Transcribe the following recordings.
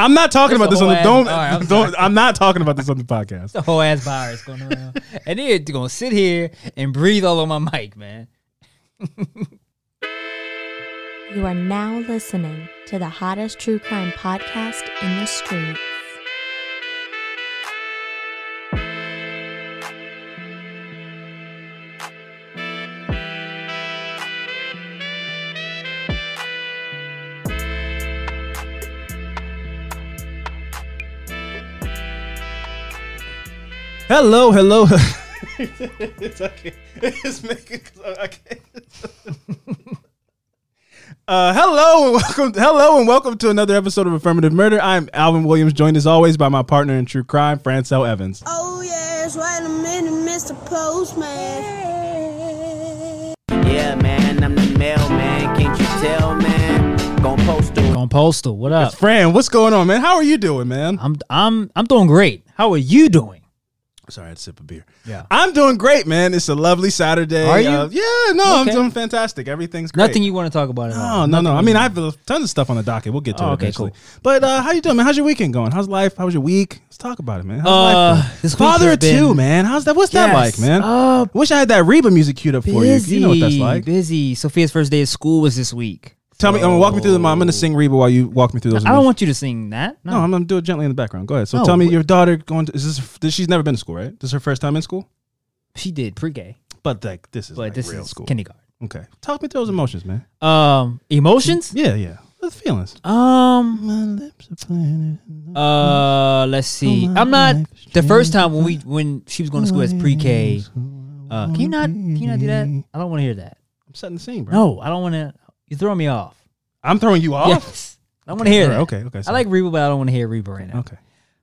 I'm not talking It's about this on the whole don't ass- I'm don't. I'm not talking about this on the podcast. the whole ass virus going around. and they're gonna sit here and breathe all on my mic, man. You are now listening to the hottest true crime podcast in the streets. Hello, hello. it's okay. It's making okay. Uh, hello and welcome. Hello and welcome to another episode of Affirmative Murder. I'm Alvin Williams, joined as always by my partner in true crime, Francel Evans. Oh yes, wait a minute, Mr. Postman. Yeah, man, I'm the mailman. Can't you tell, man? Gon' postal. On postal, what up? Fran, what's going on, man? How are you doing, man? I'm I'm I'm doing great. How are you doing? Sorry, I had to sip a beer. Yeah. I'm doing great, man. It's a lovely Saturday. Are you? Uh, yeah, no, Okay. I'm doing fantastic. Everything's great. Nothing you want to talk about at Oh all. no no! Nothing I mean, I have a tons of stuff on the docket. We'll get to Oh, it okay, eventually. cool. But uh, how you doing, man? How's your weekend going? How's life? How was your week? Let's talk about it, man. How's Uh, this Father of two, man. How's that? What's that like, man? Uh, Wish I had that Reba music queued up for you. You know what that's like. Busy. Sophia's first day of school was this week. Tell me. I'm gonna walk me through the. I'm gonna sing Reba while you walk me through those. I don't emotions. want you to sing that. No, No, I'm gonna do it gently in the background. Go ahead. So No, tell me, your daughter going to? Is this? This she's never been to school, right? This is her first time in school. she did pre-K, But like, this is but like this real is school. kindergarten. okay. Talk me through those emotions, man. Um, emotions. Yeah, yeah. Those feelings. Um, My lips are playing. Uh, let's see. I'm not the first time when we when she was going to school as pre-K. Uh, can you not can you not do that? I don't want to hear that. I'm setting the scene, bro. No, I don't want to. You're throwing me off. I'm throwing you off. Yes, I want to hear Alright, that. Okay, okay. I sorry. like Reba, but I don't want to hear Reba right now. Okay.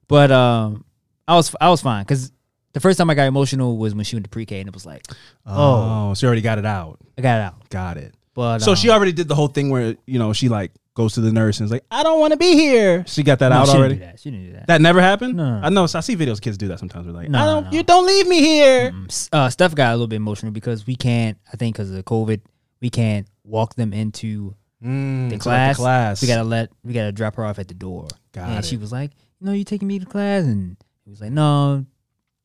But um, I was I was fine because the first time I got emotional was when she went to pre-K and it was like Oh, so you already got it out. I got it out. Got it. But So um, she already did the whole thing where you know she like goes to the nurse and is like, "I don't want to be here." She got that no, out she didn't already. do that. She didn't do that. That never happened. No. I know. So I see videos kids do that sometimes. We're like, No, "I don't. no. You don't leave me here." S- uh, Steph got a little bit emotional because we can't. I think because of the COVID, we can't walk them into Mm, the so like class. class. We gotta let we gotta drop her off at the door. Got and it. she was like, No, "You taking me to class?" And he was like, "No,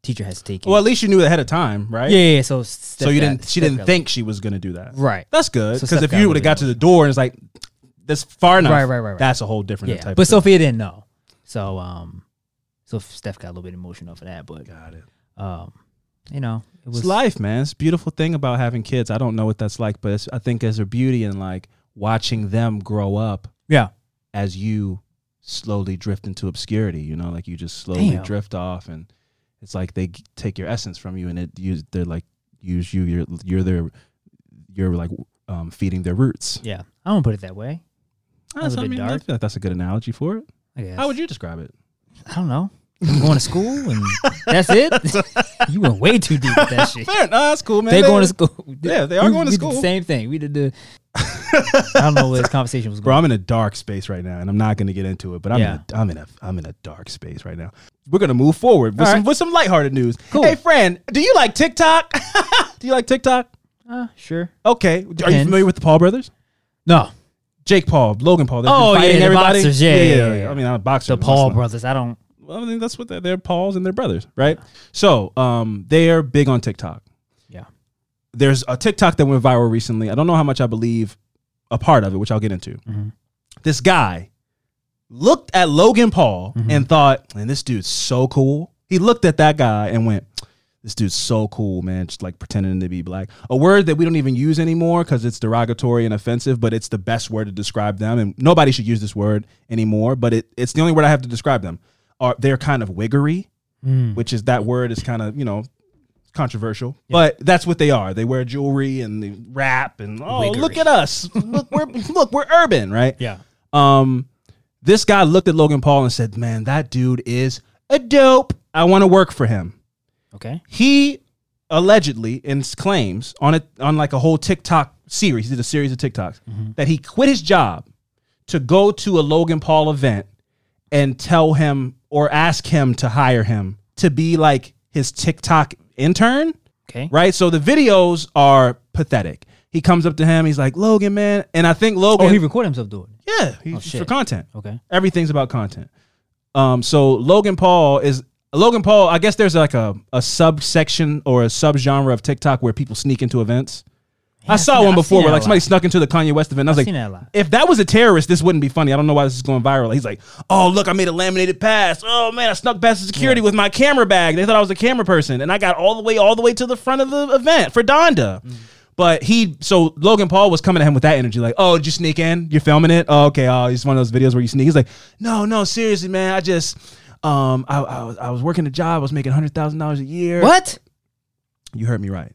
teacher has to take it." Well, at least you knew ahead of time, right? yeah, yeah. So So you didn't. She didn't think she was gonna do that. right, That's good because Steph if you would have got to the door and it's like that's far enough, Right, right, right, right. That's a whole different yeah. type. But of thing. Sophia didn't know, so um, so Steph got a little bit emotional for that. But got it. um, you know, it was It's life, man. It's a beautiful thing about having kids. I don't know what that's like, but it's, I think there's a beauty in like watching them grow up yeah, as you slowly drift into obscurity. You know, like you just slowly Damn. drift off, and it's like they g- take your essence from you, and it use they're like use you. You're you're their you're like um, feeding their roots. yeah. I don't put it that way. That's, a I mean, I dark. feel like that's a good analogy for it. I guess. How would you describe it? I don't know. Going to school and that's it. you went way too deep with that shit. Fair, no, that's cool, man. they're going to school. Yeah, they are We- going to we did school. the same thing. We did the. I don't know where this conversation was Bro. I'm in a dark space right now, and I'm not going to get into it. But I'm Yeah. in a, I'm in a I'm in a dark space right now. We're gonna move forward with All some right. with some lighthearted news. Cool. Hey, friend, do you like TikTok? do you like TikTok? Uh, sure. Okay, are you familiar with the Paul brothers? No, Jake Paul, Logan Paul. They've Oh, yeah, everybody. boxers. Yeah, yeah, yeah. I mean, I'm a boxer. the Paul brothers. I don't. I mean, that's what they're, they're Pauls and they're brothers, right? So, um, they are big on TikTok. Yeah. There's a TikTok that went viral recently. I don't know how much I believe a part of it, which I'll get into. Mhm. This guy looked at Logan Paul Mhm. and thought, "Man, this dude's so cool. He looked at that guy and went, "This dude's so cool, man." Just like pretending to be black. A word that we don't even use anymore because it's derogatory and offensive, but it's the best word to describe them, and nobody should use this word anymore. But it, it's the only word I have to describe them. Are they're kind of wiggery, which is that word is kind of you know controversial, but that's what they are. They wear jewelry and they rap and oh look at us, look we're look we're urban, right? Yeah. Um, this guy looked at Logan Paul and said, "Man, that dude is a dope. I want to work for him." Okay. He allegedly and claims on it on like a whole TikTok series. He did a series of TikToks that he quit his job to go to a Logan Paul event and tell him or ask him to hire him to be like his TikTok intern. Okay. Right. So the videos are pathetic. He comes up to him. He's like, Logan, man. And I think Logan. Oh, he recorded himself doing it. yeah, he's Oh, for content. Okay. Everything's about content. Um, so Logan Paul is Logan Paul. I guess there's like a, a subsection or a subgenre of TikTok where people sneak into events. I saw one before where like somebody snuck into the Kanye West event. I was I've like, seen that a lot. if that was a terrorist, this wouldn't be funny. I don't know why this is going viral. He's like, oh look, I made a laminated pass. Oh man, I snuck past security with my camera bag. They thought I was a camera person, and I got all the way all the way to the front of the event for Donda. Mm. But he, so Logan Paul was coming at him with that energy, like, "Oh, did you sneak in? You're filming it? Oh, okay. Oh, it's one of those videos where you sneak." He's like, "No, no, seriously, man. I just, um, I, I was, I was working a job. I was making hundred thousand dollars a year. What? You heard me right.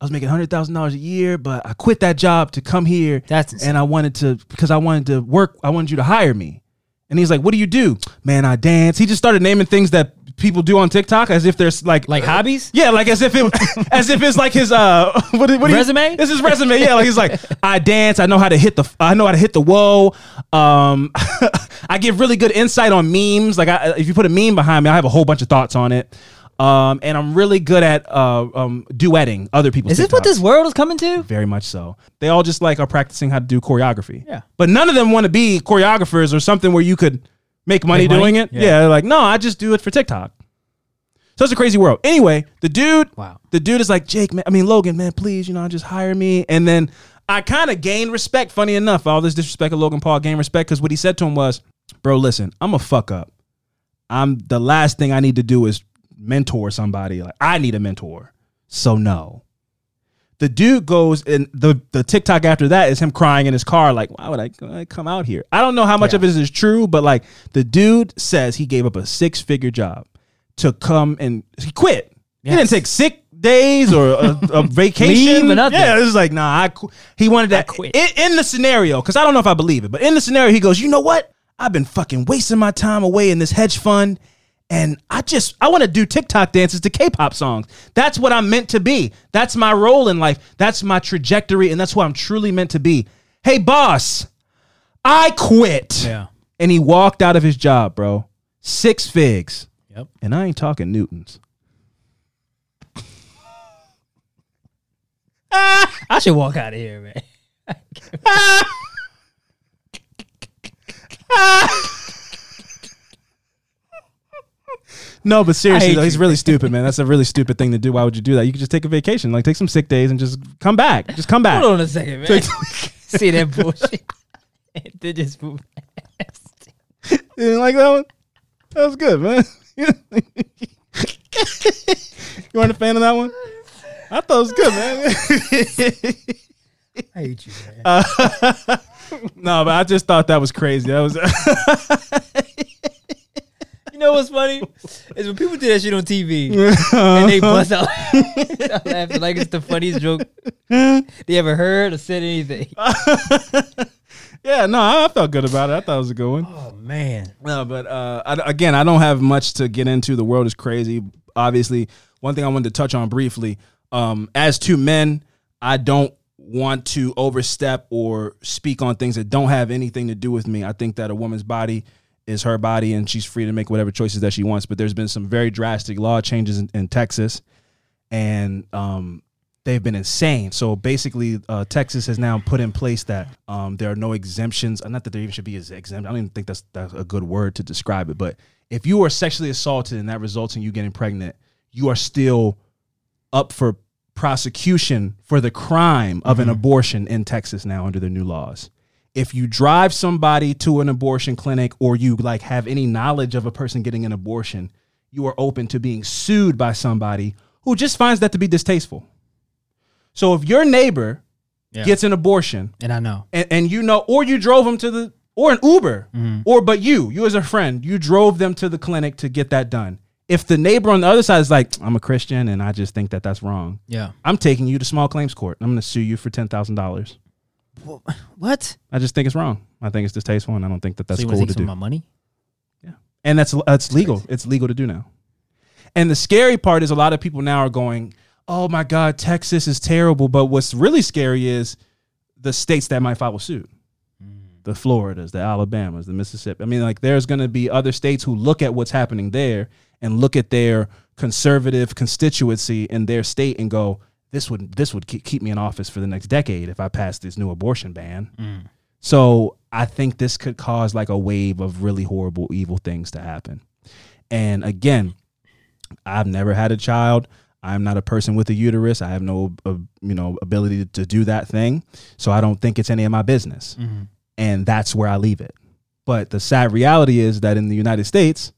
I was making hundred thousand dollars a year, but I quit that job to come here, That's insane. and I wanted to because I wanted to work. I wanted you to hire me." And he's like, "What do you do, man? I dance." He just started naming things that people do on TikTok as if there's like Like hobbies? yeah, like as if it, as if it's like his uh, what, what Resume? This is resume. Yeah, like he's like, I dance. I know how to hit the. I know how to hit the whoa. Um, I give really good insight on memes. Like, I, if you put a meme behind me, I have a whole bunch of thoughts on it. Um, and I'm really good at uh, um, duetting other people's. Is this what TikToks. this world is coming to? Very much so. They all just like are practicing how to do choreography. Yeah. But none of them want to be choreographers or something where you could make money Make money? doing it. Yeah. Yeah. they're like, no, I just do it for TikTok. So it's a crazy world. Anyway, the dude, Wow. the dude is like, Jake, man, I mean, Logan, man, please, you know, just hire me. And then I kind of gained respect, funny enough. All this disrespect of Logan Paul gained respect because what he said to him was, bro, listen, I'm a fuck up. I'm the last thing I need to do is mentor somebody. Like I need a mentor. So no. The dude goes and the the TikTok after that is him crying in his car like why would I, I come out here? I don't know how much Yeah. of it is true, but like the dude says he gave up a six figure job to come and he quit. He didn't take sick days or a, a vacation. Leave or nothing. Yeah, this is like nah. I qu- he wanted that quit. In, in the scenario because I don't know if I believe it, but in the scenario he goes, you know what? I've been fucking wasting my time away in this hedge fund and I just I want to do TikTok dances to K-pop songs. That's what I'm meant to be. That's my role in life. That's my trajectory and that's what I'm truly meant to be. Hey boss, I quit. Yeah. And he walked out of his job, bro. Six figs. Yep. And I ain't talking Newtons. I should walk out of here, man. No, but seriously, though, he's really stupid, man. That's a really stupid thing to do. Why would you do that? You could just take a vacation, like take some sick days and just come back. Just come back. Hold on a second, man. See that bullshit? they just move. You didn't like that one? That was good, man. you weren't a fan of that one? I thought it was good, man. I hate you, man. Uh, no, but I just thought that was crazy. That was You know what's funny? Is when people do that shit on TV and they bust out laughing like it's the funniest joke they ever heard or said anything. yeah. No, I felt good about it. I thought it was a good one. Oh man. No, but uh, I, again, I don't have much to get into. The world is crazy. Obviously, one thing I wanted to touch on briefly. Um, as two men, I don't want to overstep or speak on things that don't have anything to do with me. I think that a woman's body is her body, and she's free to make whatever choices that she wants. But there's been some very drastic law changes in, in Texas, and um, they've been insane. So basically, uh, Texas has now put in place that um, there are no exemptions. Not that there even should be as exempt. I don't even think that's that's a good word to describe it. But if you are sexually assaulted and that results in you getting pregnant, you are still up for prosecution for the crime of an abortion in Texas now under the new laws. If you drive somebody to an abortion clinic or you like have any knowledge of a person getting an abortion, you are open to being sued by somebody who just finds that to be distasteful. So if your neighbor Yeah. gets an abortion And I know. and, and you know, or you drove them to the, or an Uber, mm-hmm. or but you, you as a friend, you drove them to the clinic to get that done. If the neighbor on the other side is like, I'm a Christian and I just think that that's wrong, Yeah. I'm taking you to small claims court. I'm going to sue you for ten thousand dollars. What? I just think it's wrong. I think it's distasteful, and I don't think that that's so cool to to do. my money? Yeah, and that's uh, that's legal. It's legal to do now. And the scary part is a lot of people now are going, "Oh my God, Texas is terrible." But what's really scary is the states that might follow suit. The Floridas, the Alabamas, the Mississippi. I mean, like there's going to be other states who look at what's happening there and look at their conservative constituency in their state and go, "This would this would keep me in office for the next decade if I pass this new abortion ban." So I think this could cause like a wave of really horrible, evil things to happen. And again, I've never had a child. I'm not a person with a uterus. I have no, uh, you know, ability to, to do that thing. So I don't think it's any of my business. And that's where I leave it. But the sad reality is that in the United States,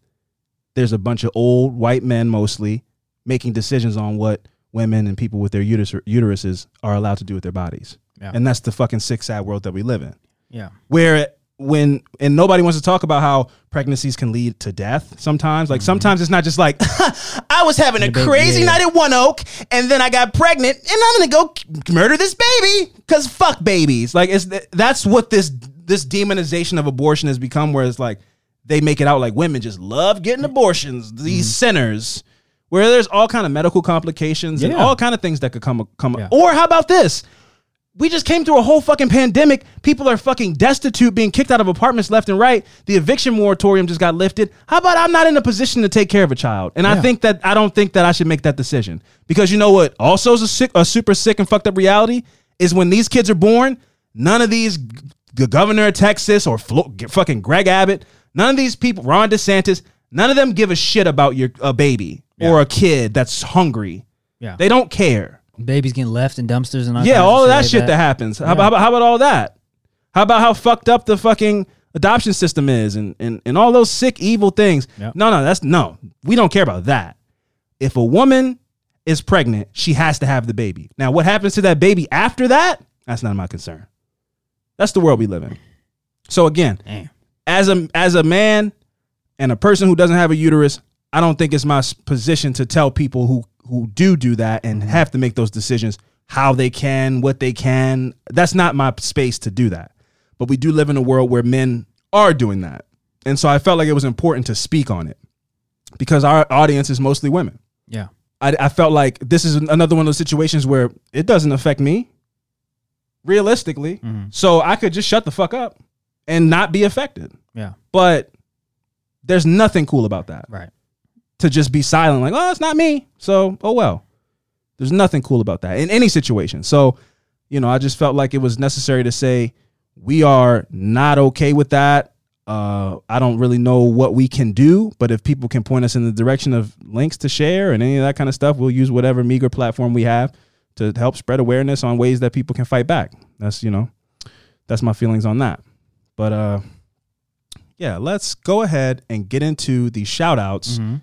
there's a bunch of old white men mostly making decisions on what women and people with their uterus, uteruses are allowed to do with their bodies. Yeah. And that's the fucking sick, sad world that we live in Yeah. where when and nobody wants to talk about how pregnancies can lead to death sometimes like sometimes it's not just like i was having a baby, crazy yeah. night at one oak and then i got pregnant and i'm gonna go murder this baby because fuck babies like it's that's what this this demonization of abortion has become where it's like they make it out like women just love getting abortions these Mm-hmm. sinners where there's all kind of medical complications and Yeah. all kind of things that could come come Yeah. or how about this we just came through a whole fucking pandemic. People are fucking destitute, being kicked out of apartments left and right. The eviction moratorium just got lifted. How about I'm not in a position to take care of a child? And I Yeah. think that I don't think that I should make that decision because you know what? Also, is a sick, a super sick and fucked up reality is when these kids are born. None of these, the governor of Texas or Flo- fucking Greg Abbott, none of these people, Ron DeSantis, none of them give a shit about your a baby or a kid that's hungry. Yeah. They don't care. Babies getting left in dumpsters and all that. Yeah, all of that shit that. happens. How, about, how, about, how about all that? How about how fucked up the fucking adoption system is and, and, and all those sick, evil things? Yep. No, no, that's no. We don't care about that. If a woman is pregnant, she has to have the baby. Now, what happens to that baby after that? That's not my concern. That's the world we live in. So again, Damn. as a as a man and a person who doesn't have a uterus, I don't think it's my position to tell people who who do do that and have to make those decisions how they can, what they can. That's not my space to do that. But we do live in a world where men are doing that. And so I felt like it was important to speak on it because our audience is mostly women. Yeah. I, I felt like this is another one of those situations where it doesn't affect me realistically. Mm-hmm. So I could just shut the fuck up and not be affected. Yeah. But there's nothing cool about that. Right. To just be silent, like, oh, it's not me. So, oh well. There's nothing cool about that in any situation. So, you know, I just felt like it was necessary to say we are not okay with that. Uh, I don't really know what we can do, but if people can point us in the direction of links to share and any of that kind of stuff, we'll use whatever meager platform we have to help spread awareness on ways that people can fight back. That's you know, that's my feelings on that. But uh, yeah, let's go ahead and get into the shout outs. Mm-hmm.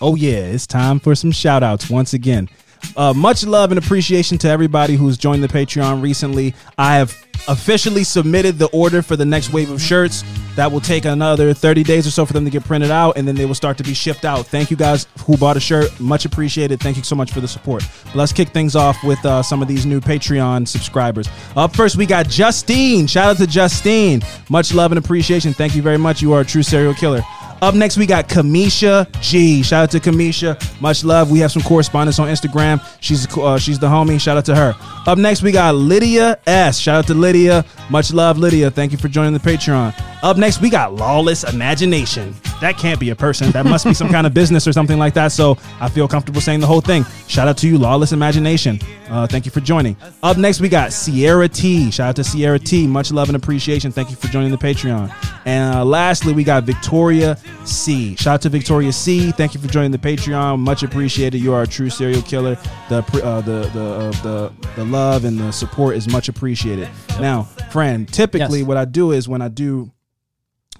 Oh yeah, it's time for some shout outs once again. Uh, much love and appreciation to everybody who's joined the Patreon recently. I have officially submitted the order for the next wave of shirts. That will take another 30 days or so for them to get printed out, and then they will start to be shipped out. Thank you guys who bought a shirt. Much appreciated. Thank you so much for the support. But let's kick things off with uh, some of these new Patreon subscribers. Up first, we got Justine. Shout out to Justine. Much love and appreciation. Thank you very much. You are a true serial killer. Up next, we got Kamisha G. Shout out to Kamisha. Much love. We have some correspondence on Instagram. She's uh, she's the homie. Shout out to her. Up next, we got Lydia S. Shout out to Lydia. Much love, Lydia. Thank you for joining the Patreon. Up next, we got Lawless Imagination. That can't be a person. That must be some kind of business or something like that. So I feel comfortable saying the whole thing. Shout out to you, Lawless Imagination. Uh, thank you for joining. Up next, we got Sierra T. Shout out to Sierra T. Much love and appreciation. Thank you for joining the Patreon. And uh, lastly, we got Victoria C. Shout out to Victoria C. Thank you for joining the Patreon. Much appreciated. You are a true serial killer. The uh, the the uh, the the love and the support is much appreciated. Now, friend, typically Yes. what I do is when I do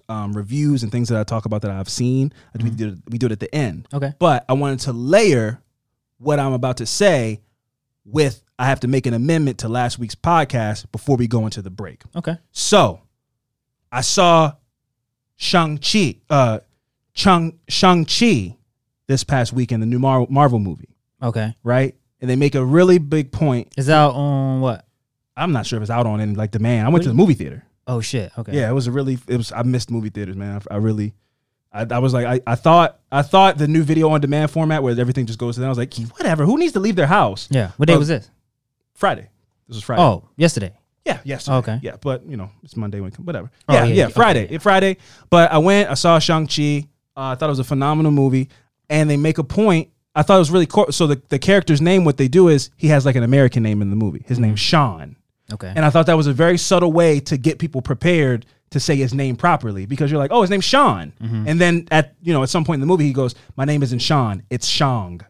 um, reviews and things that I talk about that I've seen. We do it, we do it at the end. Okay. But I wanted to layer what I'm about to say with I have to make an amendment to last week's podcast before we go into the break. Okay. So I saw Shang-Chi, uh, Chung, Shang-Chi this past weekend, the new Mar- Marvel movie, Okay. right? And they make a really big point. Is out on what? I'm not sure if it's out on any like demand. I went to the movie theater. Oh shit. Okay. Yeah, it was a really. It was. I missed movie theaters, man. I, I really. I, I was like, I, I thought, I thought the new video on demand format where everything just goes to them. I was like, whatever. Who needs to leave their house? Yeah. What day Uh, was this? Friday. This was Friday. Oh, yesterday. Yeah, yes. Okay. Yeah, but you know, it's Monday when. Whatever. Oh, yeah, yeah, yeah, yeah, okay, Friday. Friday. But I went. I saw Shang Chi. Uh, I thought it was a phenomenal movie, and they make a point. I thought it was really cool. So the the character's name, what they do is he has like an American name in the movie. His name's Sean. Okay. And I thought that was a very subtle way to get people prepared to say his name properly because you're like, oh, his name's Sean. And then at you know at some point in the movie he goes, my name isn't Sean, it's Shang.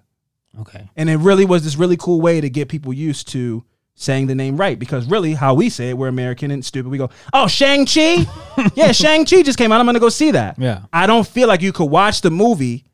okay. And it really was this really cool way to get people used to saying the name right because really how we say it, we're American and stupid. We go, oh, Shang Chi, yeah, Shang Chi just came out. I'm gonna go see that. Yeah. I don't feel like you could watch the movie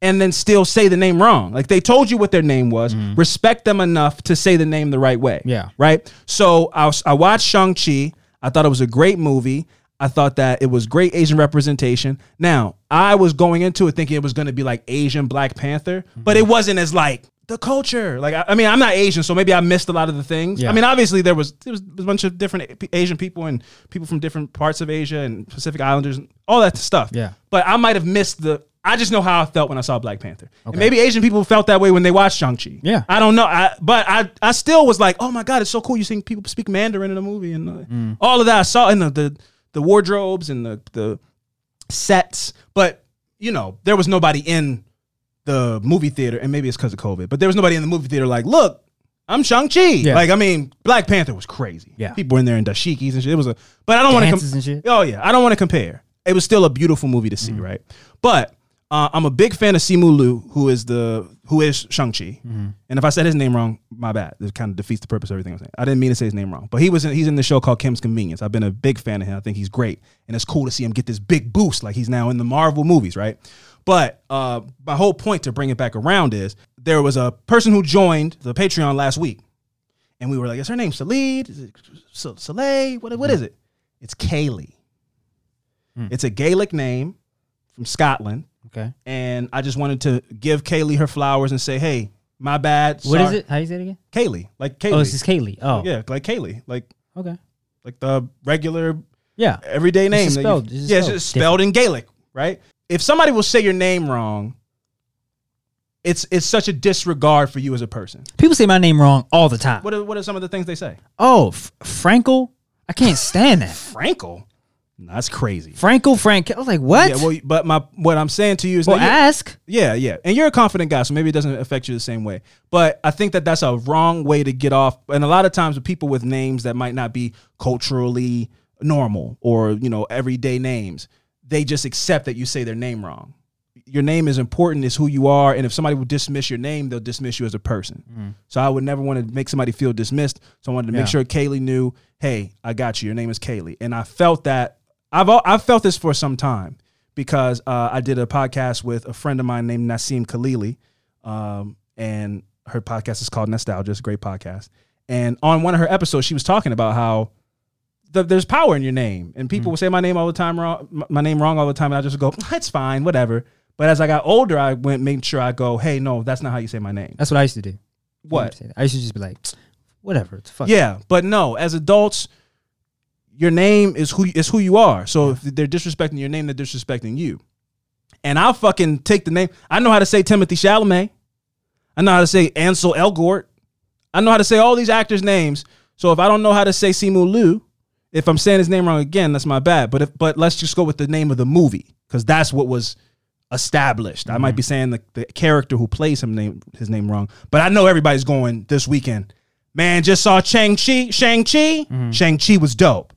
and then still say the name wrong. Like they told you what their name was. Mm. Respect them enough to say the name the right way. Yeah. Right. So I, was, I watched Shang Chi. I thought it was a great movie. I thought that it was great Asian representation. Now I was going into it thinking it was going to be like Asian Black Panther, but mm-hmm. it wasn't as like the culture. Like I, I mean, I'm not Asian, so maybe I missed a lot of the things. Yeah. I mean, obviously there was there was a bunch of different Asian people and people from different parts of Asia and Pacific Islanders and all that stuff. Yeah. But I might have missed the. I just know how I felt when I saw Black Panther. And maybe Asian people felt that way when they watched Shang Chi. Yeah. I don't know. I, but I, I still was like, oh my god, it's so cool. You seeing people speak Mandarin in a movie and uh, Mm. all of that. I saw in the, the the wardrobes and the the sets, but you know there was nobody in the movie theater, and maybe it's because of COVID, but there was nobody in the movie theater like, look. I'm Shang Chi. Yeah. Like I mean, Black Panther was crazy. Yeah. people were in there in dashikis and shit. It was a, but I don't want to. Dances. Oh yeah, I don't want to compare. It was still a beautiful movie to see, Mm-hmm. right? But uh, I'm a big fan of Simu Liu, who is the who is Shang Chi. Mm-hmm. And if I said his name wrong, my bad. It kind of defeats the purpose of everything I'm saying. I didn't mean to say his name wrong, but he was in, he's in the show called Kim's Convenience. I've been a big fan of him. I think he's great, and it's cool to see him get this big boost. Like he's now in the Marvel movies, right? But uh, my whole point to bring it back around is there was a person who joined the Patreon last week, and we were like, "Is her name Salid? Is it Soleil? What what is it? It's Kaylee. It's a Gaelic name from Scotland." Okay. and I just wanted to give Kaylee her flowers and say, "Hey, my bad." What is sorry." it? How you say it again? Kaylee, like Kaylee. Oh, this is Kaylee. Oh. yeah, like Kaylee, like Okay. like the regular Yeah. everyday name. you- spelled- it's yeah, it's just spelled in Gaelic, right? If somebody will say your name wrong, it's it's such a disregard for you as a person. People say my name wrong all the time. What are what are some of the things they say? Oh, F- Frankel. I can't stand that. Frankel, that's crazy. Frankel, Frank. I was like, what? Yeah, well, but my what I'm saying to you is well, ask. Yeah, yeah. And you're a confident guy, so maybe it doesn't affect you the same way. But I think that that's a wrong way to get off. And a lot of times with people with names that might not be culturally normal or, you know, everyday names, they just accept that you say their name wrong. Your name is important, is who you are. And if somebody will dismiss your name, they'll dismiss you as a person. So I would never want to make somebody feel dismissed. So I wanted to make sure Kaylee knew, hey, I got you. Your name is Kaylee. And I felt that I've I've felt this for some time because uh, I did a podcast with a friend of mine named Nassim Khalili, um, and her podcast is called Nostalgia. It's a great podcast. And on one of her episodes, she was talking about how the, there's power in your name, and people mm. will say my name all the time wrong, my name wrong all the time, and I just go, it's fine, whatever. But as I got older, I went made sure I go, hey, no, that's not how you say my name. That's what I used to do. What? I used to just be like, whatever. It's fuck. Yeah, but no, as adults, your name is who is who you are. So if they're disrespecting your name, they're disrespecting you. And I'll fucking take the name. I know how to say Timothy Chalamet. I know how to say Ansel Elgort. I know how to say all these actors' names. So if I don't know how to say Simu Liu, if I'm saying his name wrong again, that's my bad. But if but let's just go with the name of the movie because that's what was established. I might be mm-hmm. saying the, the character who plays him name his name wrong, but I know everybody's going this weekend. Man, just saw Shang Chi. Shang Chi. Mm-hmm. Shang Chi was dope.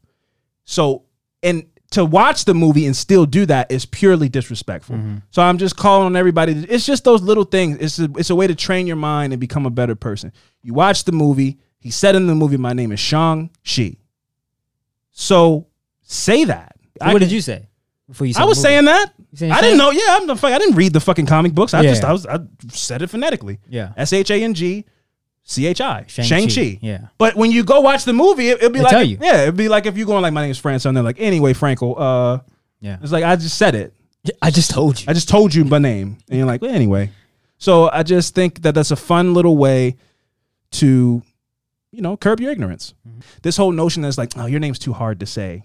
So and to watch the movie and still do that is purely disrespectful. Mm-hmm. So I'm just calling on everybody. It's just those little things. It's a, it's a way to train your mind and become a better person. You watch the movie. He said in the movie, "My name is Shang Chi." So say that. I what can- did you say? Before you saw I was movie. saying that. Saying I didn't know. Yeah, I'm the fuck. I didn't read the fucking comic books. I Yeah. just I was I said it phonetically. Yeah. S H A N G C H I. Shang-Chi. Shang Chi. Yeah. But when you go watch the movie, it, it'd be They like tell you. yeah, it'd be like if you going like my name is Francis and they're like anyway Frankel. Uh, Yeah. it's like I just said it. I just told you. I just told you my name, and you're like well, anyway. So I just think that that's a fun little way to, you know, curb your ignorance. Mm-hmm. This whole notion that's like, oh, your name's too hard to say,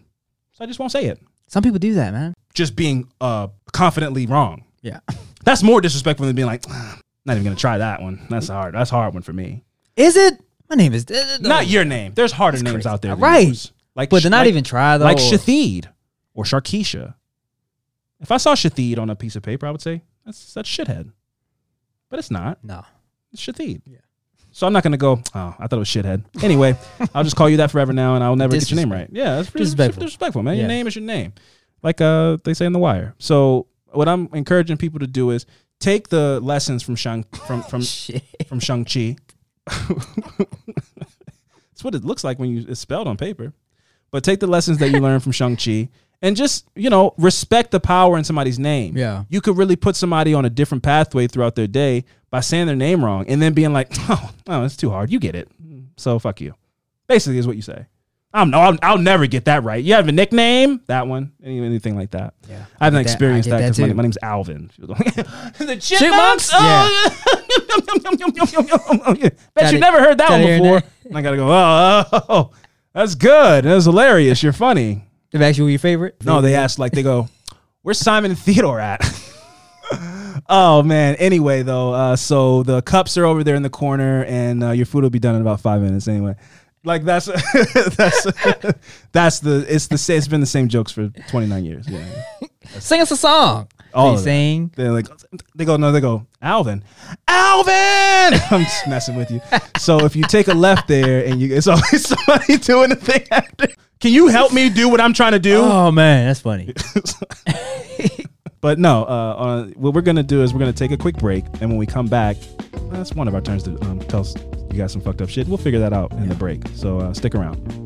so I just won't say it. Some people do that, man. Just being uh confidently wrong. Yeah. That's more disrespectful than being like, "Ah, not even gonna try that one. That's hard. That's a hard one for me. Is it? My name is Not your name. There's harder names out there, Right. yours. Like, But to not like- even try though. like or- Shathid or Sharkeisha. If I saw Shathid on a piece of paper, I would say that's that's shithead. But it's not. No. It's Shathid. Yeah. So I'm not gonna go. Oh, I thought it was shithead. Anyway, I'll just call you that forever now, and I'll never get your name right. Yeah, that's pretty Disrespectful. disrespectful, man. Your name is your name, like uh they say in The Wire. So what I'm encouraging people to do is take the lessons from Shang from from from Shang Chi. It's what it looks like when you it's spelled on paper. But take the lessons that you learn from Shang Chi and just you know respect the power in somebody's name. Yeah. you could really put somebody on a different pathway throughout their day by saying their name wrong and then being like, oh, oh, it's too hard. You get it. So fuck you. Basically, is what you say. I don't know. I'll, I'll never get that right. You have a nickname? That one? Any, anything like that? Yeah. I haven't that- experienced I that because my, my name's Alvin. She was going, the Chipmunks? chipmunks? Oh, Bet Gotta- you never heard that one before. And I gotta go. Oh, oh, oh, that's good. That was hilarious. You're funny. They've asked you your favorite. No, they asked like they go, "Where's Simon and Theodore at?" Oh man. Anyway, though, uh, so the cups are over there in the corner, and uh, your food will be done in about five minutes. Anyway, like that's that's that's the it's the it's been the same jokes for 29 years. Yeah. Sing us a song. All they sing. They're like, they go, no, they go, Alvin, Alvin. I'm just messing with you. So if you take a left there and you, it's always somebody doing the thing after. Can you help me do what I'm trying to do? Oh man, that's funny. But no, uh, uh, what we're gonna do is we're gonna take a quick break, and when we come back, that's one of our turns to um, tell you guys some fucked up shit. We'll figure that out in the break. So uh, stick around.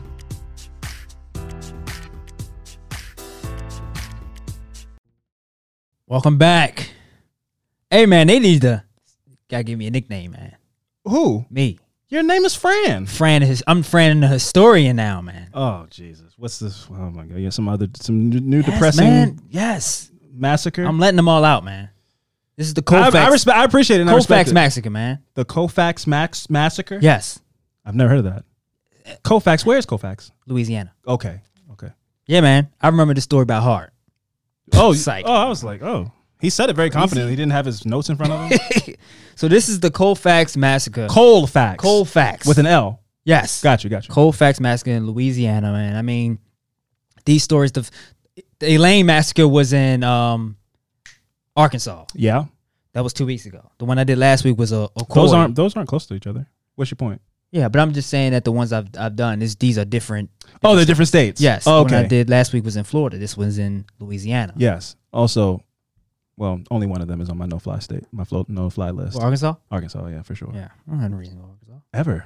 Welcome back. Hey man, they need to gotta give me a nickname, man. Who? Me. Your name is Fran. Fran is I'm Fran the historian now, man. Oh Jesus! What's this? Oh my God! Yeah, some other some new, Yes, depressing man. Yes. massacre. I'm letting them all out, man. This is the I, Colfax. I, respect, I appreciate it. And I respect Colfax massacre, man. the Colfax Max massacre. Yes. I've never heard of that. Colfax. Where's Colfax? Louisiana. Okay. Okay. Yeah, man. I remember the story about Hart. Oh, Psych. oh, I was like, oh, he said it very confidently. He didn't have his notes in front of him. So this is the Colfax massacre. Colfax. Colfax. with an L. yes. Got you. Got you. Colfax massacre in Louisiana, man. I mean, these stories. The, the Elaine massacre was in um, Arkansas. Yeah. That was two weeks ago. The one I did last week was a, a Those aren't those aren't close to each other. What's your point? Yeah, but I'm just saying that the ones I've I've done is these are different. Oh, they're different states. Yes. Oh, one I did last week was in Florida. This one's in Louisiana. Yes. Also, well, only one of them is on my no fly state, my float no fly list. Well, Arkansas. Arkansas, yeah, for sure. Yeah, I don't have a reason to Arkansas. Ever.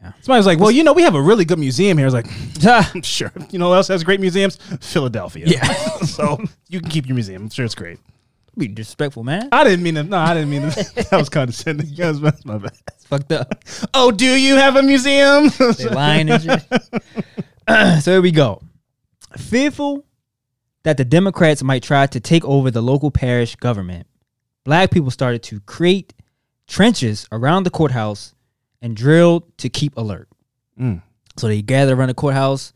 Yeah. Somebody's like, well, you know, we have a really good museum here. I was like, sure. You know who else has great museums? Philadelphia. Yeah. so you can keep your museum. I'm sure it's great. Be disrespectful, man. I didn't mean to. No, I didn't mean to. that was condescending. That was that's my bad. It's fucked up. Oh, do you have a museum? They lying and shit. so here we go. Fearful that the Democrats might try to take over the local parish government, black people started to create trenches around the courthouse and drilled to keep alert. Mm. So they gather around the courthouse.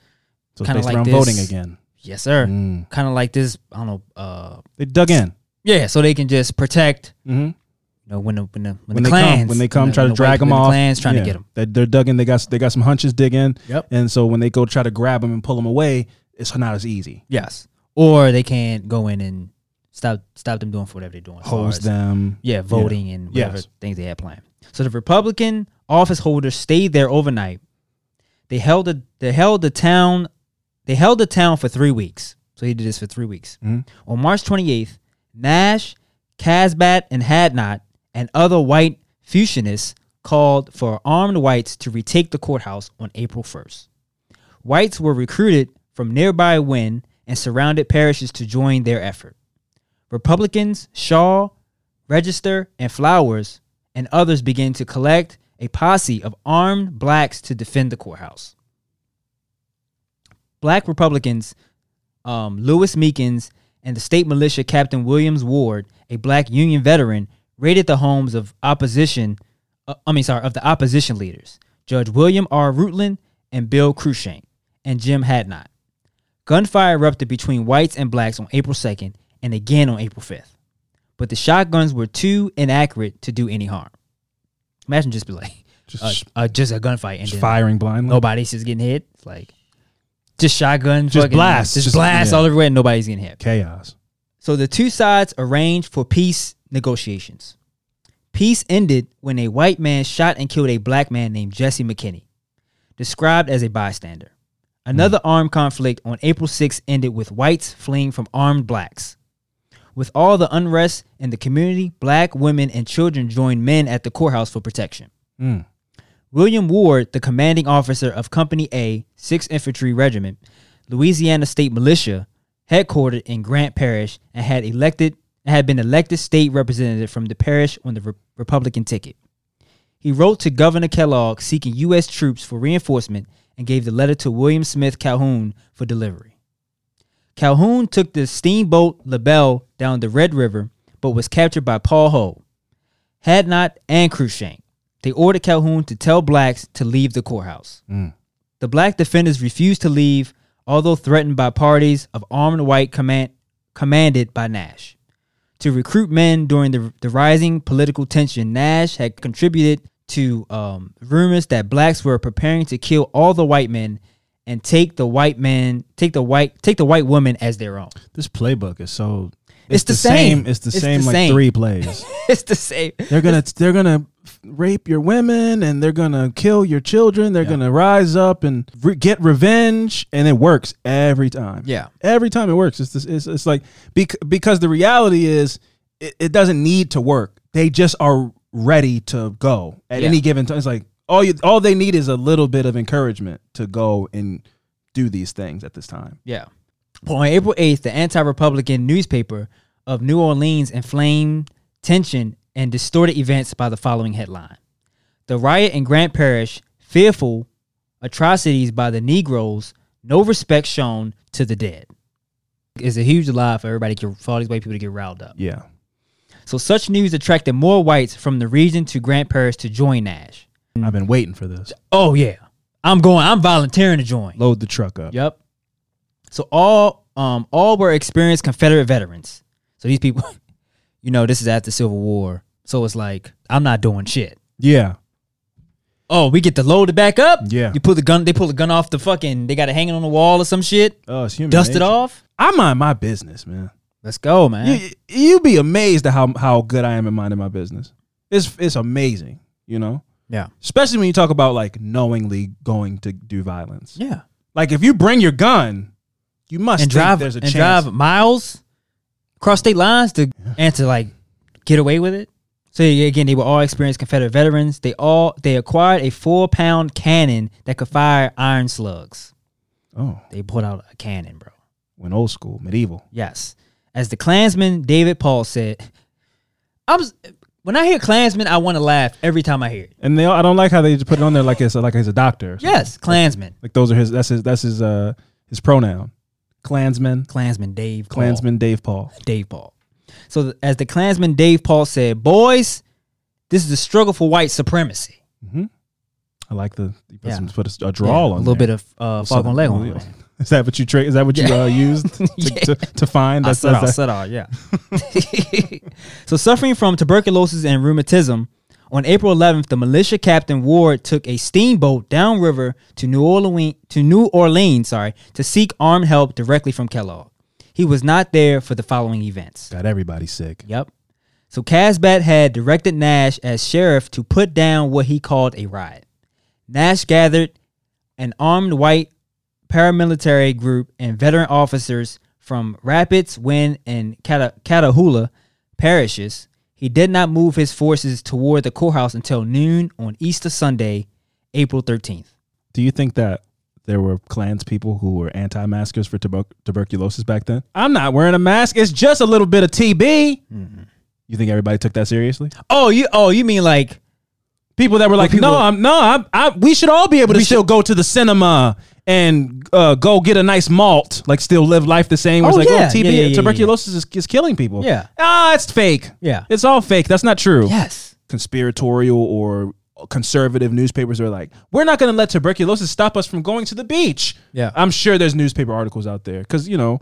So it's Kinda like this. voting again. Yes, sir. Mm. Kind of like this. I don't know. Uh, They dug in. Yeah, so they can just protect. Mm-hmm. You know, when the when the when, When the they clans come, when they come, when try when to the drag them when the off. clans trying yeah. to get them. They, they're dug in. They got they got some hunches dig in. Yep. And so when they go try to grab them and pull them away, it's not as easy. Yes, or they can't go in and stop stop them doing for whatever they're doing. Hose them. Yeah, voting and whatever Yes. things they had planned. So the Republican office holders stayed there overnight. They held the they held the town they held the town for three weeks. So he did this for three weeks. Mhm. On March 28th, Nash, Cazabat, and Hadnot and other white fusionists called for armed whites to retake the courthouse on April 1st. Whites were recruited from nearby Winn and surrounded parishes to join their effort. Republicans, Shaw, Register, and Flowers, and others began to collect a posse of armed blacks to defend the courthouse. Black Republicans, um, Lewis Meekins, and the state militia Captain Williams Ward, a black Union veteran, raided the homes of opposition. Uh, I mean, sorry, of the opposition leaders, Judge William R. Rutland and Bill Cruikshank, and Jim Hadnot. Gunfire erupted between whites and blacks on April 2nd and again on April 5th. But the shotguns were too inaccurate to do any harm. Imagine just be like, Just, uh, uh, just a gunfight and just firing blindly. nobody's just getting hit. It's like just shotgun, Just fucking- blast. just, Just- blast yeah. all everywhere, and nobody's getting hit. Chaos. So the two sides arranged for peace negotiations. Peace ended when a white man shot and killed a black man named Jesse McKinney, described as a bystander. Another armed conflict on April 6 ended with whites fleeing from armed blacks. With all the unrest in the community, black women and children joined men at the courthouse for protection. Mm. William Ward, the commanding officer of Company A, 6th Infantry Regiment, Louisiana State Militia, headquartered in Grant Parish, and had elected had been elected state representative from the parish on the Re- Republican ticket. He wrote to Governor Kellogg seeking U.S. troops for reinforcement and gave the letter to William Smith Calhoun for delivery. Calhoun took the steamboat LaBelle down the Red River, but was captured by Paul Ho, Hadnot, and Cruikshank. They ordered Calhoun to tell blacks to leave the courthouse. Mm. The black defenders refused to leave, although threatened by parties of armed white command, commanded by Nash. To recruit men during the, the rising political tension, Nash had contributed to um, rumors that blacks were preparing to kill all the white men and take the white men, take the white, take the white woman as their own. This playbook is so. It's the same. It's the It's the same. like same. three plays. it's the same. they're gonna. They're gonna rape your women and they're gonna kill your children. They're Yeah. gonna rise up and re- get revenge, and it works every time. Yeah. every time it works. It's it's, it's like bec- because the reality is it, it doesn't need to work. They just are ready to go at Yeah. any given time. It's like all you all they need is a little bit of encouragement to go and do these things at this time. Yeah. Well, on April 8th, the anti Republican newspaper of New Orleans inflamed tension and distorted events by the following headline The riot in Grant Parish, fearful atrocities by the Negroes, no respect shown to the dead. It's a huge lie for everybody, to, for all these white people to get riled up. Yeah, So, such news attracted more whites from the region to Grant Parish to join Nash. I've been waiting for this. Oh, yeah. I'm going, I'm volunteering to join. Load the truck up. Yep. So all um all were experienced Confederate veterans. So these people, you know, this is after Civil War. So it's like I'm not doing shit. Yeah, Oh, we get to load it back up. Yeah. You pull the gun. They pull the gun off the fucking. They got it hanging on the wall or some shit. oh, it's human. Dust it off. I mind my business, man. Let's go, man. You you be amazed at how how good I am at minding my business. It's it's amazing, you know. yeah. Especially when you talk about like knowingly going to do violence. Yeah. Like if you bring your gun, you must And drive there's a and chance. drive miles across state lines to and to like get away with it. So again, they were all experienced Confederate veterans. They all they acquired a four pound cannon that could fire iron slugs. Oh, They put out a cannon, bro. Went old school, medieval. Yes. As the Klansman David Paul said, I was when I hear Klansman, I want to laugh every time I hear it. And they I don't like how they just put it on there like it's like he's a doctor. Yes, Klansman. Like those are his that's his that's his uh his pronoun. Klansman, Klansman Dave Paul. Klansman Dave Paul. Dave Paul. So th- as the Klansman Dave Paul said, boys, this is a struggle for white supremacy. I like the you put, Yeah. some, put a, a drawl Yeah, on a little there. bit of uh, Lego. on yeah. it. Is that what you tra- Is that what you uh, used to, Yeah. to, to find? I That said, I says that? said, all, yeah. so, suffering from tuberculosis and rheumatism, on April 11th, the militia captain Ward took a steamboat downriver to New Orleans, to New Orleans, sorry, to seek armed help directly from Kellogg. He was not there for the following events. Got everybody sick. Yep. So Cazabat had directed Nash as sheriff to put down what he called a riot. Nash gathered an armed white paramilitary group and veteran officers from Rapides, Winn, and Cata- Catahoula parishes. He did not move his forces toward the courthouse until noon on Easter Sunday, April 13th. Do you think that there were clans people who were anti-maskers for tuber- tuberculosis back then? I'm not wearing a mask. It's just a little bit of TB. You think everybody took that seriously? Oh, you oh, you mean like People that were like, people- no, I'm no, I'm, I, we should all be able to still go to the cinema and uh, go get a nice malt, like still live life the same. Where Oh, it's like, yeah. oh, TB, yeah, yeah, tuberculosis Is, is killing people. Yeah. ah, it's fake. Yeah. it's all fake. That's not true. yes. Conspiratorial or conservative newspapers are like, we're not going to let tuberculosis stop us from going to the beach. Yeah. I'm sure there's newspaper articles out there because you know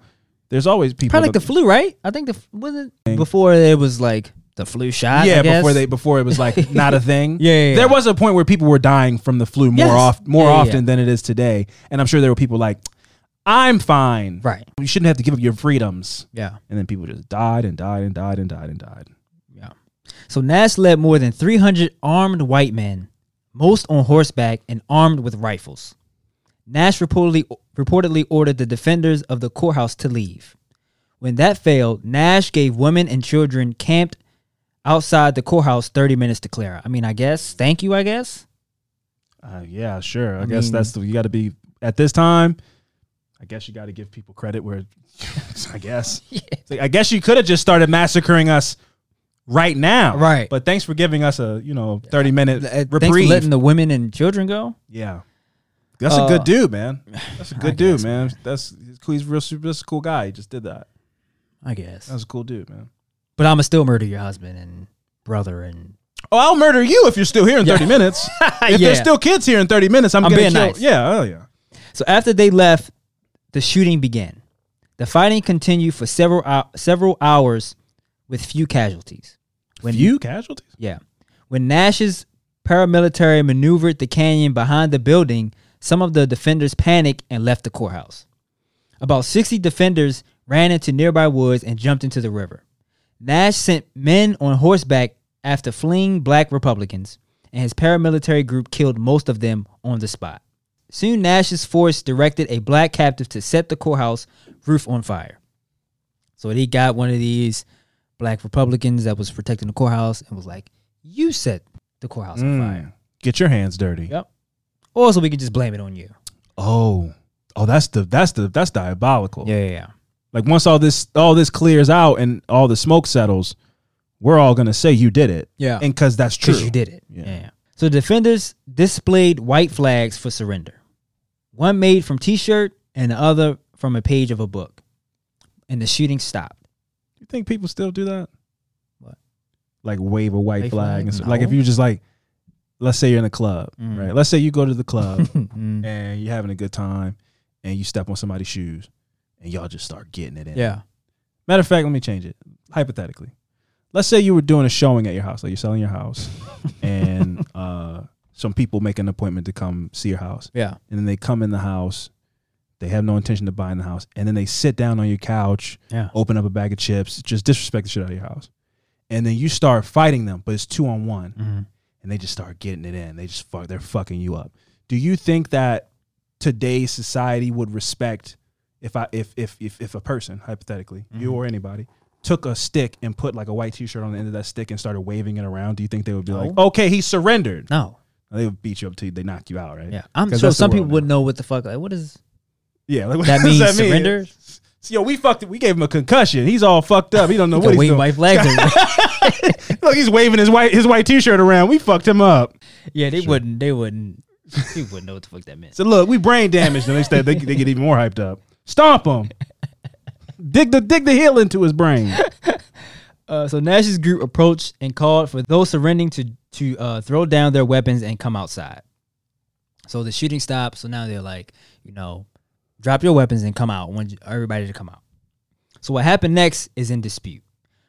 there's always people. Probably like the flu, right? I think the wasn't before it was like the flu shot. Yeah, I guess? before they before it was like not a thing. Yeah, yeah, There was a point where people were dying from the flu more Yes. off more Yeah, yeah, often yeah. than it is today, and I'm sure there were people like, "I'm fine." Right. You shouldn't have to give up your freedoms. Yeah. And then people just died and died and died and died and died. Yeah. So Nash led more than 300 armed white men, most on horseback and armed with rifles. Nash reportedly reportedly ordered the defenders of the courthouse to leave. When that failed, Nash gave women and children camped outside the courthouse 30 minutes to clear out. I mean, I guess. Thank you, I guess. Uh, yeah, sure. I, I guess mean- that's the you got to be at this time. I guess you got to give people credit where, I guess. Like, I guess you could have just started massacring us right now, Right. But thanks for giving us a you know thirty minute Uh, Thanks for reprieve. letting the women and children go. yeah, that's a Uh, good dude, man. That's a good dude, guess, man. That's. He's real. super- That's a cool guy. He just did that. I guess. That's a cool dude, man. But I'ma still murder your husband and brother and Oh, I'll murder you if you're still here in 30 minutes. If Yeah. there's still kids here in 30 minutes, I'm, I'm gonna being kill. nice. Yeah, oh yeah. So after they left, the shooting began. The fighting continued for several hou- several hours with few casualties. When Few casualties. yeah. When Nash's paramilitary maneuvered the canyon behind the building, some of the defenders panicked and left the courthouse. About 60 defenders ran into nearby woods and jumped into the river. Nash sent men on horseback after fleeing black Republicans, and his paramilitary group killed most of them on the spot. Soon, Nash's force directed a black captive to set the courthouse roof on fire. So he got one of these black Republicans that was protecting the courthouse and was like, "You set the courthouse on fire." Mm. Get your hands dirty. Yep. Also, we could just blame it on you. Oh, oh, that's the that's the that's diabolical. Yeah, yeah, yeah. Like once all this all this clears out and all the smoke settles, we're all gonna say you did it. Yeah. and because that's true. Because you did it. Yeah. Yeah. So defenders displayed white flags for surrender. One made from T-shirt and the other from a page of a book. And the shooting stopped. You think people still do that? What? Like wave a white flag. flag? And stuff. Like if No. you just like, let's say you're in a club, Mm. right? Let's say you go to the club Mm. and you're having a good time, and you step on somebody's shoes, and y'all just start getting it in. Yeah. Matter of fact, let me change it. Hypothetically, let's say you were doing a showing at your house, like you're selling your house, and uh, some people make an appointment to come see your house, Yeah. and then they come in the house. They have no intention of buying the house, and then they sit down on your couch, Yeah. open up a bag of chips, just disrespect the shit out of your house, and then you start fighting them, but it's two on one, Mm-hmm. and they just start getting it in. They just fuck, they're fucking you up. Do you think that today's society would respect if I if if if, if a person hypothetically you mm-hmm. or anybody took a stick and put like a white t-shirt on the end of that stick and started waving it around? Do you think they would be like, okay, he surrendered? No. They would beat you up till they knock you out, right? Yeah. I'm sure that's some people wouldn't know what the fuck. Like, what is Yeah, like, what that means mean? mean? surrender? So, yo, we fucked it. We gave him a concussion. He's all fucked up. He don't know what he's doing. white flags. Look, he's waving his white his white t-shirt around. We fucked him up. yeah, they wouldn't. They wouldn't. He wouldn't know what the fuck that meant. So look, we brain damaged them. Instead, they, they get even more hyped up. Stomp him. dig the dig the heel into his brain. Uh, so Nash's group approached and called for those surrendering to to uh, throw down their weapons and come outside. So the shooting stopped. So now they're like, you know, drop your weapons and come out. Want everybody to come out. So what happened next is in dispute.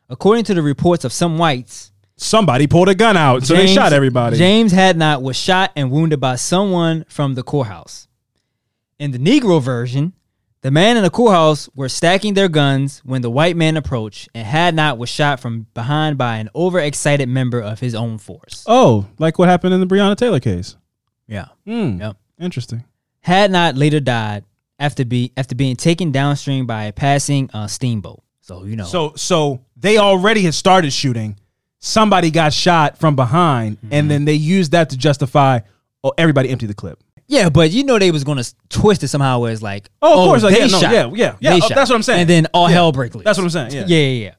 According to the reports of some whites, Somebody pulled a gun out, so they shot everybody. James Hadnot was shot and wounded by someone from the courthouse. In the Negro version, the man in the courthouse were stacking their guns when the white man approached, and Hadnot was shot from behind by an overexcited member of his own force. oh, like what happened in the Breonna Taylor case. Yeah. Hmm. Yep. Interesting. Hadnot later died after be after being taken downstream by a passing uh, steamboat. So you know. So so they already had started shooting. Somebody got shot from behind, Mm-hmm. and then they used that to justify. Oh, everybody empty the clip. Yeah, but you know they was gonna twist it somehow where it's like, Oh, of course, like, they yeah, no, shot. yeah, yeah, yeah, They oh, shot. that's what I'm saying. And then all Yeah. hell break loose. That's what I'm saying. Yeah. yeah, yeah, yeah.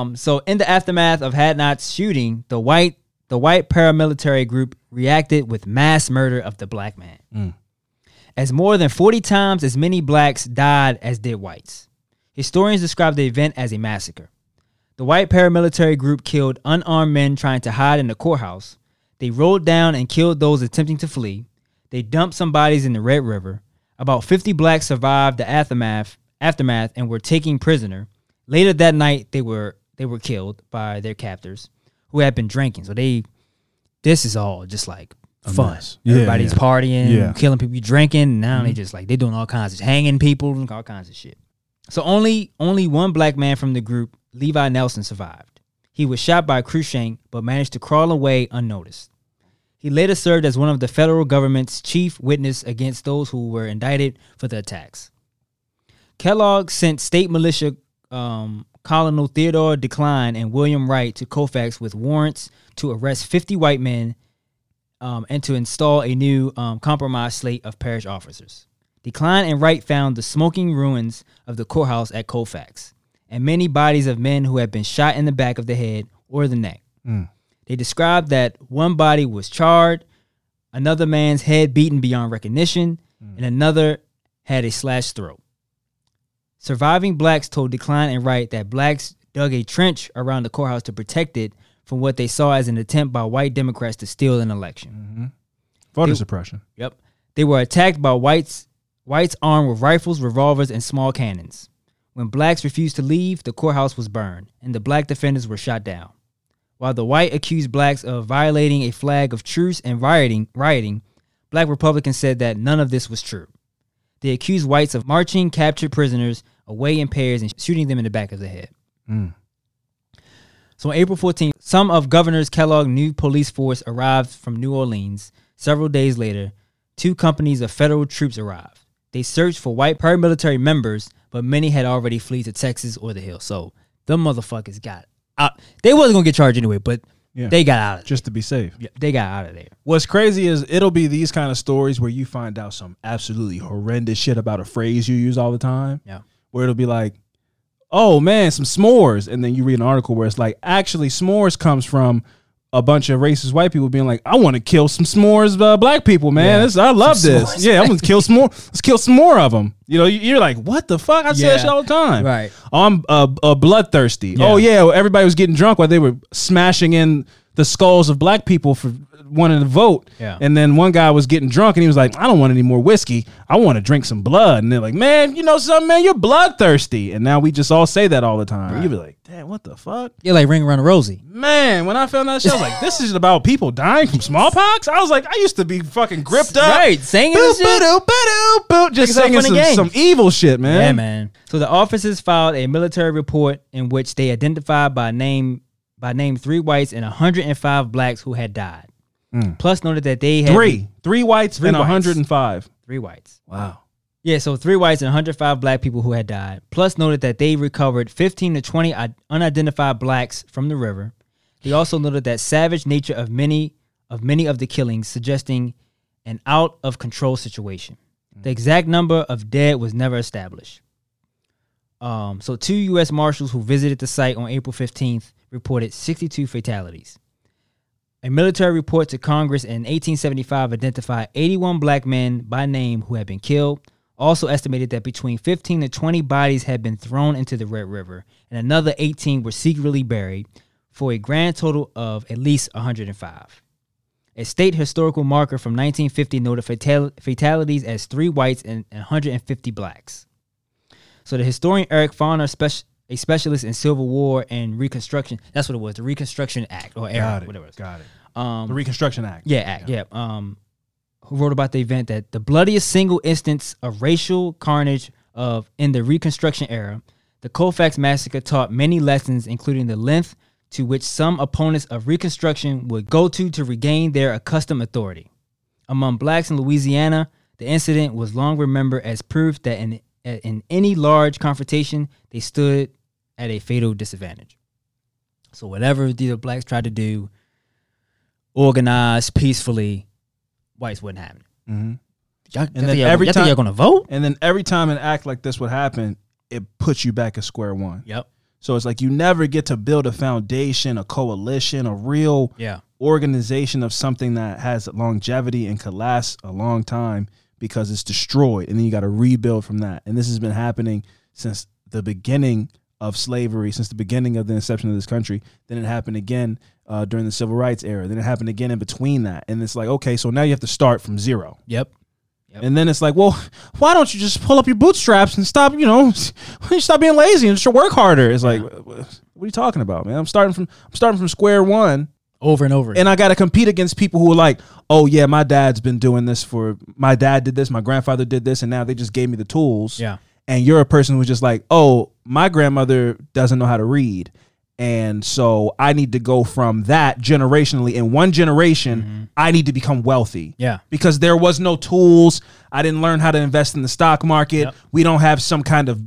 Um, so in the aftermath of Hadnot's shooting, the white the white paramilitary group reacted with mass murder of the black man. Mm. As more than 40 times as many blacks died as did whites. Historians describe the event as a massacre. The white paramilitary group killed unarmed men trying to hide in the courthouse. They rode down and killed those attempting to flee. They dumped some bodies in the Red River. About 50 blacks survived the aftermath aftermath and were taken prisoner. Later that night they were they were killed by their captors who had been drinking. So they this is all just like fun. Yeah, Everybody's yeah. partying, Yeah. killing people, drinking. And now they mm-hmm. just like they're doing all kinds of hanging people, and all kinds of shit. So only only one black man from the group, Levi Nelson, survived. He was shot by Cruikshank, but managed to crawl away unnoticed. He later served as one of the federal government's chief witness against those who were indicted for the attacks. Kellogg sent state militia um, Colonel Theodore DeKlyne and William Wright to Colfax with warrants to arrest 50 white men um, and to install a new um, compromise slate of parish officers. DeKlyne and Wright found the smoking ruins of the courthouse at Colfax and many bodies of men who had been shot in the back of the head or the neck. Mm. They described that one body was charred, another man's head beaten beyond recognition, mm. and another had a slashed throat. Surviving blacks told DeKlyne and Wright that blacks dug a trench around the courthouse to protect it from what they saw as an attempt by white Democrats to steal an election. Mm-hmm. Voter They- suppression. Yep. They were attacked by whites whites armed with rifles, revolvers, and small cannons. When blacks refused to leave, the courthouse was burned, and the black defenders were shot down. While the white accused blacks of violating a flag of truce and rioting, rioting, black Republicans said that none of this was true. They accused whites of marching captured prisoners away in pairs and shooting them in the back of the head. Mm. So on April 14th, some of Governor Kellogg's new police force arrived from New Orleans. Several days later, two companies of federal troops arrived. They searched for white paramilitary members, but many had already fled to Texas or the Hill. So them motherfuckers got out. They wasn't gonna get charged anyway, but Yeah. they got out of Just to be safe. there. They got out of there. What's crazy is it'll be these kind of stories where you find out some absolutely horrendous shit about a phrase you use all the time. Yeah. Where it'll be like, oh man, some s'mores. And then you read an article where it's like, actually, s'mores comes from a bunch of racist white people being like, I want to kill some s'mores uh, black people, man. Yeah. This, I love Some this. s'mores. Yeah, I'm to kill some more. Let's kill some more of them. You know, you- you're like, what the fuck? I say that shit all the time. Right. Oh, I'm uh, uh, bloodthirsty. Yeah. Oh yeah, everybody was getting drunk while they were smashing in the skulls of black people for wanting to vote. Yeah. And then one guy was getting drunk and he was like, I don't want any more whiskey. I want to drink some blood. And they're like, man, you know something, man, you're bloodthirsty. And now we just all say that all the time. You'd be like, damn, what the fuck? You're like ring around Rosie. Man, when I found that shit, I was like, this is about people dying from smallpox? I was like, I used to be fucking gripped up. Right, singing Boop, shit. ba-doo, ba-doo, boop, just Think it's all singing some, some evil shit, man. Yeah, man. So the officers filed a military report in which they identified by name by name three whites and 105 blacks who had died. Plus noted that they had Three. Three whites Three and whites. 105. three whites. Wow. Yeah, so three whites and 105 black people who had died. Plus noted that they recovered 15 to 20 unidentified blacks from the river. He also noted that savage nature of many of many of the killings suggesting an out of control situation. The exact number of dead was never established. Um, so two U.S. Marshals who visited the site on April 15th reported 62 fatalities. A military report to Congress in 1875 identified 81 black men by name who had been killed. also estimated that between 15 to 20 bodies had been thrown into the Red River, and another 18 were secretly buried, for a grand total of at least 105. A state historical marker from 1950 noted fatal- fatalities as three whites and 150 blacks. So the historian Eric Foner, spec- a specialist in Civil War and Reconstruction, that's what it was, the Reconstruction Act or era, Got it. whatever it was. Got it. Um, The Reconstruction Act. yeah, act, yeah. Um, who wrote about the event that the bloodiest single instance of racial carnage of in the Reconstruction era, the Colfax massacre taught many lessons, including the length to which some opponents of Reconstruction would go to to regain their accustomed authority. Among blacks in Louisiana, the incident was long remembered as proof that in in any large confrontation, they stood at a fatal disadvantage. So whatever the blacks tried to do, organize peacefully, whites wouldn't have it. hmm Y'all, And y'all then y'all- every y'all time- you're gonna vote? And then every time an act like this would happen, it puts you back at square one. Yep. So it's like you never get to build a foundation, a coalition, a real Yeah. organization of something that has longevity and could last a long time because it's destroyed. And then you got to rebuild from that. And this has been happening since the beginning of slavery, since the beginning of the inception of this country. Then it happened again uh, during the civil rights era. Then it happened again in between that. And it's like, okay, so now you have to start from zero. Yep. And then it's like, well, why don't you just pull up your bootstraps and stop, you know, you stop being lazy and just work harder? It's like, what are you talking about, man? I'm starting from I'm starting from square one Over and over. and I got to compete against people who are like, oh yeah, my dad's been doing this for my dad did this, my grandfather did this, and now they just gave me the tools. Yeah. And you're a person who's just like, oh, my grandmother doesn't know how to read. And so I need to go from that generationally. In one generation, mm-hmm. I need to become wealthy. Yeah. Because there was no tools. I didn't learn how to invest in the stock market. Yep. We don't have some kind of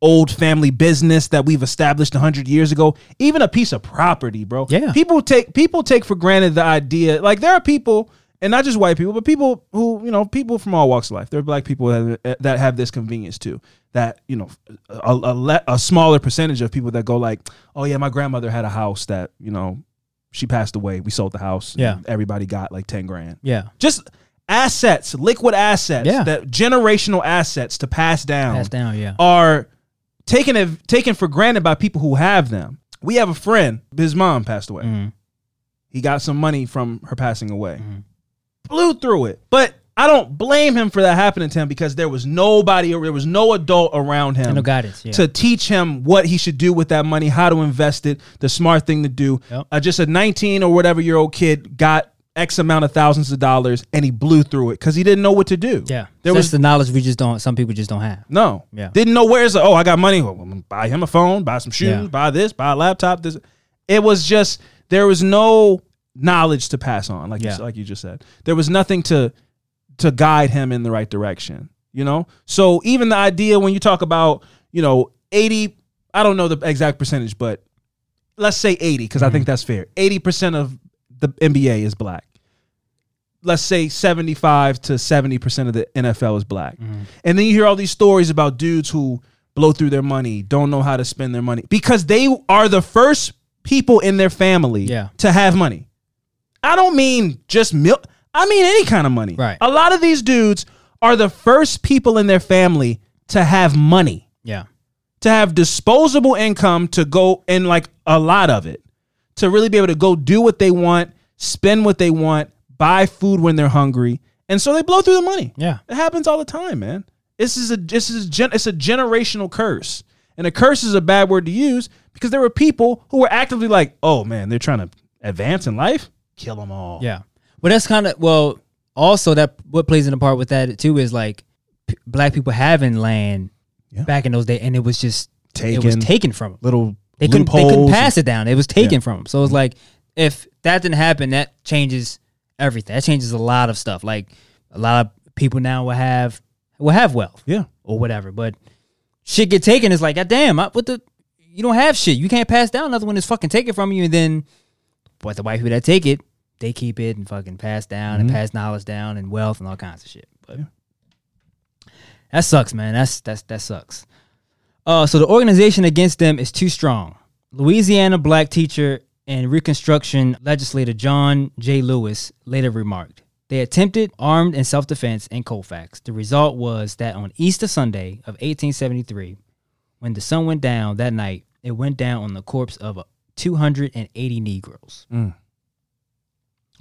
old family business that we've established 100 years ago. Even a piece of property, bro. Yeah. People take people take for granted the idea. Like there are people and not just white people, but people who, you know, people from all walks of life. There are black people that, that have this convenience too. That, you know, a, a, le- a smaller percentage of people that go like, oh yeah, my grandmother had a house that, you know, she passed away. We sold the house. Yeah. Everybody got like 10 grand yeah. just assets, liquid assets, Yeah. that generational assets to pass down, Pass down. Yeah. are taken taken for granted by people who have them. We have a friend, his mom passed away. Mhm. He got some money from her passing away. Mhm. Blew through it. But I don't blame him for that happening to him because there was nobody or there was no adult around him no guidance. Yeah. to teach him what he should do with that money, how to invest it, the smart thing to do. Yep. Uh, just a 19 or whatever year old kid got X amount of thousands of dollars and he blew through it because he didn't know what to do. yeah. There was the knowledge we just don't. Some people just don't have. no. Yeah. Didn't know where's oh, I got money. Well, buy him a phone, buy some shoes, Yeah. buy this, buy a laptop. This. It was just, there was no knowledge to pass on, like, Yeah. you, like you just said. There was nothing to to guide him in the right direction, you know? So even the idea when you talk about, you know, 80, I don't know the exact percentage, but let's say 80, because I think mm-hmm. that's fair. 80% of the NBA is black. Let's say 75 to 70% of the NFL is black. Mm-hmm. And then you hear all these stories about dudes who blow through their money, don't know how to spend their money because they are the first people in their family Yeah. to have money. I don't mean just milk. I mean any kind of money. Right. A lot of these dudes are the first people in their family to have money, Yeah. to have disposable income to go and like a lot of it, to really be able to go do what they want, spend what they want, buy food when they're hungry, and so they blow through the money. Yeah. It happens all the time, man. This is a this is a gen, it's a generational curse. And a curse is a bad word to use because there were people who were actively like, "Oh man, they're trying to advance in life. Kill them all." Yeah. Well, that's kind of well. Also, that what plays in a part with that too is like p- black people having land Yeah. back in those days, and it was just taken. it was Taken. from them. Little They couldn't they couldn't pass it down. It was taken Yeah. from them. So it's mm-hmm. like if that didn't happen, that changes everything. That changes a lot of stuff. Like a lot of people now will have will have wealth Yeah. or whatever, but shit get taken. It's like, God damn, I, what the? You don't have shit. You can't pass down another one that's fucking taken from you, and then what the white people that take it, they keep it and fucking pass down and pass knowledge down and wealth and all kinds of shit. But that sucks, man. That's that's that sucks. Uh, so the organization against them is too strong. Louisiana black teacher and Reconstruction legislator John J. Lewis later remarked, They attempted armed and self defense in Colfax. The result was that on Easter Sunday of 1873, when the sun went down that night, it went down on the corpse of uh, 280 Negroes.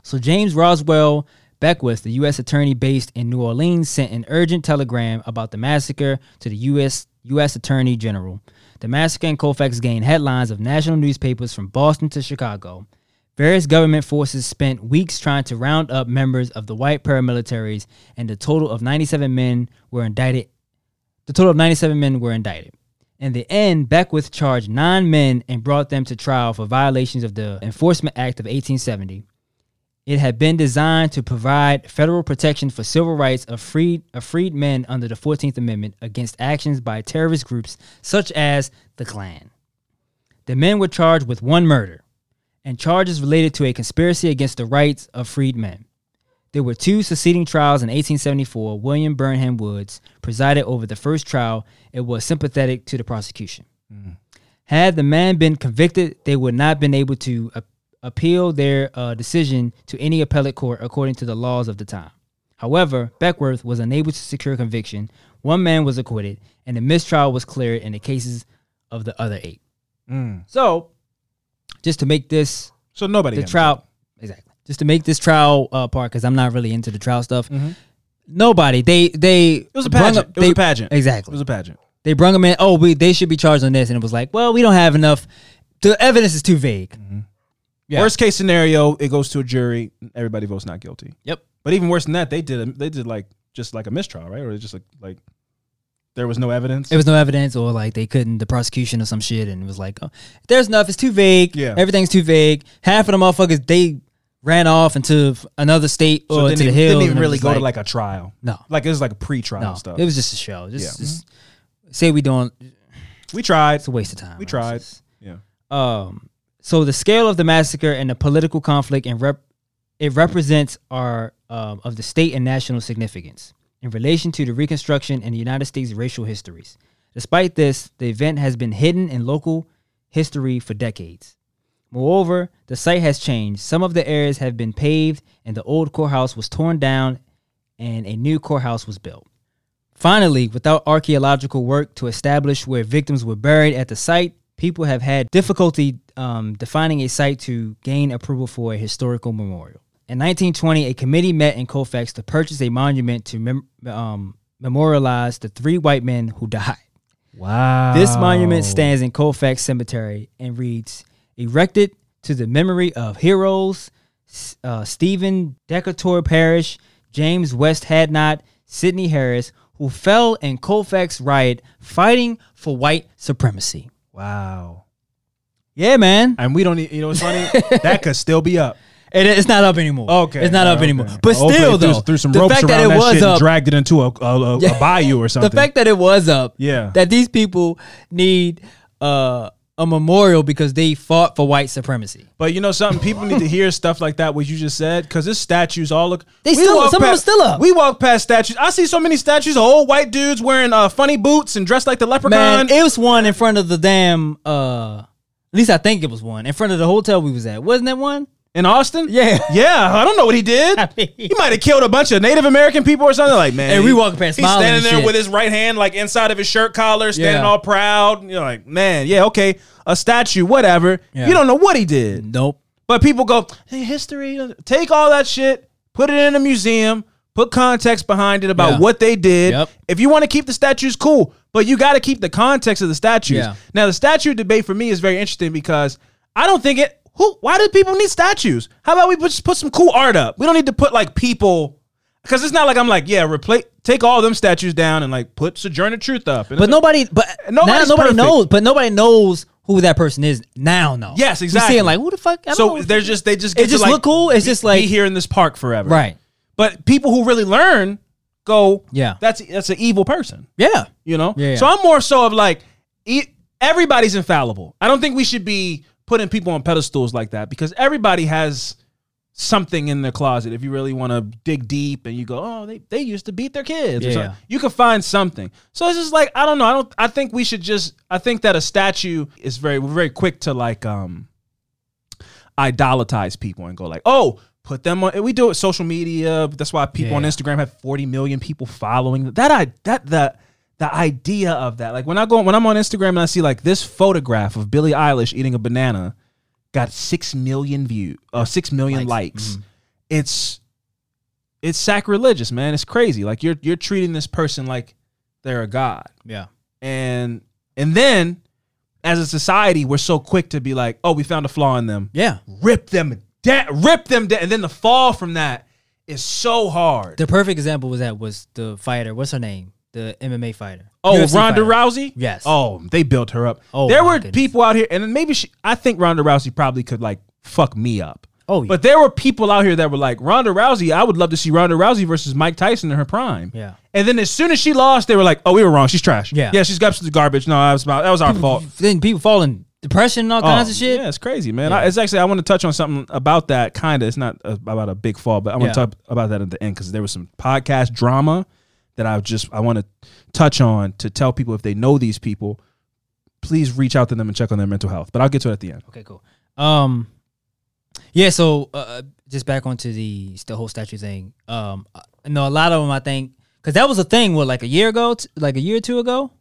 So James Roswell Beckwith, the U.S. attorney based in New Orleans, sent an urgent telegram about the massacre to the U.S. U.S. Attorney General. The massacre in Colfax gained headlines of national newspapers from Boston to Chicago. Various government forces spent weeks trying to round up members of the white paramilitaries, and the total of 97 men were indicted. The total of 97 men were indicted. In the end, Beckwith charged nine men and brought them to trial for violations of the Enforcement Act of 1870. It had been designed to provide federal protection for civil rights of freed of freed men under the 14th Amendment against actions by terrorist groups such as the Klan. The men were charged with one murder and charges related to a conspiracy against the rights of freed men. There were two succeeding trials in 1874. William Burnham Woods presided over the first trial. It was sympathetic to the prosecution. Mm. Had the man been convicted, they would not have been able to a- appeal their uh, decision to any appellate court according to the laws of the time. However, Beckwith was unable to secure conviction. One man was acquitted, and the mistrial was cleared in the cases of the other eight. So, just to make this So nobody. the trial exactly just to make this trial uh, part because I'm not really into the trial stuff. Mm-hmm. Nobody they they It was a pageant. up- it was a pageant. exactly. It was a pageant. They brung them in. Oh, we they should be charged on this, and it was like, well, we don't have enough. The evidence is too vague. Yeah. Worst case scenario, it goes to a jury. Everybody votes not guilty. Yep. But even worse than that, they did. A, they did like just like a mistrial, right? Or just like like there was no evidence. It was no evidence, or like they couldn't the prosecution or some shit, and it was like, oh, there's enough. It's too vague. Yeah. everything's too vague. Half of the motherfuckers they ran off into another state so or it to didn't, the hills. didn't even really go to like a trial. no, Like it was like a pre-trial no. stuff. It was just a show. Just, Yeah. just say we don't. we tried. It's a waste of time. We It's tried. just- Yeah. Um, so the scale of the massacre and the political conflict and rep- it represents are um, of the state and national significance in relation to the Reconstruction and the United States racial histories. Despite this, the event has been hidden in local history for decades. Moreover, the site has changed. Some of the areas have been paved, and the old courthouse was torn down, and a new courthouse was built. Finally, without archaeological work to establish where victims were buried at the site, people have had difficulty um, defining a site to gain approval for a historical memorial. In 1920, a committee met in Colfax to purchase a monument to mem- um, memorialize the three white men who died. Wow. This monument stands in Colfax Cemetery and reads, "Erected to the memory of heroes uh, Stephen Decatur Parrish, James West Hadnot, Sidney Harris, who fell in Colfax riot fighting for white supremacy." Wow. Yeah, man. And we don't. e- You know what's funny? that could still be up. It, it's not up anymore. Okay. it's not up okay. anymore. But Hopefully still, threw, though, threw some the ropes fact that it that was up, dragged it into a, a, a, a bayou or something. the fact that it was up, Yeah. that these people need uh, a memorial because they fought for white supremacy. But you know something, people need to hear stuff like that. What you just said, because this statues all look. They still- walk some of them still up. We walk past statues. I see so many statues of old white dudes wearing uh, funny boots and dressed like the leprechaun. Man, it was one in front of the damn. uh At least I think it was one in front of the hotel we was at. Wasn't that one? In Austin. Yeah. yeah. I don't know what he did. I mean- he might have killed a bunch of Native American people or something. Like man, And we walk past He's standing there shit. with his right hand like inside of his shirt collar, standing Yeah. all proud. You're like, man, yeah, okay, a statue, whatever. Yeah. You don't know what he did. Nope. But people go, hey, history, take all that shit, put it in a museum, put context behind it about Yeah. what they did. Yep. If you want to keep the statues, cool. But you got to keep the context of the statues. Now, the statue debate for me is very interesting because I don't think it. Who? Why do people need statues? How about we just put some cool art up? We don't need to put like people. Because it's not like I'm like, yeah, replace, take all them statues down and like put Sojourner Truth up. And But nobody, but nobody perfect. knows. But nobody knows who that person is now. No. Yes, exactly. seeing like who the fuck? I don't so there's just they just It get to, just like, look cool? It's just like be here in this park forever, right. But people who really learn go, Yeah. that's that's an evil person, Yeah. you know. Yeah. So I'm more so of like, everybody's infallible. I don't think we should be putting people on pedestals like that because everybody has something in their closet. If you really want to dig deep and you go, oh, they, they used to beat their kids, or Yeah. something, you can find something. So it's just like I don't know. I don't. I think we should just. I think that a statue is very we're very quick to like um idolize people and go like, oh, put them on. We do it social media. That's why people on Instagram have 40 million people following. That I that the the idea of that. Like when I go when I'm on Instagram and I see like this photograph of Billie Eilish eating a banana got 6 million view uh 6 million likes. Mm-hmm. It's it's sacrilegious, man. It's crazy. Like you're you're treating this person like they're a god Yeah. and and then as a society we're so quick to be like oh we found a flaw in them Yeah. rip them down rip them down and then the fall from that is so hard The perfect example was that was the fighter. What's her name? The MMA fighter. oh UFC ronda fighter. rousey Yes. oh they built her up Oh, there my were goodness. people out here and maybe she i think ronda rousey probably could like fuck me up Oh, yeah. but there were people out here that were like Ronda Rousey. I would love to see Ronda Rousey versus Mike Tyson in her prime. Yeah. And then as soon as she lost, they were like, "Oh, we were wrong. She's trash. Yeah. yeah, she's absolute garbage. No, that was about, that was our fault." Then people fall in depression and all kinds Oh, of shit. Yeah, it's crazy, man. I, it's actually I want to touch on something about that. Kind of, it's not uh, about a big fall, but I want Yeah. to talk about that at the end because there was some podcast drama that I just I want to touch on to tell people if they know these people, please reach out to them and check on their mental health. But I'll get to it at the end. Okay, cool. Um, yeah. So uh, just back onto the the whole statue thing. Um, I know a lot of them. I think because that was a thing. What like a year ago, t- like a year or two ago.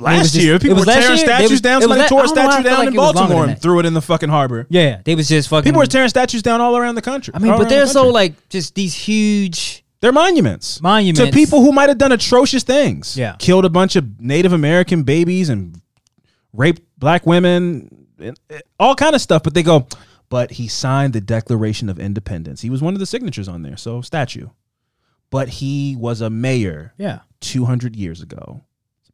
Last just- year, people were tearing statues was- down. it Somebody tore I a don't know why I statue down like in it was longer Baltimore and threw it in the fucking harbor. Yeah, they was just fucking. People were tearing statues down all around the country. I mean, but around they're the so like just these huge. They're monuments. Monuments. To people who might have done atrocious things. Yeah. Killed a bunch of Native American babies and raped black women, and, uh, all kind of stuff. But they go, but he signed the Declaration of Independence. He was one of the signatures on there. So, statue. But he was a mayor Yeah. 200 years ago.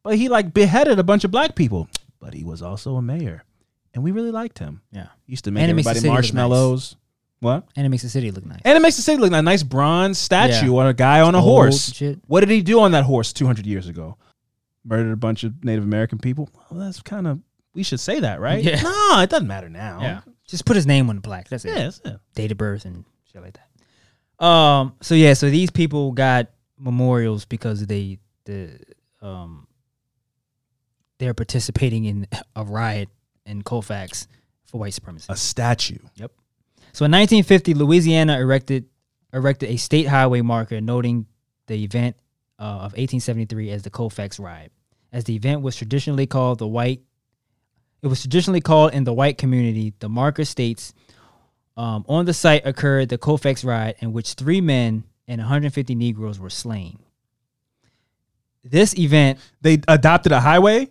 But he like beheaded a bunch of black people. But he was also a mayor. And we really liked him. Yeah. He used to make And it makes the everybody marshmallows. What? And it makes the city look nice. And it makes the city look like a nice bronze statue Yeah. on a guy on a Old horse. shit. What did he do on that horse 200 years ago? Murdered a bunch of Native American people. Well, that's kind of we should say that, right? Yeah. No, it doesn't matter now. Yeah. Just put his name on the plaque. That's it. Yeah, that's it. date of birth and shit like that. Um. So yeah. So these people got memorials because they the um they're participating in a riot in Colfax for white supremacy. A statue. So in 1950, Louisiana erected erected a state highway marker noting the event uh, of 1873 as the Colfax Riot, As the event was traditionally called the white, it was traditionally called in the white community. The marker states um, on the site occurred the Colfax Riot, in which three men and 150 Negroes were slain. This event, They adopted a highway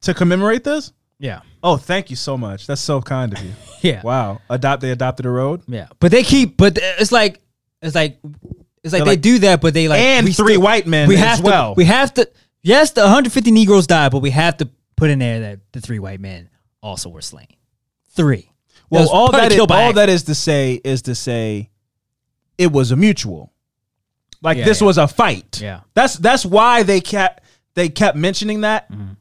to commemorate this? yeah, Oh, thank you so much. That's so kind of you. yeah, wow. Adopt they adopted a road? yeah. But they keep, but it's like, it's like, it's like They're they like- do that, but they like and we three still- white men we as have well. to we have to yes the 150 negroes died but we have to put in there that the three white men also were slain three well, all probably that is, killed by all that is to say is to say it was a mutual. Like Yeah, this yeah. was a fight. Yeah. That's that's why they kept they kept mentioning that Mm-hmm.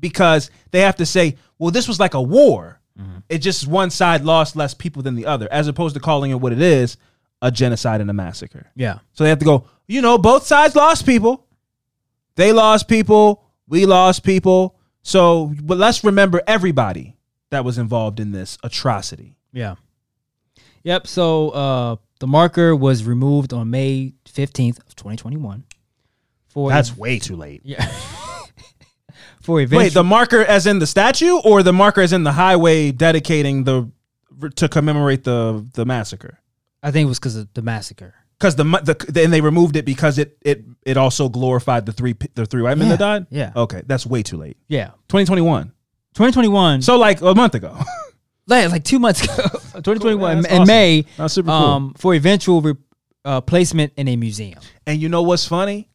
Because they have to say, well, this was like a war. Mm-hmm. It just one side lost less people than the other, as opposed to calling it what it is, a genocide and a massacre. yeah So they have to go, you know, both sides lost people. They lost people, we lost people. So but let's remember everybody that was involved in this atrocity. yeah yep so uh the marker was removed on may 15th of 2021 for That's way too late. yeah for eventual Wait, the marker as in the statue or the marker as in the highway dedicating the to commemorate the the massacre? i think it was because of the massacre Because the, the then they removed it because it it it also glorified the three the three white men that died. yeah. Okay, that's way too late. yeah 2021. 2021 So like a month ago. like, like two months ago 2021 man, in awesome. may That's super cool. um for eventual re- uh, placement in a museum And you know what's funny?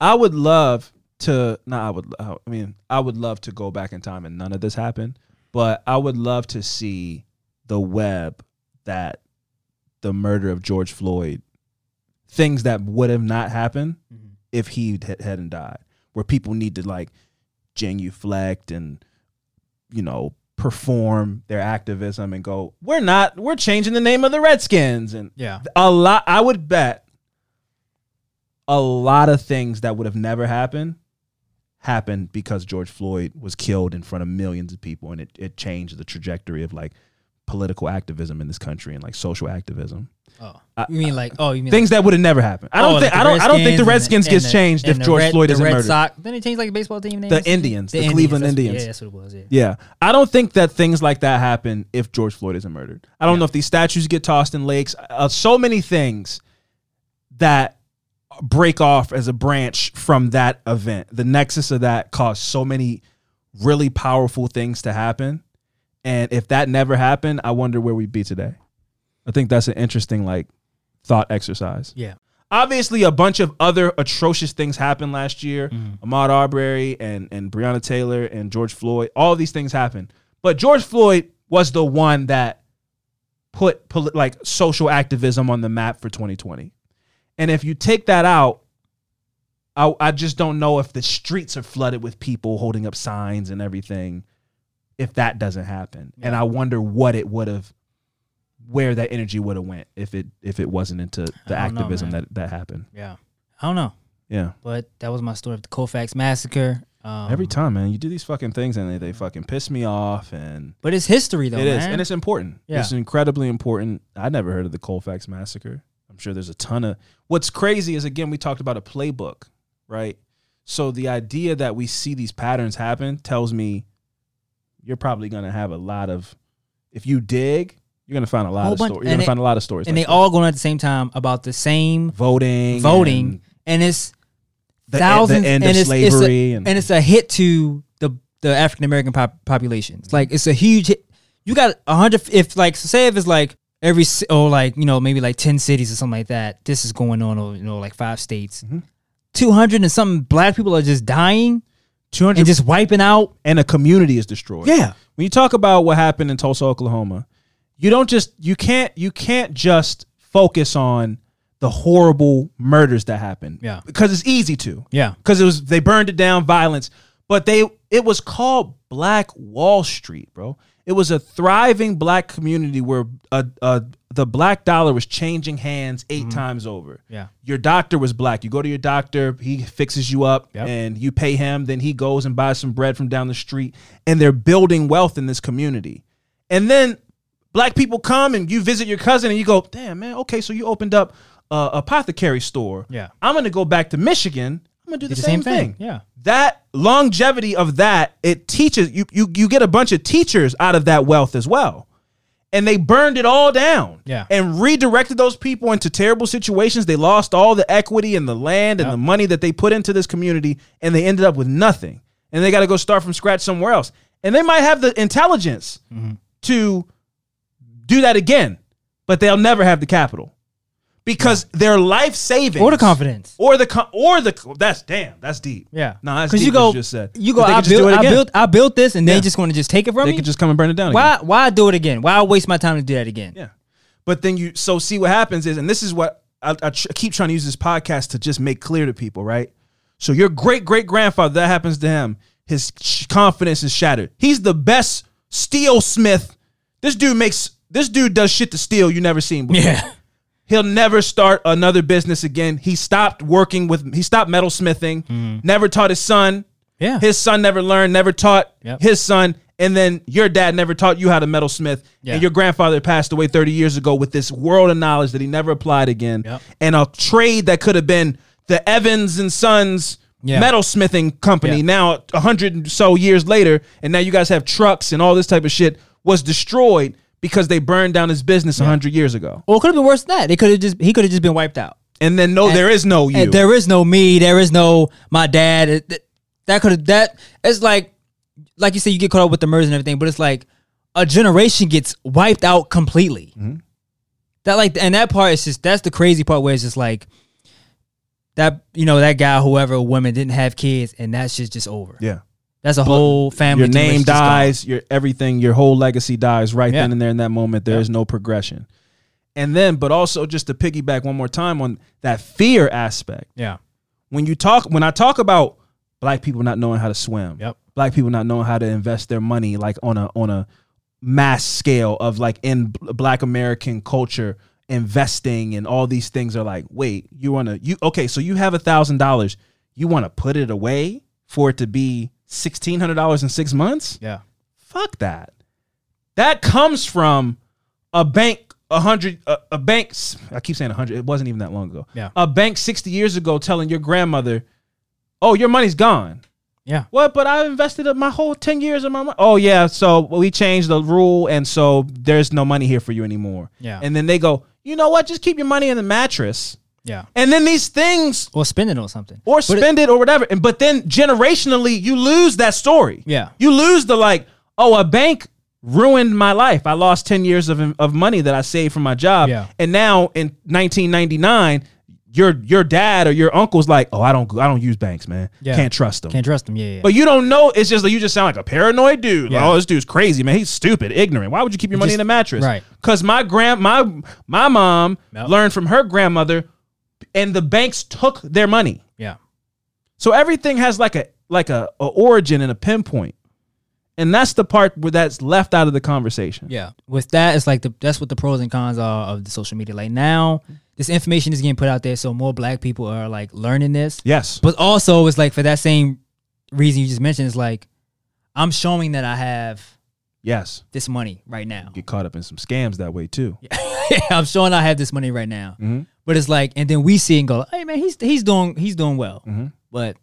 I would love to. Nah, I would. I mean, I would love to go back in time and none of this happened. But I would love to see the web that the murder of George Floyd, things that would have not happened mm-hmm. if he had- hadn't died, where people need to like genuflect and you know perform their activism and go, we're not, we're changing the name of the Redskins and yeah a lot i would bet a lot of things that would have never happened happened because george floyd was killed in front of millions of people and it, it changed the trajectory of like political activism in this country and like social activism. Oh, I- you mean like oh, you mean Things that would have never happened. I don't oh, think like I don't I don't think the Redskins Redskins and gets the- changed and if George Red- Floyd the isn't Red murdered. Sox. Then they changed like the baseball team name. The? Indians, the Cleveland that's- Indians. Yeah, that's what it was. Yeah. Yeah. I don't think that things like that happen if George Floyd isn't murdered. I don't know if these statues get tossed in lakes. Uh, so many things that break off as a branch from that event. The nexus of that caused so many really powerful things to happen. And if that never happened, I wonder where we'd be today. I think that's an interesting like thought exercise. Yeah. Obviously, a bunch of other atrocious things happened last year. Mm-hmm. Ahmaud Arbery and and Breonna Taylor and George Floyd. All these things happened, but George Floyd was the one that put poli- like social activism on the map for 2020. And if you take that out, I, I just don't know if the streets are flooded with people holding up signs and everything. If that doesn't happen, and I wonder what it would have, where that energy would have went if it if it wasn't into the don't know, activism that that happened. Yeah. I don't know, Yeah. but that was my story of the Colfax massacre. Um, Every time, man, you do these fucking things and they, they fucking piss me off, and but it's history though. it is, man. and it's important. Yeah. It's incredibly important. I never heard of the Colfax massacre. I'm sure there's a ton of. What's crazy is again we talked about a playbook, right? So the idea that we see these patterns happen tells me you're probably gonna have a lot of. If you dig, you're gonna find a lot Whole of bunch- stories. You're and gonna they- find a lot of stories, and like they all going at the same time about the same voting, voting, and and it's the, thousands the end and of it's, it's a- slavery, and, and it's a hit to the the African American pop- population. It's like it's a huge hit. You got a hundred. If like say if it's like every or like you know maybe like ten cities or something like that. This is going on or you know like five states. Mhm. Two hundred and something black people are just dying 200 and just wiping out. and a community is destroyed. Yeah. When you talk about what happened in Tulsa, Oklahoma, you don't just you can't you can't just focus on the horrible murders that happened. Yeah. Because it's easy to. Yeah. Because it was they burned it down, violence. But they it was called Black Wall Street, bro. It was a thriving black community where uh, uh, the black dollar was changing hands 8 times over. Mm-hmm. Yeah. Your doctor was black. You go to your doctor, he fixes you up, Yep. and you pay him. Then he goes and buys some bread from down the street, and they're building wealth in this community. And then black people come and you visit your cousin, and you go, "Damn, man, okay, so you opened up a apothecary store. Yeah. I'm gonna go back to Michigan. I'm gonna do the, the same, same thing. thing, yeah. That longevity of that, it teaches you. You you get a bunch of teachers out of that wealth as well and they burned it all down. Yeah. And redirected those people into terrible situations. They lost all the equity and the land and Yep. the money that they put into this community, and they ended up with nothing. And they got to go start from scratch somewhere else. And they might have the intelligence Mm-hmm. to do that again, but they'll never have the capital because their life saving Or the confidence. or the or the that's damn that's deep. Yeah. no, that's Because deep you go, you just said. you go. I could just do built, I built, I built this, and Yeah. they just going to just take it from They me. They could just come and burn it down. again. why? Why do it again? Why waste my time to do that again? Yeah. But then you so see what happens is, and this is what I, I tr- keep trying to use this podcast to just make clear to people, right? So your great great grandfather, that happens to him, his confidence is shattered. He's the best steel smith. This dude makes this dude does shit to steel you never seen before. Yeah. He'll never start another business again. He stopped working with he stopped metalsmithing, mm-hmm. never taught his son. Yeah. His son never learned, never taught Yep. his son, and then your dad never taught you how to metalsmith. Yeah. And your grandfather passed away 30 years ago with this world of knowledge that he never applied again. Yep. And a trade that could have been the Evans and Sons Yeah. metalsmithing company Yeah. now a hundred and so years later, and now you guys have trucks and all this type of shit was destroyed because they burned down his business a hundred years ago. Or it could have been worse than that. They could have just he could have just been wiped out. And then no, there is no you. And there is no me. There is no my dad. It- that- that could have that. It's like, like you said, you get caught up with the murders and everything, but it's like a generation gets wiped out completely. Mm-hmm. That like, and that part is just that's the crazy part where it's just like that. You know, that guy, whoever, woman didn't have kids, and that's just just over. yeah. That's a whole family. your name generation just gone. dies, your everything, your whole legacy dies right Yeah. then and there in that moment. There is no progression. And then, but also just to piggyback one more time on that fear aspect. Yeah. When you talk, when I talk about black people not knowing how to swim, Yep. black people not knowing how to invest their money like on a on a mass scale of like in black American culture investing and all these things are like, wait, you want to you okay, so you have a thousand dollars, you want to put it away for it to be sixteen hundred dollars in six months? Yeah. Fuck that. that comes from a bank a hundred a, a bank I keep saying a hundred it wasn't even that long ago Yeah. a bank 60 years ago telling your grandmother oh your money's gone Yeah. what but I invested my whole 10 years of my money oh yeah so we changed the rule and so there's no money here for you anymore Yeah. and then they go you know what just keep your money in the mattress Yeah. and then these things Or spend it on something. or But it- spend it, or whatever. And but then generationally, you lose that story. Yeah. you lose the like, oh, a bank ruined my life. I lost ten years of of money that I saved from my job. Yeah. and now in 1999, your your dad or your uncle's like, oh, I don't I don't use banks, man. Yeah. Can't trust them. Can't trust them. Yeah. yeah. But you don't know. It's just like you just sound like a paranoid dude. Like, Yeah. oh, this dude's crazy, man. He's stupid, ignorant. Why would you keep your money Just- in a mattress? right. Because my grand my my mom Yep. learned from her grandmother, and the banks took their money. yeah. So everything has like a like a, a origin and a pinpoint, and that's the part where that's left out of the conversation. Yeah. With that, it's like the that's what the pros and cons are of the social media. Like now, this information is getting put out there, so more black people are like learning this. Yes. But also, it's like for that same reason you just mentioned, it's like I'm showing that I have Yes. this money right now. Get caught up in some scams that way too. yeah, I'm showing I have this money right now. Mhm. But it's like, and then we see and go, "Hey man, he's he's doing he's doing well." Mhm. But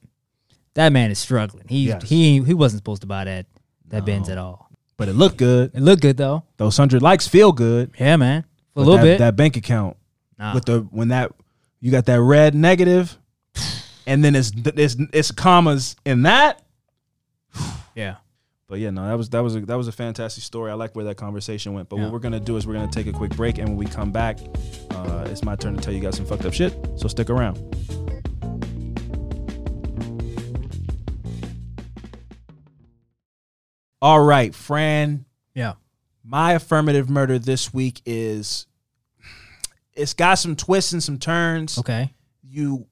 that man is struggling. He Yes. he he wasn't supposed to buy that that Benz at all. But it looked good. It looked good though. Those hundred likes feel good. Yeah, man, a little that, bit. That bank account nah. with the when that you got that red negative, and then it's it's it's commas in that. yeah. But yeah, no, that was that was a, that was a fantastic story. I like where that conversation went. But Yeah. what we're gonna do is we're gonna take a quick break, and when we come back, uh, it's my turn to tell you guys some fucked up shit. So stick around. All right, Fran. Yeah. My affirmative murder this week is it's got some twists and some turns Okay. you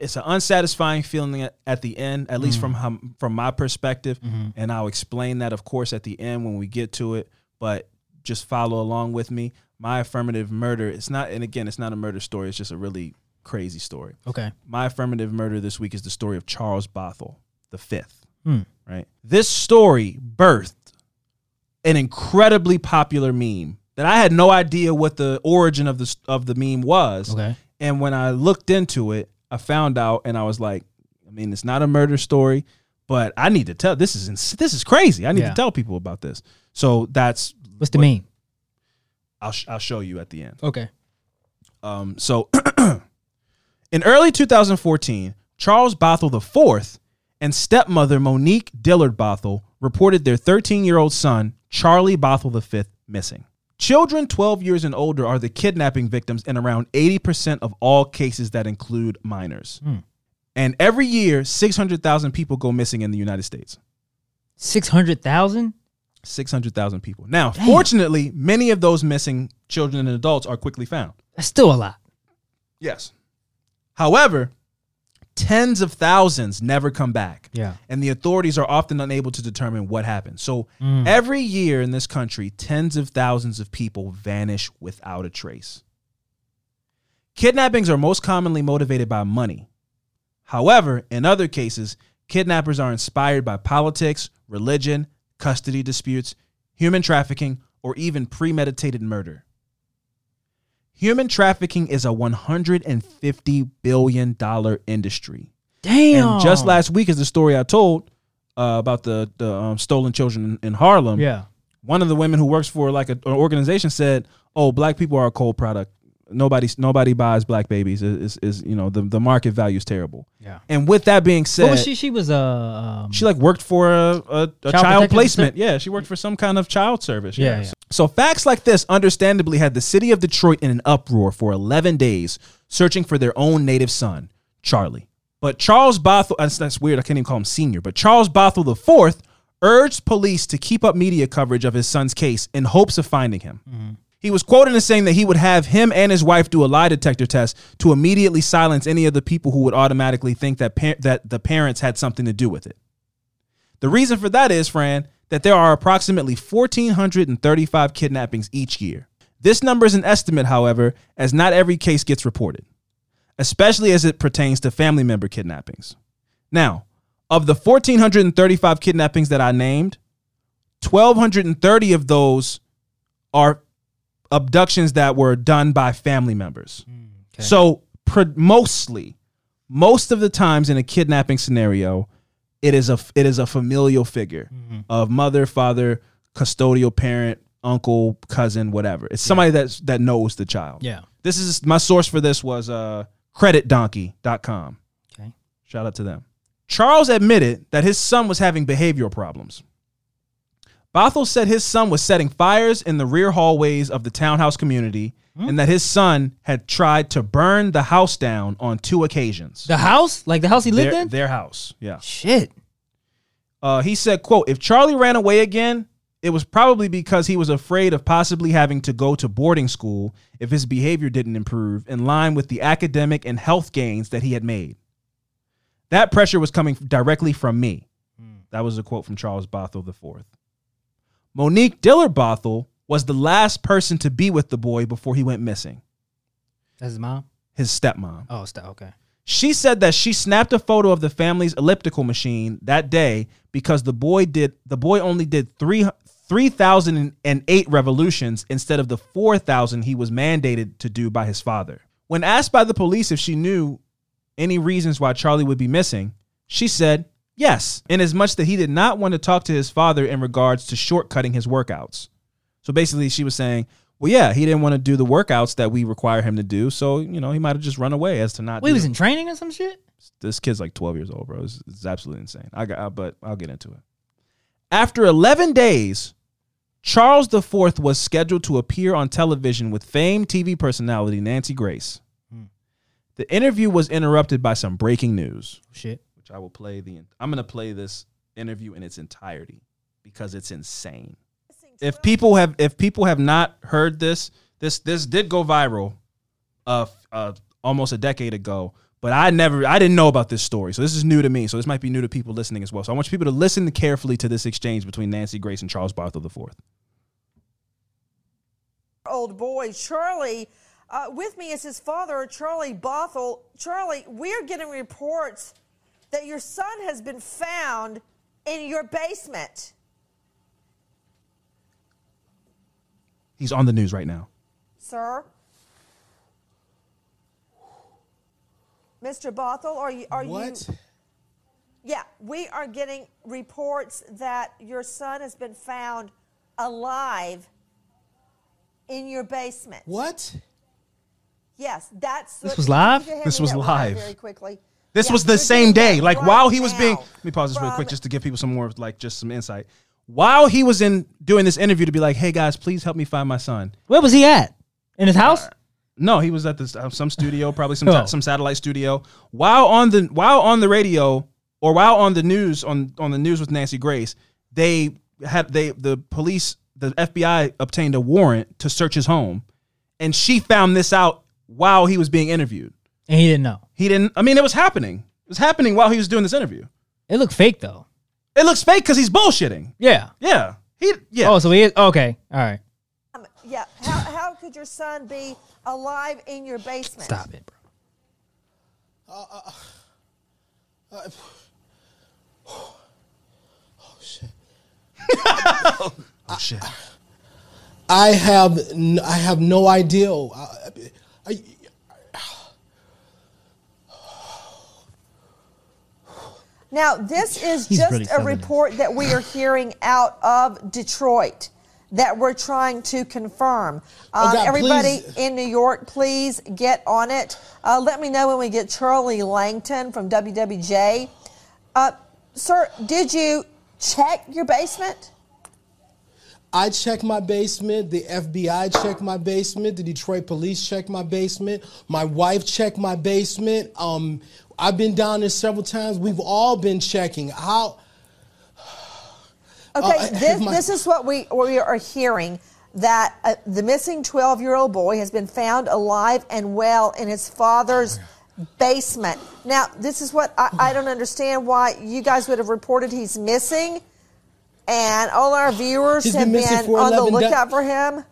it's an unsatisfying feeling at, the end at least from hum, from my perspective. And I'll explain that of course at the end when we get to it but just follow along with me. My affirmative murder it's not and again it's not a murder story it's just a really crazy story. Okay. my affirmative murder this week is the story of Charles Bothell the fifth Hmm. right? This story birthed an incredibly popular meme that I had no idea what the origin of the of the meme was. Okay. and when I looked into it, I found out, and I was like, I mean, it's not a murder story, but I need to tell. This is ins- this is crazy. I need Yeah. to tell people about this. So that's What's the what- meme? I'll sh- I'll show you at the end. Okay. Um, so in early 2014, Charles Bothell IV and stepmother Monique Dillard Bothell reported their 13 year old son, Charlie Bothell V, missing. Children 12 years and older are the kidnapping victims in around 80% of all cases that include minors. Hmm. And every year, 600,000 people go missing in the United States. Six hundred thousand. 600,000 people. Now, fortunately, many of those missing children and adults are quickly found. That's still a lot. Yes. However, tens of thousands never come back. Yeah. And the authorities are often unable to determine what happened. So mm. every year in this country, tens of thousands of people vanish without a trace. Kidnappings are most commonly motivated by money. However, in other cases, kidnappers are inspired by politics, religion, custody disputes, human trafficking, or even premeditated murder. Human trafficking is a $150 billion industry. Damn. And just last week is the story I told uh, about the, the um, stolen children in, in Harlem. Yeah. One of the women who works for like a, an organization said, "Oh, black people are a cold product. Nobody nobody buys black babies. Is is you know the the market value is terrible." Yeah. And with that being said, What was she? She was a. Um, she like worked for a, a, a child, protective placement. assistant? Yeah, she worked for some kind of child service. Yeah, yeah. So facts like this understandably had the city of Detroit in an uproar for 11 days searching for their own native son, Charlie. But Charles Bothell, that's, that's weird, I can't even call him senior, but Charles Bothell IV urged police to keep up media coverage of his son's case in hopes of finding him. He was quoted as saying that he would have him and his wife do a lie detector test to immediately silence any of the people who would automatically think that par- that the parents had something to do with it. The reason for that is, Fran, that there are approximately 1,435 kidnappings each year. This number is an estimate, however, as not every case gets reported, especially as it pertains to family member kidnappings. Now, of the 1,435 kidnappings that I named, 1,230 of those are abductions that were done by family members. So pre- mostly, most of the times in a kidnapping scenario, it is a it is a familial figure of mother, father, custodial parent, uncle, cousin, whatever. It's somebody that's that knows the child. Yeah. This is my source for this was uh creditdonkey.com. Okay. Shout out to them. Charles admitted that his son was having behavioral problems. Bothell said his son was setting fires in the rear hallways of the townhouse community and that his son had tried to burn the house down on two occasions. The house, like the house he lived their, in. their house. Yeah. Shit. Uh, he said, quote, if Charlie ran away again, it was probably because he was afraid of possibly having to go to boarding school if his behavior didn't improve in line with the academic and health gains that he had made. That pressure was coming directly from me. That was a quote from Charles Bothell IV. Monique Dillard Bothell was the last person to be with the boy before he went missing, That's his mom. his stepmom. Oh, stop. Okay. She said that she snapped a photo of the family's elliptical machine that day because the boy did the boy only did three three thousand and eight revolutions instead of the four thousand he was mandated to do by his father. When asked by the police if she knew any reasons why Charlie would be missing, she said yes, in as much that he did not want to talk to his father in regards to shortcutting his workouts. So basically, she was saying, well, yeah, he didn't want to do the workouts that we require him to do, so you know he might have just run away as to not. Wait, he was them in training or some shit. this kid's like 12 years old, bro. It's, it's absolutely insane. I got, I, but I'll get into it. After 11 days, Charles IV was scheduled to appear on television with famed TV personality Nancy Grace. Hmm. The interview was interrupted by some breaking news, Shit. Which I will play the. I'm gonna play this interview in its entirety because it's insane. If people have, if people have not heard this, this this did go viral, uh, uh, almost a decade ago. But I never, I didn't know about this story, so this is new to me. So this might be new to people listening as well. So I want people to listen carefully to this exchange between Nancy Grace and Charles Bothell IV. old boy, Charlie. Uh, with me is his father, Charlie Bothell. Charlie, we're getting reports that your son has been found in your basement. He's on the news right now. Sir? Mr. Bothell, are you are What? you Yeah, we are getting reports that your son has been found alive in your basement. What? Yes, that's This was live? Can you hand This was live. Very quickly. This Yeah, was the same day. Like right while he was being, let me pause this real quick just to give people some more, like just some insight. While he was in doing this interview to be like, hey guys, please help me find my son. Where was he at? In his house? No, he was at this uh, some studio, probably some Oh. some satellite studio. While on the while on the radio or while on the news on on the news with Nancy Grace, they had they the police the FBI obtained a warrant to search his home, and she found this out while he was being interviewed. And he didn't know. He didn't. I mean, it was happening. It was happening while he was doing this interview. It looked fake though. It looks fake because he's bullshitting. Yeah. Yeah, he yeah. Oh, so he is okay. All right. Um, yeah, how, how could your son be alive in your basement? Stop it, bro. oh oh shit. Oh shit. I, I have n- I have no idea. I, I, Now, this is He's just a report that we are hearing out of Detroit that we're trying to confirm. Um, God, everybody please. in New York, please get on it. Uh, let me know when we get Charlie Langton from WWJ. Uh, sir, did you check your basement? I checked my basement. The FBI checked my basement. The Detroit police checked my basement. My wife checked my basement. Um, I've been down there several times. We've all been checking. How? Okay, Uh, this, my- this is what we we are hearing that uh, the missing 12 year old boy has been found alive and well in his father's basement. Now, this is what I, I don't understand why you guys would have reported he's missing, and all our viewers He's have been been, on the 11 da- lookout for him.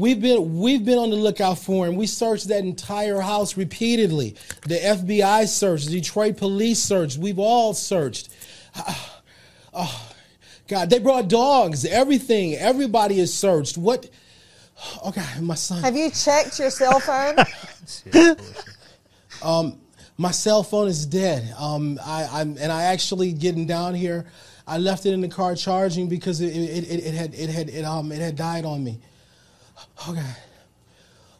We've been we've been on the lookout for him. We searched that entire house repeatedly. The FBI searched, the Detroit police searched. We've all searched. Oh, God, they brought dogs, everything. Everybody is searched. What? Okay, my son. Have you checked your cell phone? My cell phone is dead. Um, I, I'm and I actually getting down here. I left it in the car charging because it, it, it, it had it had it um it had died on me. Okay.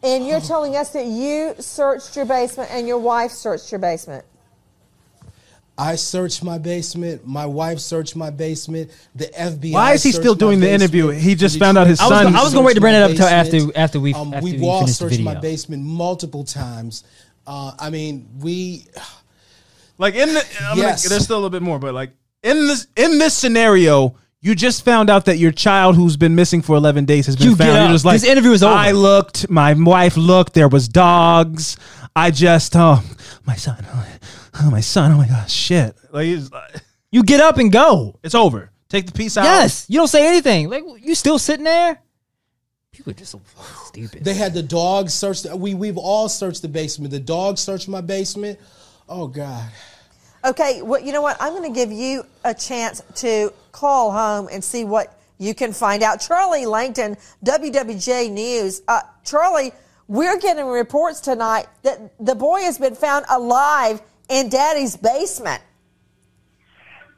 and you're telling us that you searched your basement and your wife searched your basement. I searched my basement. My wife searched my basement. The FBI. Why is he still doing the basement. interview? He just found out his I son- gonna- I was gonna wait to bring it up until after- after we- Um, after we've we all finish the searched my basement multiple times. Uh, I mean, we. Like in the, I'm Yes. gonna, there's still a little bit more, but like in this in this scenario, you just found out that your child who's been missing for 11 days has been You found. You're just like This interview is over. I looked, my wife looked, there was dogs. I just oh my son, oh my son, oh my gosh, shit. Like it's, You get up and go. it's over. Take the piece out. Yes, you don't say anything. Like you still sitting there. People are just so stupid. They had the dogs search. The, we we've all searched the basement. The dogs searched my basement. Oh God. Okay, well, you know what? I'm going to give you a chance to call home and see what you can find out. Charlie Langton, WWJ News. Uh, Charlie, we're getting reports tonight that the boy has been found alive in Daddy's basement.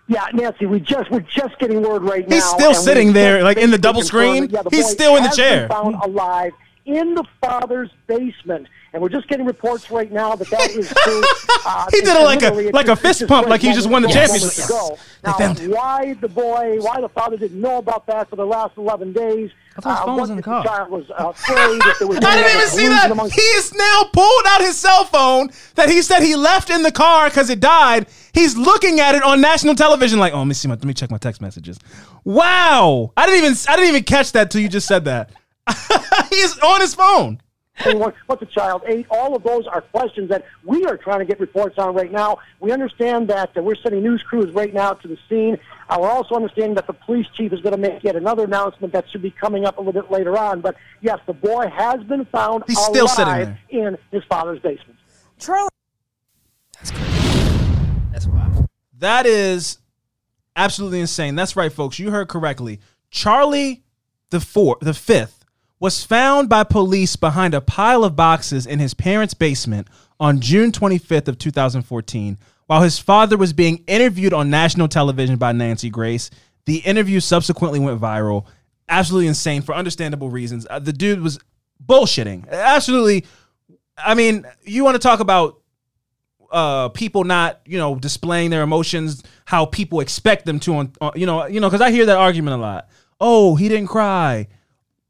Yeah, Nancy, we just we're just getting word right now. He's still sitting there, like, in the double screen. yeah, the He's boy still in the has chair. Been found alive in the father's basement, and we're just getting reports right now that that is true. Uh, He did and it like a- like a fist pump, like he just won the moments- championship. moments ago. They Now, found why the boy, why the father didn't know about that for the last eleven days? I thought his uh, phone what was in the if car. child was uh, afraid. If there was I didn't even see that. among- He is now pulled out his cell phone that he said he left in the car because it died. He's looking at it on national television, like, oh, let me see my, let me check my text messages. Wow, I didn't even, I didn't even catch that till you just said that. He's on his phone. what's what, what child ate. All of those are questions that we are trying to get reports on right now. We understand that uh, we're sending news crews right now to the scene. Uh, we're also understanding that the police chief is going to make yet another announcement that should be coming up a little bit later on. But yes, the boy has been found He's alive still sitting in his father's basement. Charlie, That's wild. That is absolutely insane. That's right, folks. You heard correctly. Charlie the fourth, the fifth, was found by police behind a pile of boxes in his parents' basement on June 25th of 2014, while his father was being interviewed on national television by Nancy Grace. The interview subsequently went viral. Absolutely insane for understandable reasons. Uh, the dude was bullshitting. Absolutely. I mean, you want to talk about uh people not you know displaying their emotions how people expect them to on, on you know you know because i hear that argument a lot oh he didn't cry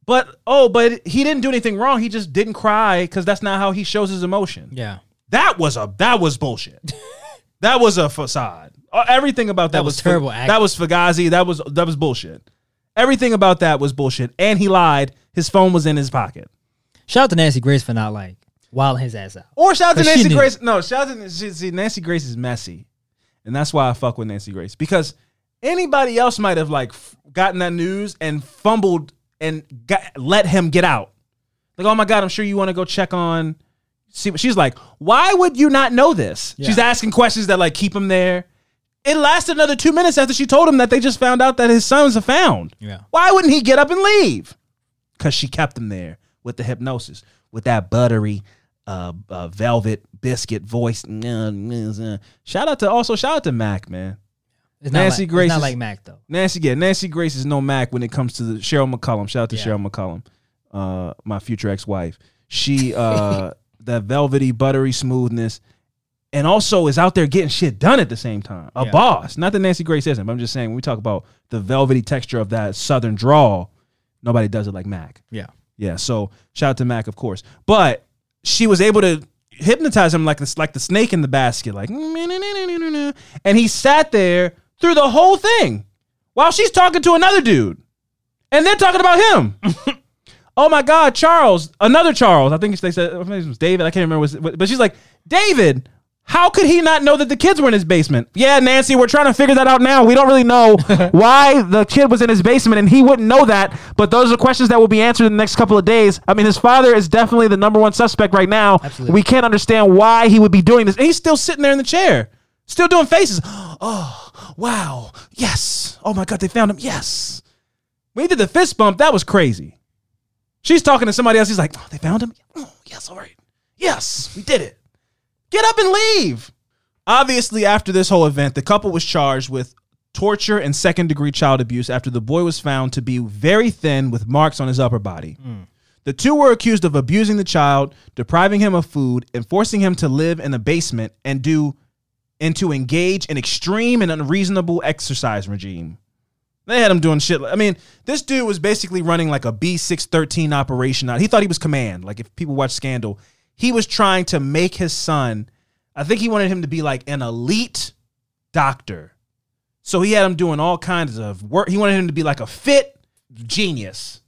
but oh but he didn't do anything wrong. He just didn't cry because that's not how he shows his emotion. Yeah. that was a that was bullshit. That was a facade. Uh, everything about that, That was fa- terrible that was fugazi. That was that was bullshit. Everything about that was bullshit. And he lied. His phone was in his pocket. Shout out to Nancy Grace for not like wilding his ass out. Or shout out to Nancy. Grace. No, shout out to see, see, Nancy Grace is messy, and that's why I fuck with Nancy Grace. Because anybody else might have like gotten that news and fumbled and got, let him get out. Like, oh my god, I'm sure you want to go check on. See, what she's like, why would you not know this? She's asking questions that like keep him there. It lasted another two minutes after she told him that they just found out that his sons are found. Yeah. Why wouldn't he get up and leave? Because she kept him there with the hypnosis, with that buttery, uh, uh velvet biscuit voice. Shout out to also shout out to Mac, man. It's not Nancy like, Grace not is- like Mac though. Nancy, yeah, Nancy Grace is no Mac when it comes to the Cheryl McCollum. Shout out to Yeah. Cheryl McCollum, uh, my future ex-wife. She uh that velvety, buttery smoothness, and also is out there getting shit done at the same time. A Yeah. boss. Not that Nancy Grace isn't, but I'm just saying when we talk about the velvety texture of that southern drawl, nobody does it like Mac. Yeah. Yeah, so shout out to Mac, of course. But she was able to hypnotize him like this, like the snake in the basket, like, and he sat there through the whole thing while she's talking to another dude, and they're talking about him. oh my God, Charles, another Charles. I think they said I think it was David. I can't remember, but she's like, David. How could he not know that the kids were in his basement? Yeah, Nancy, we're trying to figure that out now. We don't really know why the kid was in his basement and he wouldn't know that, but those are questions that will be answered in the next couple of days. I mean, his father is definitely the number one suspect right now. Absolutely. We can't understand why he would be doing this. And he's still sitting there in the chair. Still doing faces. Oh, wow. Yes. Oh my God, they found him. Yes. When he did the fist bump, that was crazy. She's talking to somebody else. He's like, oh, they found him? Oh, yes, all right. Yes, we did it. Get up and leave. Obviously, after this whole event, the couple was charged with torture and second degree child abuse after the boy was found to be very thin with marks on his upper body. Hmm. The two were accused of abusing the child, depriving him of food, and forcing him to live in a basement and do and to engage in extreme and unreasonable exercise regime. They had him doing shit. I mean, this dude was basically running like a B613 operation. out. He thought he was command. Like if people watch Scandal, he was trying to make his son, I think he wanted him to be like an elite doctor. So he had him doing all kinds of work. He wanted him to be like a fit genius.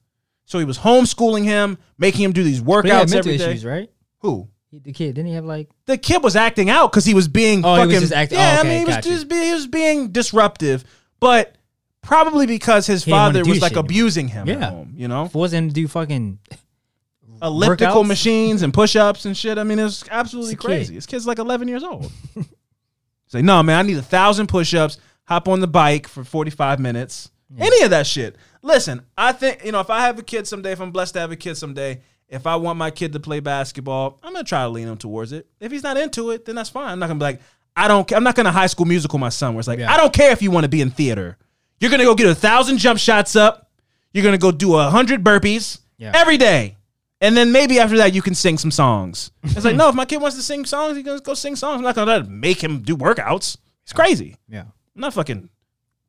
So he was homeschooling him, making him do these But he had workouts mental every day. issues, right? Who? He- The kid didn't he have like the kid was acting out because he was being Oh, he fucking. was just acting- yeah, oh, I mean, he was gotcha. just be, he was being disruptive, but probably because his He father was like shit abusing him at Yeah. home. You know, forcing him to do fucking elliptical workouts? machines and push-ups and shit. I mean, it's absolutely It's a kid. crazy. This kid's like 11 years old. say like, no, man, I need a thousand push-ups. Hop on the bike for 45 minutes. Any of that shit. Listen, I think you know if I have a kid someday, if I'm blessed to have a kid someday, if I want my kid to play basketball, I'm gonna try to lean him towards it. If he's not into it, then that's fine. I'm not gonna be like, I don't. I'm not gonna high school musical my son. Where it's like, Yeah. I don't care if you want to be in theater. You're gonna go get a thousand jump shots up. You're gonna go do a hundred burpees Yeah. every day. And then maybe after that you can sing some songs. It's like, no, if my kid wants to sing songs, he's gonna go sing songs. I'm not gonna make him do workouts. It's crazy. yeah. I'm not fucking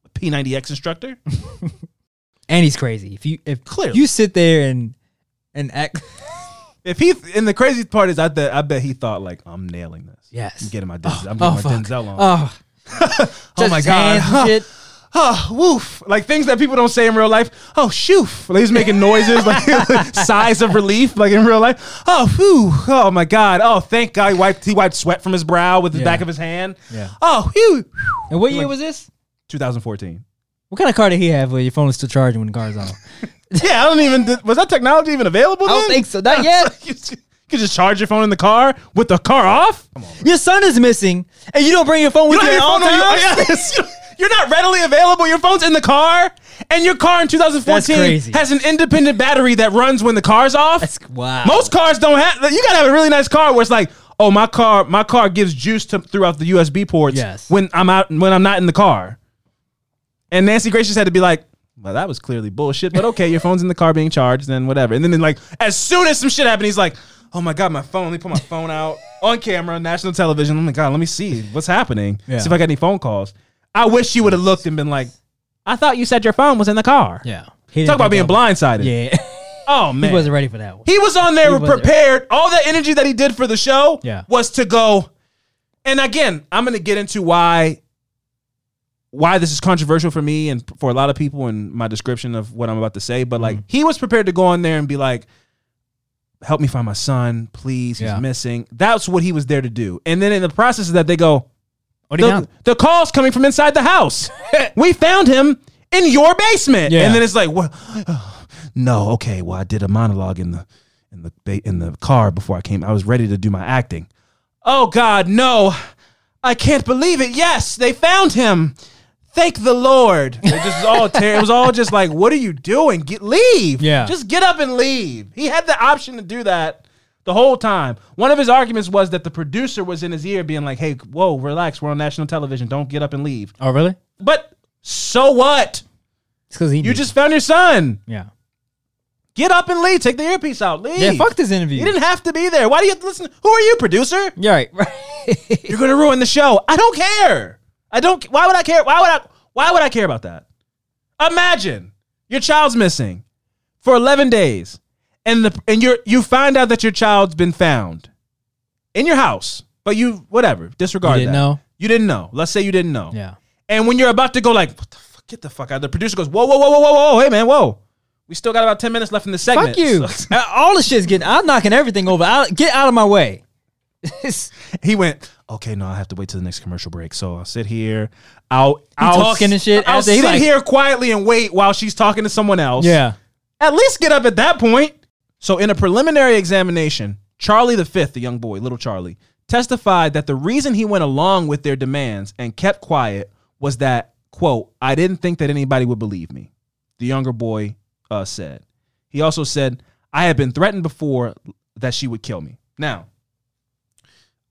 a P90X instructor. And he's crazy. If you if Clearly. you sit there and and act If he and the crazy part is I bet I bet he thought like I'm nailing this. Yes. I'm getting my Denzel, I'm oh my fuck. Denzel on. Oh, oh my god. shit. Oh, woof. Like things that people don't say in real life. Oh, shoof. Like he's making noises, like sighs of relief, like in real life. Oh, whew. Oh my God. Oh, thank God he wiped he wiped sweat from his brow with the Yeah. back of his hand. Yeah. Oh, whew. And what year was this? 2014. What kind of car did he have where your phone is still charging when the car's on? Yeah, I don't even was that technology even available I don't then? think so. Not yet. you could just charge your phone in the car with the car off. Come on. Your son is missing, and you don't bring your phone with You you at all times. You, yes, you're not readily available. Your phone's in the car, and your car in 2014 has an independent battery that runs when the car's off. That's wow. Most cars don't have. You gotta have a really nice car where it's like, oh, my car, my car gives juice to, throughout the USB ports. Yes. When I'm out, when I'm not in the car. And Nancy Gracious had to be like, well, that was clearly bullshit, but okay, your phone's in the car being charged, then whatever. And then, like, as soon as some shit happened, he's like, oh my god, my phone. Let me put my phone out on camera, national television. Oh my god, let me see what's happening. Yeah. See if I got any phone calls. I wish you would have looked and been like, I thought you said your phone was in the car. yeah. Talk about being blindsided. Yeah. Oh man, he wasn't ready for that one. he was on there He prepared. All the energy that he did for the show Yeah. was to go. And again, I'm going to get into why why this is controversial for me and for a lot of people and my description of what I'm about to say. But Mm-hmm. like, he was prepared to go on there and be like, "Help me find my son, please. He's Yeah. missing." That's what he was there to do. And then in the process of that, they go, What do you the, the calls coming from inside the house. we found him in your basement. Yeah. And then it's like, well, no, okay. Well, I did a monologue in the in the in the car before I came. I was ready to do my acting. Oh God, no! I can't believe it. Yes, they found him. Thank the Lord. It just was all ter- It was all just like, what are you doing? Get leave. Yeah. Just get up and leave. He had the option to do that the whole time. One of his arguments was that the producer was in his ear being like, hey, whoa, relax. We're on national television. Don't get up and leave. Oh, really? But so what? It's because he. You knew. just found your son. Yeah. Get up and leave. Take the earpiece out. Leave. Yeah. Fuck this interview. You didn't have to be there. Why do you have to listen? Who are you, producer? Yeah. Right. Right. You're gonna ruin the show. I don't care. I don't. Why would I care? Why would I? Why would I care about that? Imagine your child's missing for 11 days, and the and you you find out that your child's been found in your house, but you whatever disregard. You didn't that. know? You didn't know. Let's say you didn't know. yeah. And when you're about to go like, what the fuck, get the fuck out. The producer goes, whoa, whoa, whoa, whoa, whoa, whoa, hey man, whoa. We still got about 10 minutes left in the segment. Fuck you. Uh, All the shit's getting. I'm knocking everything over. i get out of my way. he went, okay, no, I have to wait till the next commercial break. So I'll sit here. I'll, I'll talking and shit I'll sit like- here quietly and wait while she's talking to someone else. yeah. At least get up at that point. So in a preliminary examination, Charlie the fifth, the young boy, little Charlie, testified that the reason he went along with their demands and kept quiet was that, quote, I didn't think that anybody would believe me, the younger boy uh, said. He also said, I had been threatened before that she would kill me. Now,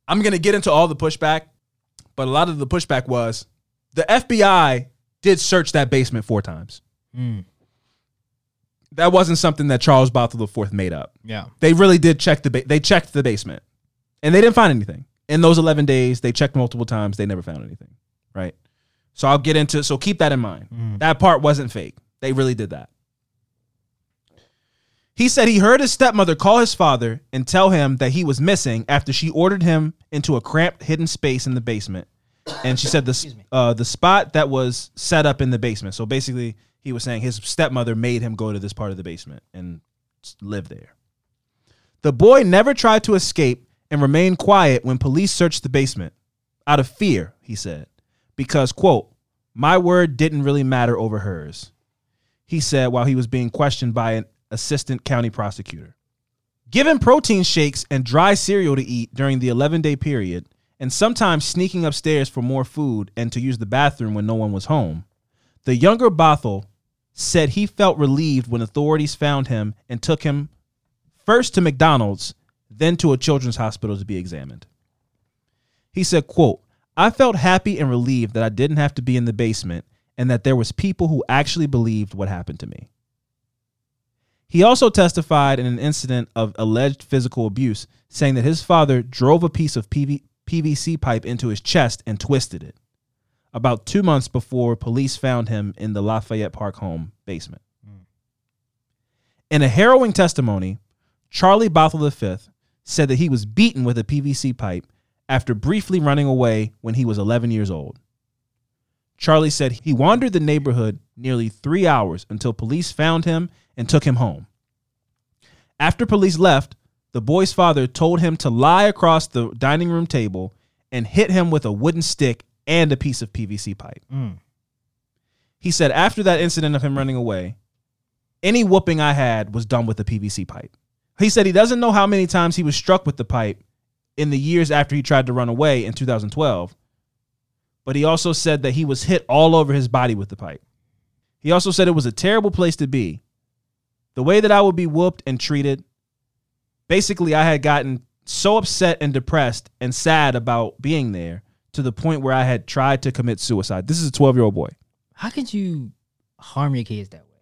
I'm going to get into all the pushback, but a lot of the pushback was the FBI did search that basement four times. Hmm. That wasn't something that Charles Bothell IV made up. Yeah. They really did check the ba- they checked the basement, and they didn't find anything. In those 11 days, they checked multiple times. They never found anything. Right. So I'll get into. So keep that in mind. Hmm. That part wasn't fake. They really did that. He said he heard his stepmother call his father and tell him that he was missing after she ordered him into a cramped, hidden space in the basement. And she said the uh, the spot that was set up in the basement. So basically, he was saying his stepmother made him go to this part of the basement and live there. The boy never tried to escape and remained quiet when police searched the basement out of fear, he said, because, quote, my word didn't really matter over hers, he said while he was being questioned by an assistant county prosecutor. Given protein shakes and dry cereal to eat during the 11 day period, and sometimes sneaking upstairs for more food and to use the bathroom when no one was home, the younger Bothell said he felt relieved when authorities found him and took him first to McDonald's, then to a children's hospital to be examined. He said, quote, I felt happy and relieved that I didn't have to be in the basement and that there was people who actually believed what happened to me. He also testified in an incident of alleged physical abuse, saying that his father drove a piece of PV- PVC pipe into his chest and twisted it. About two months before police found him in the Lafayette Park home basement. In a harrowing testimony, Charlie Bothell V said that he was beaten with a PVC pipe after briefly running away when he was 11 years old. Charlie said he wandered the neighborhood nearly three hours until police found him and took him home. After police left, the boy's father told him to lie across the dining room table and hit him with a wooden stick and a piece of PVC pipe. Mm. He said after that incident of him running away, any whooping I had was done with the PVC pipe. He said he doesn't know how many times he was struck with the pipe in the years after he tried to run away in 2012, but he also said that he was hit all over his body with the pipe. He also said it was a terrible place to be. The way that I would be whooped and treated, basically, I had gotten so upset and depressed and sad about being there to the point where I had tried to commit suicide. This is a 12 year old boy. How could you harm your kids that way?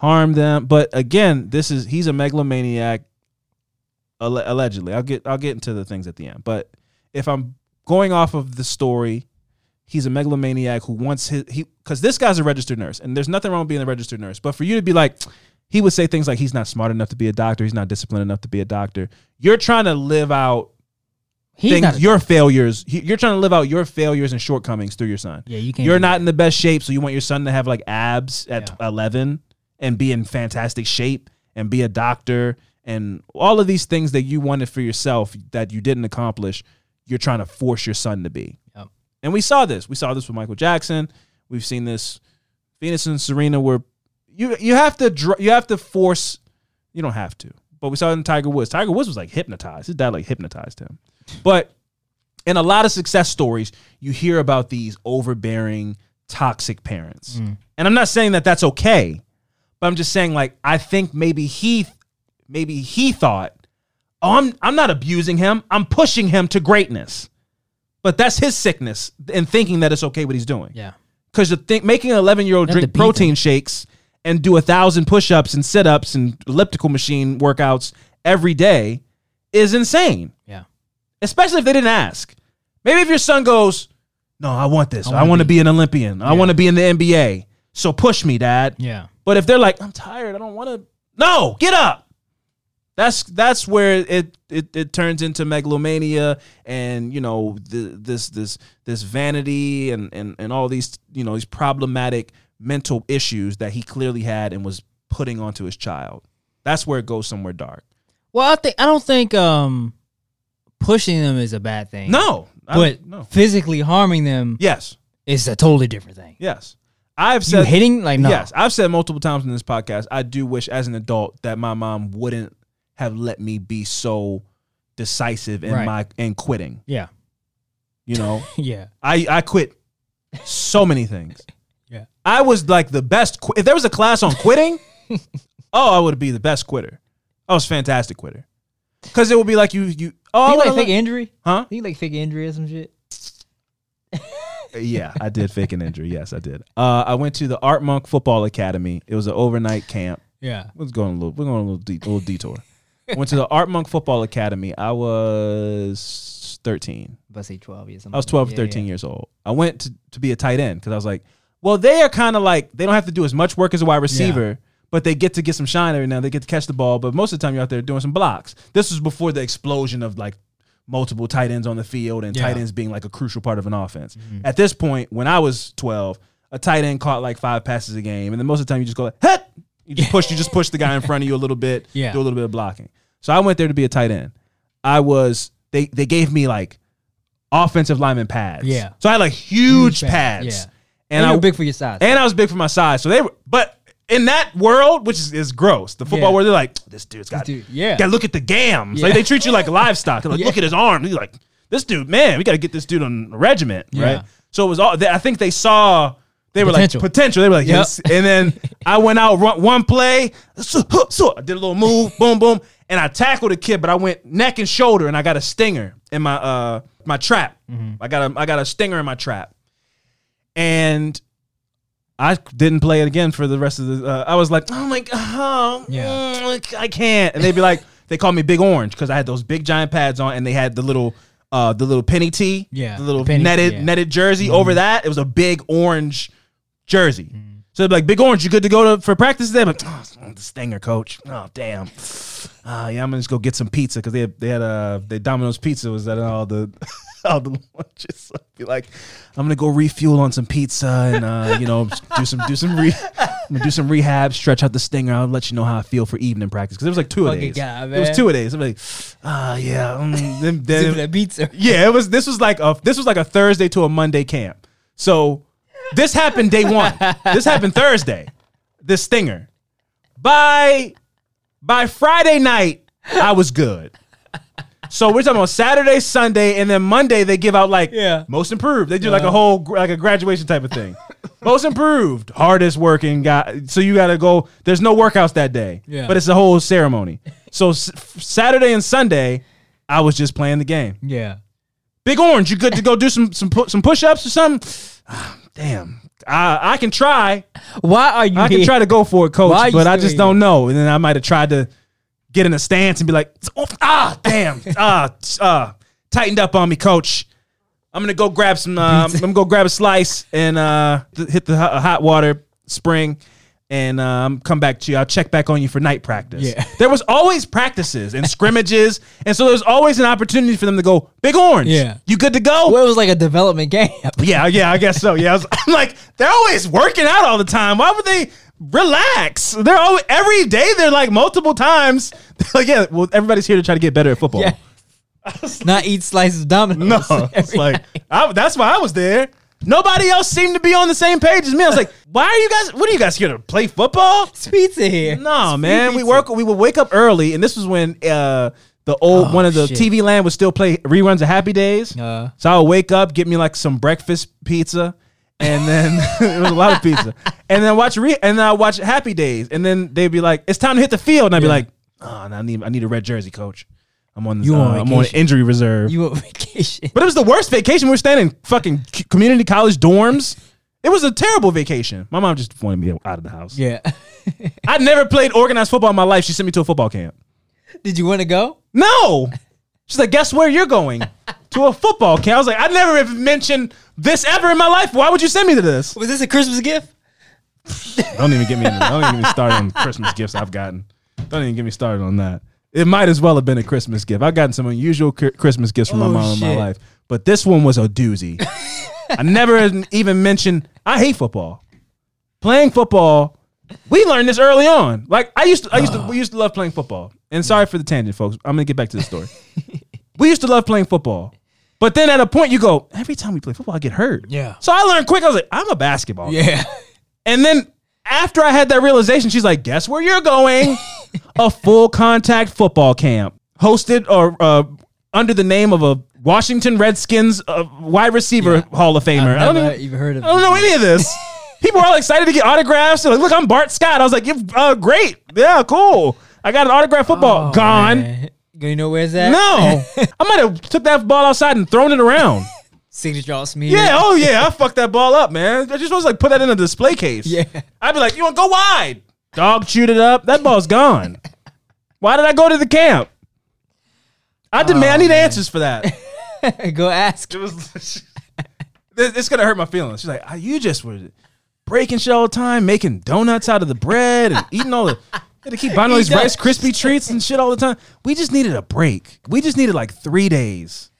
harm them. But again, this is he's a megalomaniac. Allegedly, I'll get I'll get into the things at the end. But if I'm going off of the story, he's a megalomaniac who wants his he because this guy's a registered nurse, and there's nothing wrong with being a registered nurse. But for you to be like, he would say things like he's not smart enough to be a doctor, he's not disciplined enough to be a doctor. You're trying to live out He's things, your failures. he- You're trying to live out your failures and shortcomings through your son. Yeah, you can't You're not in the best shape, so you want your son to have like abs at Yeah. 11 and be in fantastic shape and be a doctor and all of these things that you wanted for yourself that you didn't accomplish. You're trying to force your son to be. Yep. And we saw this. We saw this with Michael Jackson. We've seen this Venus and Serena where you you have to dr- you have to force you don't have to. But we saw it in Tiger Woods. Tiger Woods was like hypnotized. His dad like hypnotized him. But in a lot of success stories, you hear about these overbearing, toxic parents. Mm. And I'm not saying that that's okay, but I'm just saying like I think maybe he maybe he thought, "Oh, I'm I'm not abusing him. I'm pushing him to greatness." But that's his sickness in thinking that it's okay what he's doing. Yeah. Because think making an 11 year old You have to drink protein shakes and do a thousand push ups and sit ups and elliptical machine workouts every day is insane. Yeah. Especially if they didn't ask. Maybe if your son goes, No, I want this. I I, wanna be- be an Olympian. I want to be in the NBA. So push me, dad. Yeah. But if they're like, I'm tired, I don't want to. No, get up. That's that's where it, it it turns into megalomania and you know the, this this this vanity and, and and all these you know these problematic mental issues that he clearly had and was putting onto his child. That's where it goes somewhere dark. Well, I think I don't think um pushing them is a bad thing. No, but no. physically harming them Yes, is a totally different thing. yes. I've You said hitting like no. Yes, I've said multiple times in this podcast. I do wish, as an adult, that my mom wouldn't have let me be so decisive in Right. my in quitting. Yeah. You know, Yeah. I I quit so many things. Yeah. I was like the best. Qu- if there was a class on quitting, oh, I would be the best quitter. I was fantastic quitter. Because it would be like you you. Oh, I like fake injury? Huh? Think like fake injury or some shit? yeah, I did fake an injury. Yes, I did. Uh, I went to the Art Monk Football Academy. It was an overnight camp. Yeah. Let's go on a little. We're going on a little, de- little detour. went to the Art Monk Football Academy. I was thirteen. But say 12 years. I was 12 or 13 years old. I went to, to be a tight end because I was like, well, they are kind of like, they don't have to do as much work as a wide receiver, but they get to get some shine every now. They get to catch the ball, but most of the time you're out there doing some blocks. This was before the explosion of like multiple tight ends on the field and tight Yeah. Mm-hmm. ends being like a crucial part of an offense. At this point, when I was 12, a tight end caught like five passes a game, and then most of the time you just go like, "Hut!" You just push, you just push the guy in front of you a little bit, Yeah. do a little bit of blocking. So I went there to be a tight end. I was they they gave me like offensive lineman pads. Yeah. So I had like huge, Huge pads, pads. yeah. And, And I you're big for your size. And I was big for my size. So they were but in that world, which is, is gross, the football Yeah. world, they're like, this dude's got dude, yeah. Gotta look at the gams. Yeah. Like they treat you like livestock. They're like, Yeah. look at his arm. You're like, this dude, man, we gotta get this dude on a regiment. Right. So it was all they, I think they saw they were Potential. like potential. They were like, Yep. yes. And then I went out run, one play. So, so I did a little move, boom, boom, and I tackled a kid, but I went neck and shoulder, and I got a stinger in my uh my trap. I got a I got a stinger in my trap, and I didn't play it again for the rest of the. Uh, I was like, oh my god, Yeah. mm, I can't. And they'd be like, they called me Big Orange because I had those big giant pads on, and they had the little. Uh, the little penny tee, Yeah, the little penny- netted yeah. Netted jersey over that. It was a big orange jersey. So they'd be like, Big Orange, you good to go to for practice today? I'm like, oh, the stinger, coach. Oh, damn. Uh, yeah, I'm gonna just go get some pizza because they had, they had uh they Domino's pizza was at all the lunches. So I'd be like, I'm gonna go refuel on some pizza and uh, you know do some do some re do some rehab, stretch out the stinger. I'll let you know how I feel for evening practice because it was like two a days. guy, It was two a days. I'm like, ah, yeah. mm, then, then- that pizza. yeah, it was. This was like a this was like a Thursday to a Monday camp. So this happened day one. this happened Thursday. This stinger. By by Friday night, I was good. So we're talking about Saturday, Sunday, and then Monday they give out like Yeah. most improved. They do like a whole like a graduation type of thing. most improved, hardest working guy. So you got to go. There's no workouts that day, Yeah. but it's a whole ceremony. So s- Saturday and Sunday, I was just playing the game. Yeah. Big Orange, you good to go do some some pu- some push ups or something? Ah, Damn, I I can try. Why are you I can here? try to go for it, coach, Why are you but I just don't know. And then I might have tried to get in a stance and be like, "Oh, ah, damn, ah, uh, tightened up on me, coach. I'm gonna go grab some. Uh, I'm gonna go grab a slice and uh, th- hit the hot, hot water spring, and um, come back to you. I'll check back on you for night practice. Yeah. There was always practices and scrimmages, and so there was always an opportunity for them to go, Big Orange. Yeah. you good to go? Well, it was like a development camp. Yeah, yeah, I guess so. Yeah, I was, I'm like, they're always working out all the time. Why would they relax? They're always every day. They're like multiple times. Like, yeah, well, everybody's here to try to get better at football. Yeah. Not eat slices of Domino's. No, it's like. I, that's why I was there. Nobody else seemed to be on the same page as me. I was like, why are you guys? What are you guys here to play football? It's pizza here. No, It's man. We work. We would wake up early, and this was when uh, the old Oh, one of the shit. TV land would still play reruns of Happy Days. Uh. so I would wake up, get me like some breakfast pizza, and then it was a lot of pizza, and then watch re- and then I watch Happy Days, and then they'd be like, "It's time to hit the field," and I'd be Yeah. like, "Oh, I need I need a red jersey, coach. I'm on You uh, on I'm on vacation. injury reserve." You on vacation. But it was the worst vacation. We were staying in fucking c- community college dorms. It was a terrible vacation. My mom just wanted me out of the house. Yeah. I'd never played organized football in my life. She sent me to a football camp. Did you want to go? No. She's like, guess where you're going? to a football camp. I was like, I never even mentioned this ever in my life. Why would you send me to this? Was this a Christmas gift? Don't even get me. Don't even get me started on Christmas gifts I've gotten. Don't even get me started on that. It might as well have been a Christmas gift. I've gotten some unusual cri- Christmas gifts from my Oh, mom in my life, but this one was a doozy. I never even mentioned. I hate football. Playing football, we learned this early on. Like I used to, I used to, we used to love playing football. And sorry for the tangent, folks. I'm gonna get back to the story. we used to love playing football, but then at a point you go, every time we play football, I get hurt. Yeah. So I learned quick. I was like, I'm a basketball. Yeah. And then after I had that realization, she's like, "Guess where you're going? a full contact football camp hosted or uh, under the name of a Washington Redskins uh, wide receiver Hall of Famer. I I've don't even, even heard of I don't know any of this. People are all excited to get autographs. They're like, look, I'm Bart Scott. I was like, "Yeah, uh, great. Yeah, cool. I got an autograph football. Gone. Oh, Man. You know where's that? No. I might have took that ball outside and thrown it around. Signature all smeared. Yeah, oh yeah, I fucked that ball up, man. I just was like put that in a display case. Yeah. I'd be like, you want to go wide? Dog chewed it up. That ball's gone. Why did I go to the camp? I demand. I need answers for that. Go ask. It was. it's gonna hurt my feelings. She's like, "Ah, you just were breaking shit all the time, making donuts out of the bread and eating all the. To keep buying all these Rice Krispie treats and shit all the time. We just needed a break. We just needed like three days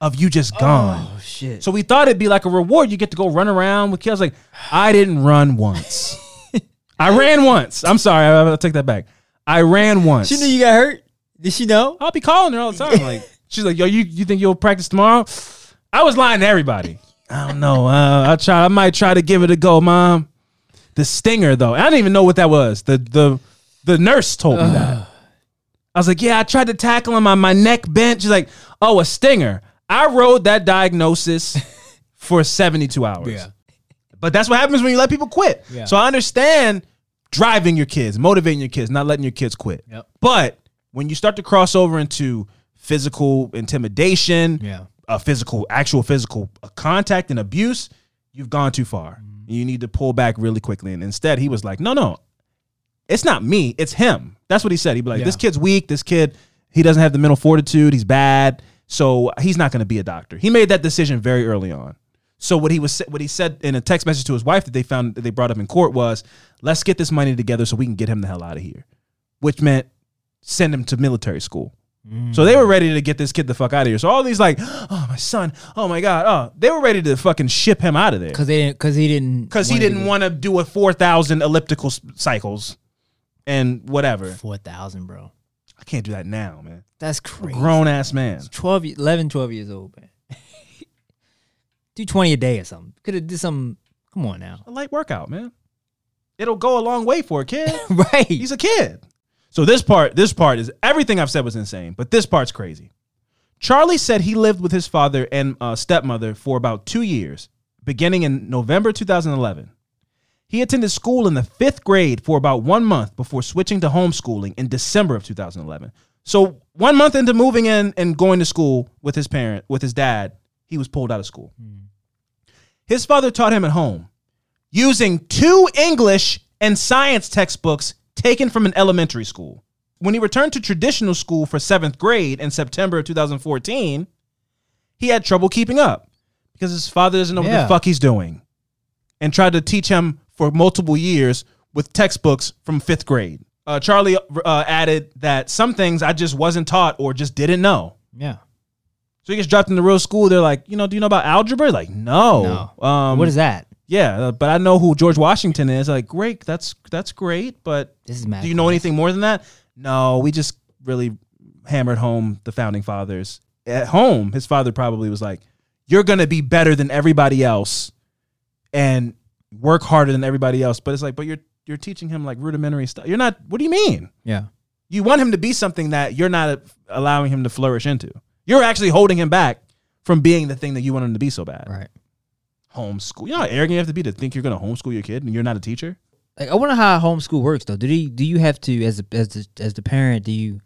of you just gone. Oh shit. So we thought it'd be like a reward. You get to go run around with kids. Like, I didn't run once. I ran once. I'm sorry. I, I'll take that back. I ran once. She knew you got hurt. Did she know? I'll be calling her all the time. Like, she's like, yo, you, you think you'll practice tomorrow? I was lying to everybody. I don't know. Uh, I'll try. I might try to give it a go, mom. The stinger, though, I didn't even know what that was. The the the nurse told me that. I was like, yeah, I tried to tackle him on my neck bent. She's like, oh, a stinger. I rode that diagnosis for 72 hours. Yeah. But that's what happens when you let people quit. Yeah. So I understand driving your kids, motivating your kids, not letting your kids quit. Yep. But when you start to cross over into physical intimidation, Yeah. a physical, actual physical contact and abuse, you've gone too far. Mm-hmm. You need to pull back really quickly. And instead, he was like, no, no, it's not me, it's him. That's what he said. He'd be like, Yeah. this kid's weak. This kid, he doesn't have the mental fortitude. He's bad. So he's not going to be a doctor. He made that decision very early on. So what he was what he said in a text message to his wife that they found that they brought up in court was, "Let's get this money together so we can get him the hell out of here," which meant send him to military school. Mm. So they were ready to get this kid the fuck out of here. So all these like, oh my son, oh my god, oh, they were ready to fucking ship him out of there Cause they. Cause he didn't. because he didn't want to do a four thousand elliptical cycles and whatever. four thousand, bro. I can't do that now, man. That's crazy. Grown ass man. 12, 11, 12 years old, man. do twenty a day or something. Could have did some. Come on now. A light workout, man. It'll go a long way for a kid. right. He's a kid. So this part, this part is everything I've said was insane, but this part's crazy. Charlie said he lived with his father and uh, stepmother for about two years, beginning in November 2011. He attended school in the fifth grade for about one month before switching to homeschooling in December of 2011. So one month into moving in and going to school with his parent, with his dad, he was pulled out of school. Hmm. His father taught him at home using two English and science textbooks taken from an elementary school. When he returned to traditional school for seventh grade in September of 2014, he had trouble keeping up because his father doesn't know what the fuck he's doing and tried to teach him for multiple years with textbooks from fifth grade. Uh, Charlie uh, added that some things I just wasn't taught or just didn't know. Yeah. So he gets dropped into real school. They're like, you know, do you know about algebra? Like, no. No. Um, what is that? yeah, uh, but I know who George Washington is. Like, great, that's that's great, but This is do you know anything more than that? No, we just really hammered home the founding fathers. At home, his father probably was like, "You're gonna be better than everybody else, and work harder than everybody else." But it's like, but you're you're teaching him like rudimentary stuff. You're not. What do you mean? Yeah. You want him to be something that you're not uh, allowing him to flourish into. You're actually holding him back from being the thing that you want him to be so bad. Right. Homeschool. You know how arrogant you have to be to think you're gonna homeschool your kid and you're not a teacher. Like I wonder how homeschool works though. Do you do you have to as a, as the, as the parent do you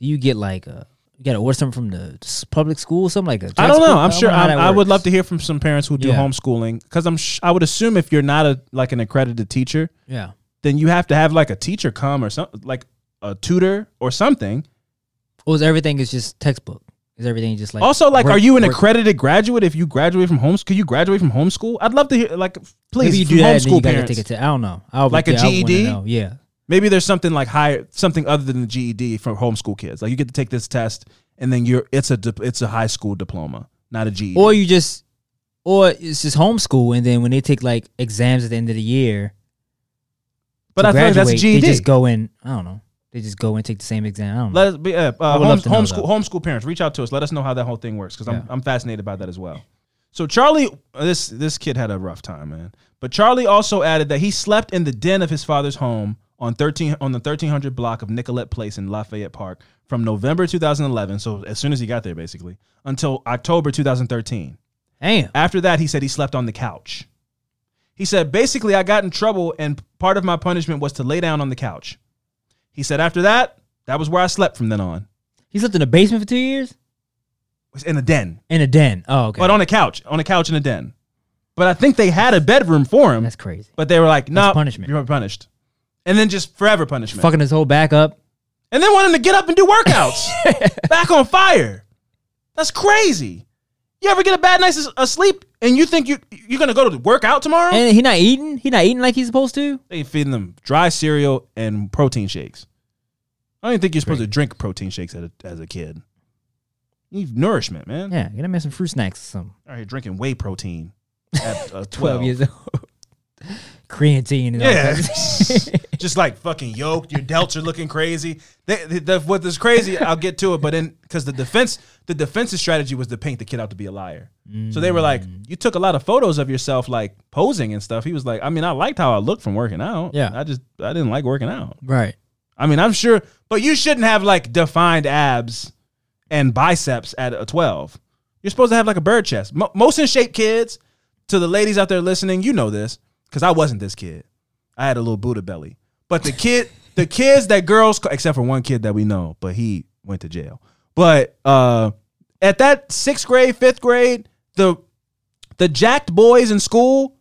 do you get like a you got to order something from the public school something like a I don't know. textbook? I'm sure. wonder how I, that I would love to hear from some parents who do Yeah. homeschooling because I'm. Sh- I would assume if you're not a like an accredited teacher, Yeah. then you have to have like a teacher come or something, like a tutor or something. Or is everything is just textbook? Is everything just like also, like, work- are you an work- accredited graduate if you graduate from homeschool? Could you graduate from homeschool? I'd love to hear. Like, please, you do that and then homeschool you gotta parents. take it to I don't know. I would- Like a yeah, I GED? know. Yeah. Maybe there's something like higher, something other than the GED for homeschool kids. Like you get to take this test, and then you're it's a it's a high school diploma, not a GED. Or you just or it's just homeschool and then when they take like exams at the end of the year but I feel like that's graduate, GED. they just go in I don't know. They just go and take the same exam. I don't know. Let us be uh, uh, home, homeschool homeschool parents. Reach out to us. Let us know how that whole thing works because I'm I'm fascinated by that as well. So Charlie, uh, this this kid had a rough time, man. But Charlie also added that he slept in the den of his father's home on 13 on the 1300 block of Nicolet Place in Lafayette Park from November 2011, so as soon as he got there basically, until October 2013. Damn. After that, he said he slept on the couch. He said, basically, I got in trouble, and part of my punishment was to lay down on the couch. He said, after that, that was where I slept from then on. He slept in the basement for two years was in a den, in a den. Oh, okay. but on a couch, on a couch in a den. But I think they had a bedroom for him. That's crazy. But they were like, no, punishment. You're punished. And then just forever punishment. Fucking his whole back up. and then want him to get up and do workouts. Back on fire. That's crazy. You ever get a bad night's sleep and you think you you're gonna go to work out tomorrow? And he not eating. He not eating like he's supposed to. they feeding them dry cereal and protein shakes. I don't even think you're supposed to drink protein shakes as a, as a kid. You need nourishment, man. Yeah, get him in some fruit snacks or something. Out here drinking whey protein at uh, 12. 12 years old. Creatine and all Yeah, that. just like fucking yoked. Your delts are looking crazy. They, the, the, what is crazy? I'll get to it, but then because the defense, the defensive strategy was to paint the kid out to be a liar. So they were like, Mm. you took a lot of photos of yourself, like posing and stuff. He was like, I mean, I liked how I looked from working out. Yeah. I just I didn't like working out. right. I mean, I'm sure, but you shouldn't have like defined abs and biceps at a 12. You're supposed to have like a bird chest. Mo- most in shape kids, to the ladies out there listening, you know this because I wasn't this kid. I had a little Buddha belly. But the kid, the kids that girls, except for one kid that we know, but he went to jail. But uh, at that sixth grade, fifth grade, the the jacked boys in school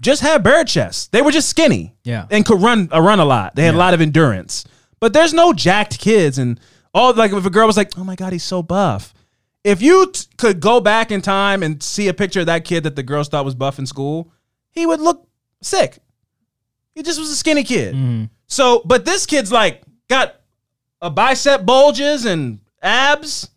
just had bird chests. They were just skinny Yeah. and could run uh, run a lot. They had a lot of endurance. But there's no jacked kids and all like if a girl was like, "Oh my god, he's so buff." If you t- could go back in time and see a picture of that kid that the girls thought was buff in school, he would look sick. He just was a skinny kid. Mm-hmm. So, but this kid's like got a bicep bulges and abs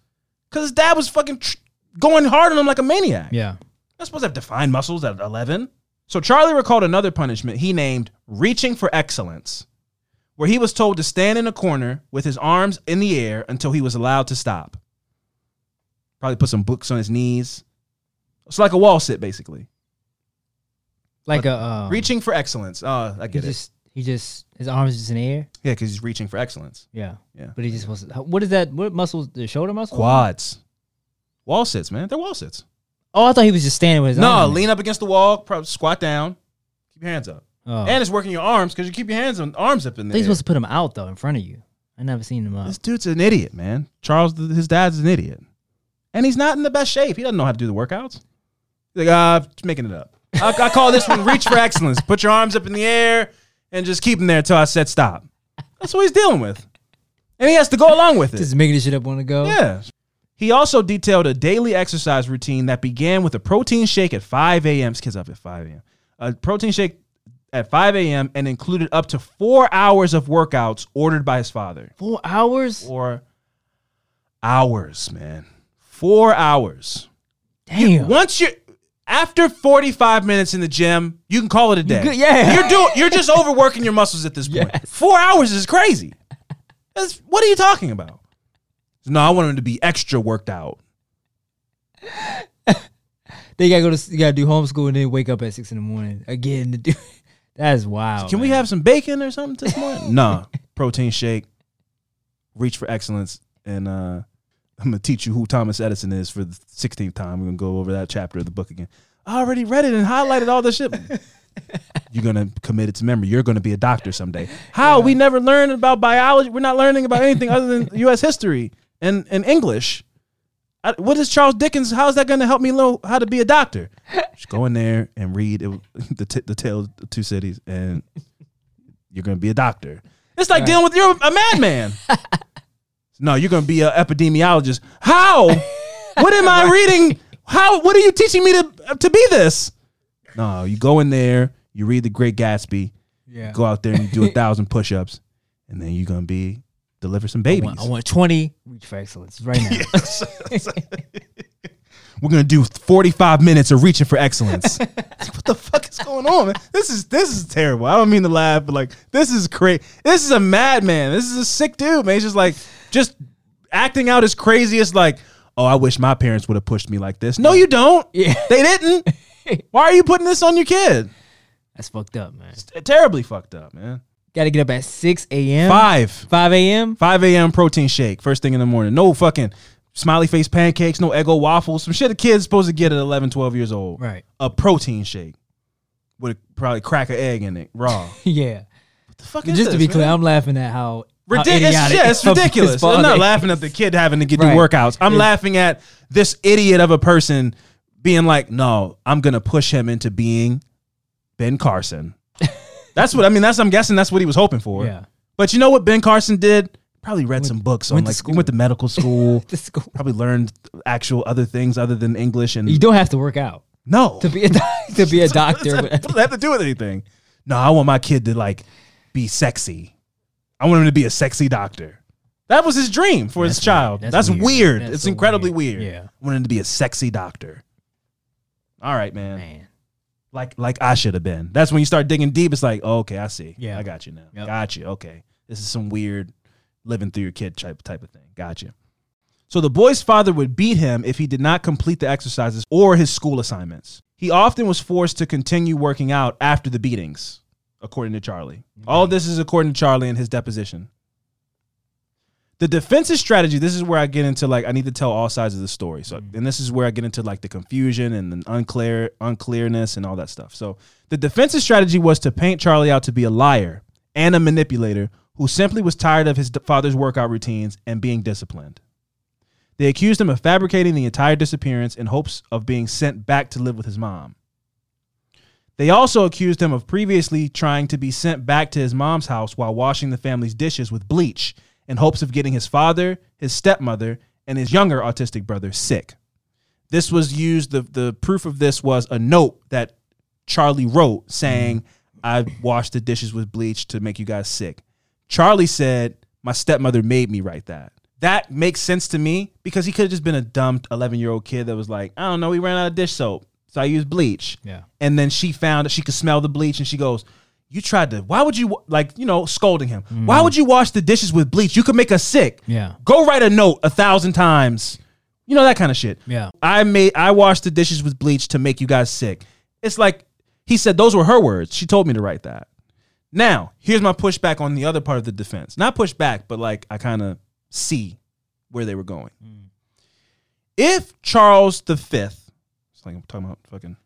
because his dad was fucking tr- going hard on him like a maniac. Yeah. Not supposed to have defined muscles at 11. So Charlie recalled another punishment he named reaching for excellence, where he was told to stand in a corner with his arms in the air until he was allowed to stop. Probably put some books on his knees. It's like a wall sit, basically. Like a um, reaching for excellence. Oh, I He get it. just he just his arms just in the air. Yeah, because he's reaching for excellence. Yeah. Yeah. But he just was. What is that? What muscles? The shoulder muscle? Quads. Wall sits, man. They're wall sits. Oh, I thought he was just standing with his No, arms. lean up against the wall, probably squat down, keep your hands up. Oh. And it's working your arms because you keep your hands and arms up in They there. supposed to put him out though in front of you. I never seen him up. This dude's an idiot, man. Charles, his dad's an idiot, and he's not in the best shape. He doesn't know how to do the workouts. He's like, uh, just making it up. I, I call this one reach for excellence. Put your arms up in the air and just keep them there until I said stop. That's what he's dealing with, and he has to go along with it. Just making this shit up on the go. Yeah. He also detailed a daily exercise routine that began with a protein shake at 5 a.m. This kid's up at 5 a.m. A protein shake at 5 a.m. and included up to four hours of workouts ordered by his father. Four hours. Four hours, man. Four hours. Damn. Once you after 45 minutes in the gym, you can call it a day. good- yeah. You're doing you're just overworking your muscles at this point. Yes. Four hours is crazy. That's, what are you talking about? No, I want him to be extra worked out. They gotta go to. You gotta do homeschool and then wake up at six in the morning again to do. That's wild. Can we have some bacon or something this morning? nah. Protein shake. Reach for excellence. And uh I'm gonna teach you who Thomas Edison is for the 16th time. We're gonna go over that chapter of the book again. I already read it and highlighted all the shit. You're gonna commit it to memory. You're gonna be a doctor someday. How we never learned about biology? We're not learning about anything other than U.S. history and, and English. I, what is Charles Dickens? How is that going to help me know how to be a doctor? Just go in there and read it, the t- the tale of the two cities, and you're going to be a doctor. It's like dealing with you're a madman. no, you're going to be an epidemiologist. How? what am I reading? How? What are you teaching me to to be this? No, you go in there, you read The Great Gatsby, Yeah. go out there and you do a thousand push-ups, and then you're going to be deliver some I babies. want, I want twenty reach for excellence right now. We're gonna do 45 minutes of reaching for excellence. what the fuck is going on, man? This is this is terrible. I don't mean to laugh, but like this is crazy. This is a madman. This is a sick dude, man. He's just like just acting out as crazy craziest like, oh, I wish my parents would have pushed me like this. No, you don't. Yeah. They didn't. Why are you putting this on your kid? That's fucked up, man. Terribly fucked up, man. Got to get up at 6 a.m. Five. 5 a.m. 5 a.m. protein shake, first thing in the morning. No fucking smiley face pancakes, no Eggo waffles, some shit a kid's supposed to get at 11, 12 years old. Right. A protein shake with probably crack an egg in it, raw. Yeah. What the fuck Just is to this, be clear. I'm laughing at how Ridiculous. Yeah, it's ridiculous. I'm not laughing at the kid having to get Right. do workouts. I'm It's- laughing at this idiot of a person being like, no, I'm gonna push him into being Ben Carson. that's what I mean. That's I'm guessing that's what he was hoping for. Yeah. But you know what Ben Carson did? Probably read some books on went to like school. went to medical school. To school. Probably learned actual other things other than English and You don't have to work out no to be a to be a doctor. What does that have to do with anything? No, I want my kid to like be sexy. I want him to be a sexy doctor. That was his dream for his child. weird. That's, That's weird. weird. That's it's so incredibly weird. weird. Yeah. I want him to be a sexy doctor. All right, man. Man. Like like I should have been. That's when you start digging deep. It's like, oh, okay, I see. Yeah. I got you now. Yep. Got you. Okay. This is some weird living through your kid type type of thing. Got you. So the boy's father would beat him if he did not complete the exercises or his school assignments. He often was forced to continue working out after the beatings, according to Charlie. All this is according to Charlie in his deposition. The defense's strategy, this is where I get into like I need to tell all sides of the story. So mm-hmm. and this is where I get into like the confusion and the unclear unclearness and all that stuff. So the defense's strategy was to paint Charlie out to be a liar and a manipulator who simply was tired of his father's workout routines and being disciplined. They accused him of fabricating the entire disappearance in hopes of being sent back to live with his mom. They also accused him of previously trying to be sent back to his mom's house while washing the family's dishes with bleach in hopes of getting his father, his stepmother, and his younger autistic brother sick. This was used, the, the proof of this was a note that Charlie wrote saying, mm-hmm. I washed the dishes with bleach to make you guys sick. Charlie said, My stepmother made me write that. That makes sense to me because he could have just been a dumb 11 year old kid that was like, I don't know, we ran out of dish soap. So I used bleach. Yeah. And then she found that she could smell the bleach and she goes, You tried to, why would you, like, you know, scolding him, why mm-hmm. would you wash the dishes with bleach? You could make us sick. Yeah. Go write a note a thousand times. You know, that kind of shit. Yeah. I made, I washed the dishes with bleach to make you guys sick. It's like, he said those were her words. She told me to write that. Now, here's my pushback on the other part of the defense. Not pushback, but like I kind of see where they were going. Mm. If Charles it's like I'm talking about fucking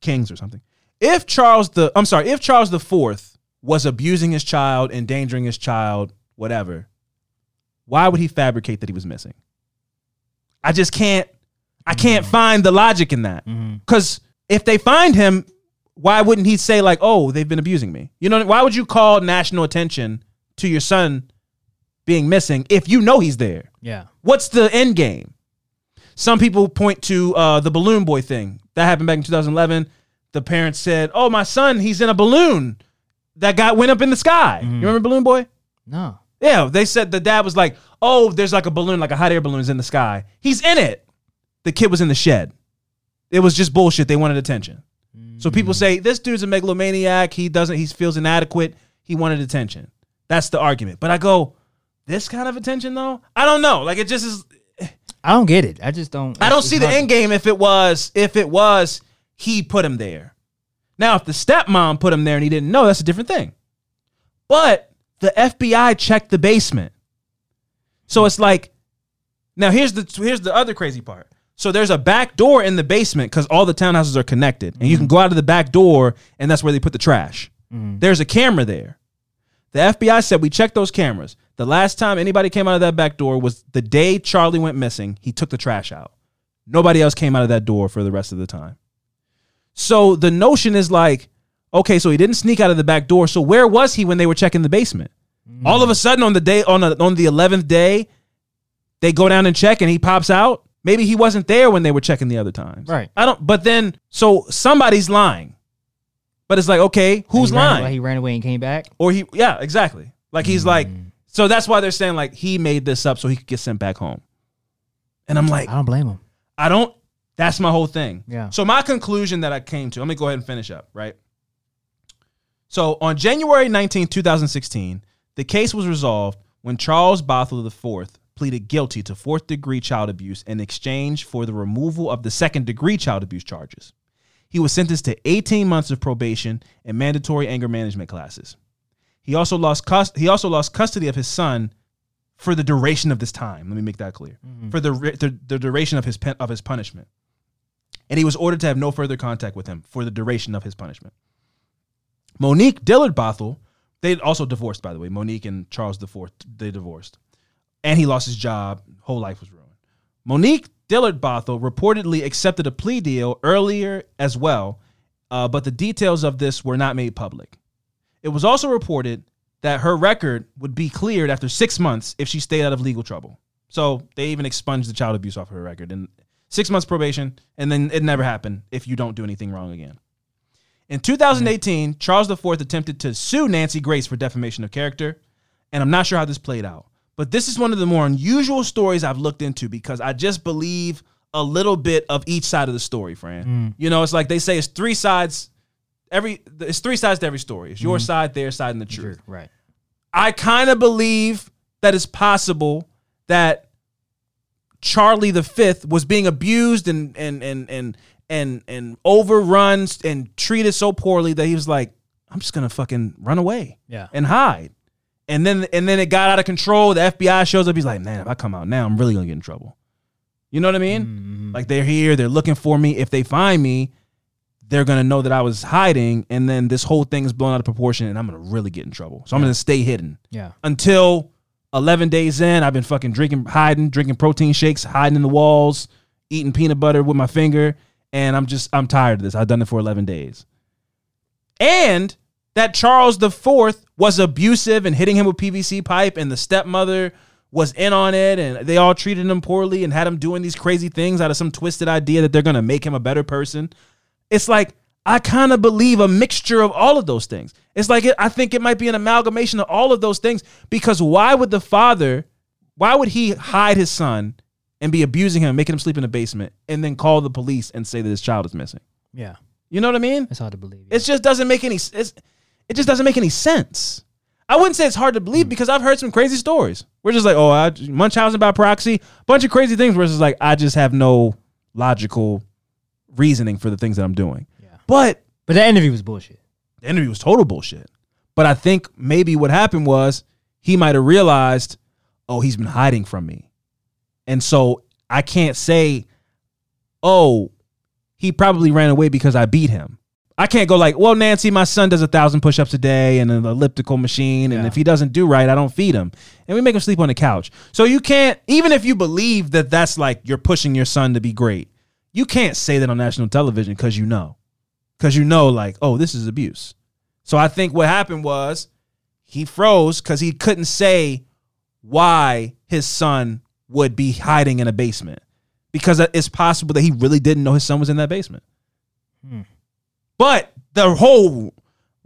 kings or something. If Charles the, I'm sorry, if Charles the Fourth was abusing his child, endangering his child, whatever, why would he fabricate that he was missing? I just can't, I can't mm-hmm. find the logic in that. Mm-hmm. Because if they find him, why wouldn't he say like, "Oh, they've been abusing me"? You know, why would you call national attention to your son being missing if you know he's there? Yeah. What's the end game? Some people point to uh, the balloon boy thing that happened back in 2011. The parents said, "Oh, my son, he's in a balloon that got went up in the sky." You remember balloon boy? No. Yeah, they said the dad was like, "Oh, there's like a balloon, like a hot air balloon is in the sky. He's in it." The kid was in the shed. It was just bullshit. They wanted attention. So people say this dude's a megalomaniac. He doesn't. He feels inadequate. He wanted attention. That's the argument. But I go, this kind of attention though. I don't know. Like it just is. I don't get it. I just don't. I don't see the end game if it was if it was he put him there. Now, if the stepmom put him there and he didn't know, that's a different thing. But the FBI checked the basement. So it's like now here's the here's the other crazy part. So there's a back door in the basement because all the townhouses are connected. And you can mm-hmm. go out of the back door and that's where they put the trash. Mm-hmm. There's a camera there. The FBI said we checked those cameras. The last time anybody came out of that back door was the day Charlie went missing. He took the trash out. Nobody else came out of that door for the rest of the time. So the notion is like, okay, so he didn't sneak out of the back door. So where was he when they were checking the basement? Mm-hmm. All of a sudden on the day on a, on the 11th day, they go down and check and he pops out. Maybe he wasn't there when they were checking the other times. Right. I don't but then so somebody's lying. But it's like, okay, who's he ran lying? away- he ran away and came back. Or he, yeah, exactly. Like he's like, hmm. so that's why they're saying like he made this up so he could get sent back home. And I'm like, I don't blame him. I don't. That's my whole thing. Yeah. So my conclusion that I came to. Let me go ahead and finish up. Right. So on January 19, 2016, the case was resolved when Charles Bothell IV pleaded guilty to fourth degree child abuse in exchange for the removal of the second degree child abuse charges. He was sentenced to 18 months of probation and mandatory anger management classes. He also lost cus- he also lost custody of his son for the duration of this time. Let me make that clear. Mm-hmm. For the, the the duration of his pen- of his punishment. And he was ordered to have no further contact with him for the duration of his punishment. Monique Dillard Bothell, they also divorced, by the way. Monique and Charles IV, they divorced. And he lost his job. Whole life was ruined. Monique Dillard Bothell reportedly accepted a plea deal earlier as well, uh, but the details of this were not made public. It was also reported that her record would be cleared after six months if she stayed out of legal trouble. So they even expunged the child abuse off her record. And six months probation, and then it never happened if you don't do anything wrong again. In 2018, Charles IV attempted to sue Nancy Grace for defamation of character, and I'm not sure how this played out. But this is one of the more unusual stories I've looked into because I just believe a little bit of each side of the story, Fran. Mm. You know, it's like they say it's three sides. Every it's three sides to every story. It's your mm-hmm. side, their side, and the truth. Right. I kind of believe that it's possible that Charlie the Fifth was being abused and and and and and and overrun and treated so poorly that he was like, I'm just gonna fucking run away Yeah. and hide. And then and then it got out of control. The FBI shows up. He's like, man, if I come out now, I'm really gonna get in trouble. You know what I mean? Mm-hmm. Like they're here, they're looking for me. If they find me, they're gonna know that I was hiding, and then this whole thing is blown out of proportion, and I'm gonna really get in trouble. So I'm gonna stay hidden Yeah. until 11 days in. I've been fucking drinking, hiding, drinking protein shakes, hiding in the walls, eating peanut butter with my finger, and I'm just I'm tired of this. I've done it for 11 days, and that Charles the Fourth was abusive and hitting him with PVC pipe, and the stepmother was in on it, and they all treated him poorly and had him doing these crazy things out of some twisted idea that they're gonna make him a better person. It's like I kind of believe a mixture of all of those things. It's like it, I think it might be an amalgamation of all of those things because why would the father, why would he hide his son and be abusing him, making him sleep in the basement, and then call the police and say that his child is missing? Yeah. You know what I mean? It's hard to believe. It just doesn't make any. It's, it just doesn't make any sense. I wouldn't say it's hard to believe because I've heard some crazy stories. We're just like, oh, I, Munchausen by proxy, bunch of crazy things. Where it's just like I just have no logical reasoning for the things that I'm doing. Yeah. But But that interview was bullshit. the interview was total bullshit. But I think maybe what happened was he might have realized, oh, he's been hiding from me. And so I can't say, oh, he probably ran away because I beat him. I can't go like, well, Nancy, my son does a thousand push-ups a day and an elliptical machine, and Yeah. if he doesn't do right, I don't feed him, and we make him sleep on the couch. So you can't, even if you believe that that's like you're pushing your son to be great, you can't say that on national television because you know, because you know, like, oh, this is abuse. So I think what happened was he froze because he couldn't say why his son would be hiding in a basement because it's possible that he really didn't know his son was in that basement. Hmm. But the whole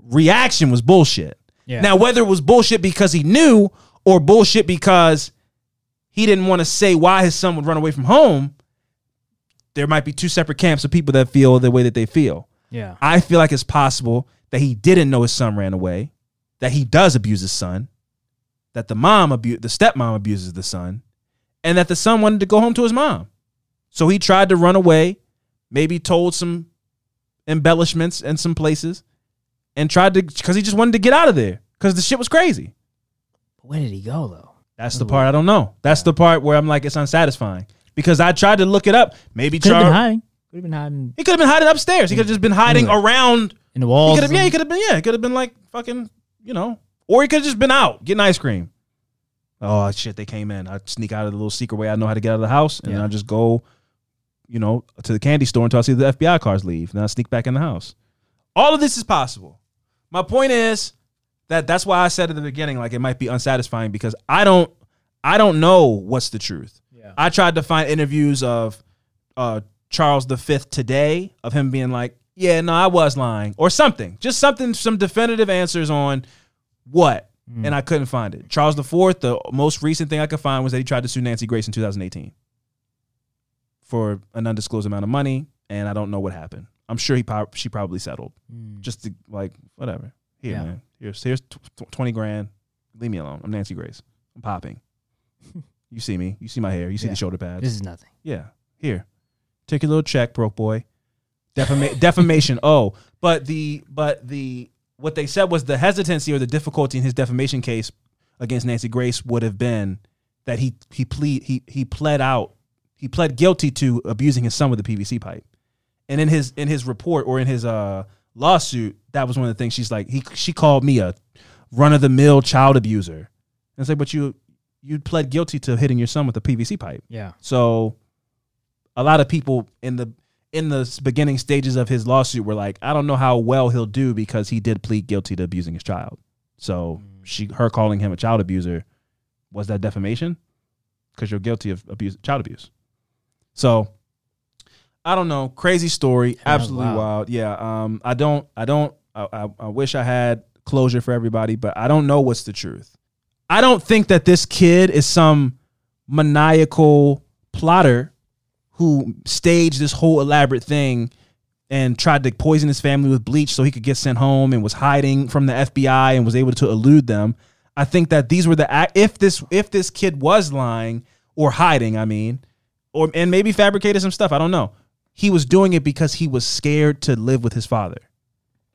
reaction was bullshit. Yeah. Now, whether it was bullshit because he knew or bullshit because he didn't want to say why his son would run away from home, there might be two separate camps of people that feel the way that they feel. Yeah. I feel like it's possible that he didn't know his son ran away, that he does abuse his son, that the mom abu- the stepmom abuses the son, and that the son wanted to go home to his mom. So he tried to run away, maybe told some embellishments in some places, and tried to because he just wanted to get out of there because the shit was crazy. Where did he go though? That's the part I don't know. That's the part where I'm like it's unsatisfying because I tried to look it up. Maybe Could have been hiding. Could have been hiding he could have been hiding upstairs. He could have just been hiding around in the He walls. could have, yeah, he could have been, yeah, he could have been like fucking, you know, or he could have just been out getting ice cream. Oh shit, they came in. I sneak out of the little secret way I know how to get out of the house, and then Yeah. I just go, you know, to the candy store until I see the FBI cars leave. Then I sneak back in the house. All of this is possible. My point is that that's why I said at the beginning, like it might be unsatisfying because I don't, I don't know what's the truth. Yeah. I tried to find interviews of uh, Charles V today of him being like, "Yeah, no, I was lying," or something, just something, some definitive answers on what, and I couldn't find it. Charles IV, the most recent thing I could find was that he tried to sue Nancy Grace in 2018 for an undisclosed amount of money, and I don't know what happened. I'm sure he prob- she probably settled, mm. just to like whatever. Here, Yeah. man, here's here's tw- tw- twenty grand. Leave me alone. I'm Nancy Grace. I'm popping. you see me. You see my hair. You see Yeah. the shoulder pads. This is nothing. Yeah. Here. Take your little check, broke boy. Defama- defamation. Oh, but the but the what they said was the hesitancy or the difficulty in his defamation case against Nancy Grace would have been that he he plead he he pled out he pled guilty to abusing his son with a PVC pipe, and in his in his report or in his uh lawsuit, that was one of the things she's like he she called me a run of the mill child abuser, and it's like but you you pled guilty to hitting your son with a PVC pipe, Yeah. so a lot of people in the in the beginning stages of his lawsuit were like, I don't know how well he'll do because he did plead guilty to abusing his child. So she her calling him a child abuser was that defamation? Because you're guilty of abuse child abuse. So I don't know. Crazy story. Absolutely wow. wild. Yeah. Um I don't I don't I, I, I wish I had closure for everybody, but I don't know what's the truth. I don't think that this kid is some maniacal plotter who staged this whole elaborate thing and tried to poison his family with bleach so he could get sent home and was hiding from the FBI and was able to elude them. I think that these were the if this if this kid was lying or hiding, I mean, or and maybe fabricated some stuff, I don't know. He was doing it because he was scared to live with his father.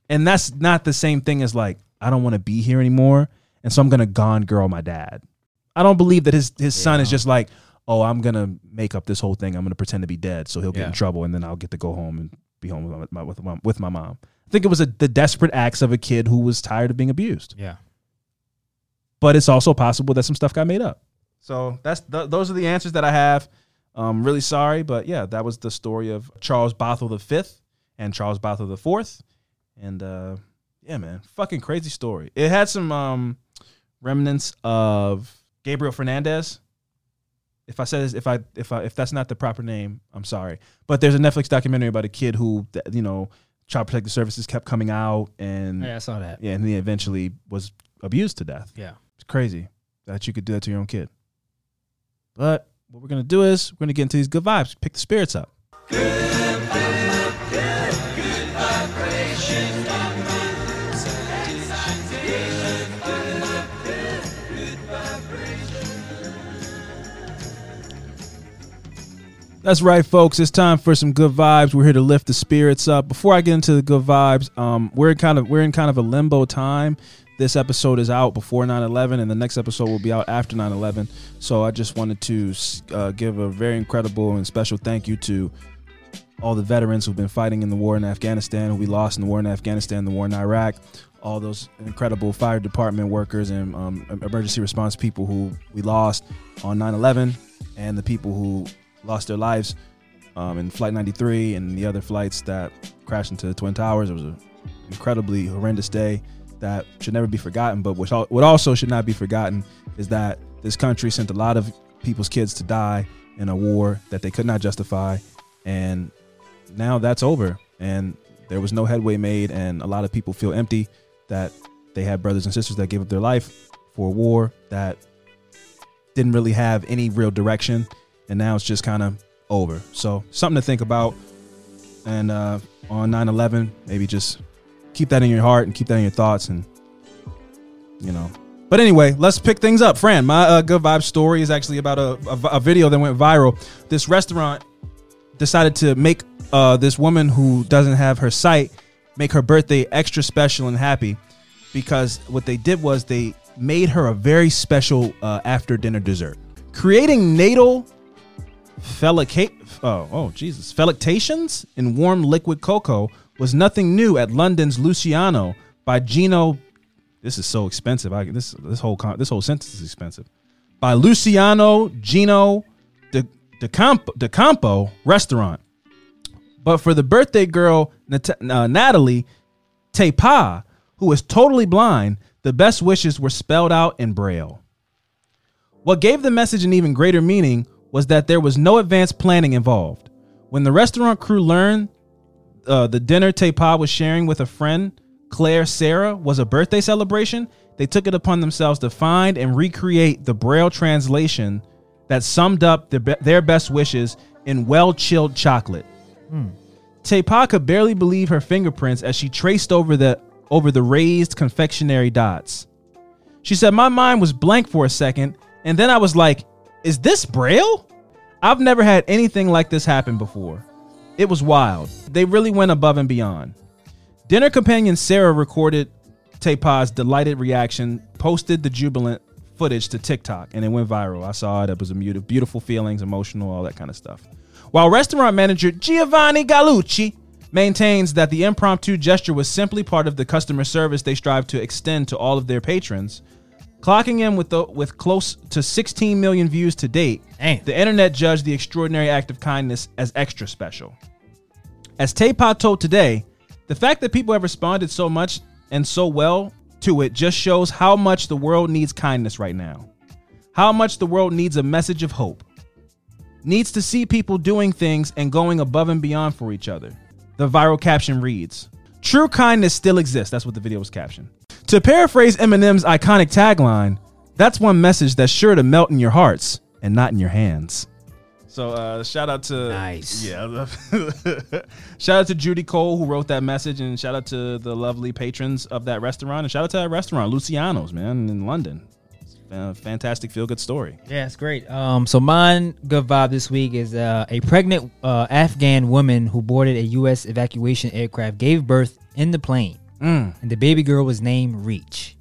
And that's not the same thing as like I don't want to be here anymore and so I'm going to gone girl my dad. I don't believe that his his son is just like, "Oh, I'm going to make up this whole thing. I'm going to pretend to be dead so he'll get in trouble and then I'll get to go home and be home with my with my, with my mom." I think it was a, the desperate acts of a kid who was tired of being abused. Yeah. But it's also possible that some stuff got made up. So that's th- those are the answers that I have. I'm really sorry, but yeah, that was the story of Charles Bothell V and Charles Bothell IV. And uh, yeah, man, fucking crazy story. It had some um, remnants of Gabriel Fernandez. If I said this, if I if I if that's not the proper name, I'm sorry. But there's a Netflix documentary about a kid who you know Child Protective Services kept coming out and Yeah, I saw that. yeah, and he eventually was abused to death. Yeah. It's crazy that you could do that to your own kid. But what we're gonna do is we're gonna get into these good vibes, pick the spirits up. That's right, folks. It's time for some good vibes. We're here to lift the spirits up. Before I get into the good vibes, um, we're in kind of we're in kind of a limbo time. This episode is out before 9/11, and the next episode will be out after 9/11. So I just wanted to uh, give a very incredible and special thank you to all the veterans who've been fighting in the war in Afghanistan, who we lost in the war in Afghanistan, the war in Iraq, all those incredible fire department workers and um, emergency response people who we lost on 9/11, and the people who lost their lives um, in Flight 93 and the other flights that crashed into the Twin Towers. It was an incredibly horrendous day that should never be forgotten. But what, al- what also should not be forgotten is that this country sent a lot of people's kids to die in a war that they could not justify. And now that's over. And there was no headway made. And a lot of people feel empty that they had brothers and sisters that gave up their life for a war that didn't really have any real direction and now it's just kind of over so something to think about and uh, on 9-11 maybe just keep that in your heart and keep that in your thoughts and you know. But anyway let's pick things up. Fran my uh, good vibe story is actually about a, a, a video that went viral. This restaurant decided to make uh, this woman who doesn't have her sight make her birthday extra special and happy because what they did was they made her a very special uh, after dinner dessert. Creating natal Felicate, oh, oh, Jesus. Felictations in warm liquid cocoa was nothing new at London's Luciano by Gino. This is so expensive. I, this this whole con- this whole sentence is expensive. By Luciano Gino de, de, Campo, de Campo restaurant. But for the birthday girl Nat- uh, Natalie Tepa, who is totally blind, the best wishes were spelled out in braille. What gave the message an even greater meaning was that there was no advanced planning involved. When the restaurant crew learned uh, the dinner Tepa was sharing with a friend, Claire Sarah, was a birthday celebration, they took it upon themselves to find and recreate the Braille translation that summed up their, be- their best wishes in well chilled chocolate. Tepa could barely believe her fingerprints as she traced over the over the raised confectionery dots. She said, My mind was blank for a second, and then I was like, Is this Braille? I've never had anything like this happen before. It was wild. They really went above and beyond. Dinner companion Sarah recorded Tepa's delighted reaction, posted the jubilant footage to TikTok, and it went viral. I saw it. It was a beautiful feelings, emotional, all that kind of stuff. While restaurant manager Giovanni Gallucci maintains that the impromptu gesture was simply part of the customer service they strive to extend to all of their patrons, clocking in with the, with close to 16 million views to date, Damn. the internet judged the extraordinary act of kindness as extra special. As Tepa told today, the fact that people have responded so much and so well to it just shows how much the world needs kindness right now. How much the world needs a message of hope. Needs to see people doing things and going above and beyond for each other. The viral caption reads True kindness still exists. That's what the video was captioned. To paraphrase M&M's iconic tagline, that's one message that's sure to melt in your hearts and not in your hands. So uh, shout out to Nice. yeah, shout out to Judy Cole who wrote that message, and shout out to the lovely patrons of that restaurant, and shout out to that restaurant, Luciano's, man, in London. A fantastic feel good story. Yeah, it's great. Um, so mine good vibe this week is uh, a pregnant uh, Afghan woman who boarded a U.S. evacuation aircraft gave birth in the plane, and the baby girl was named Reach.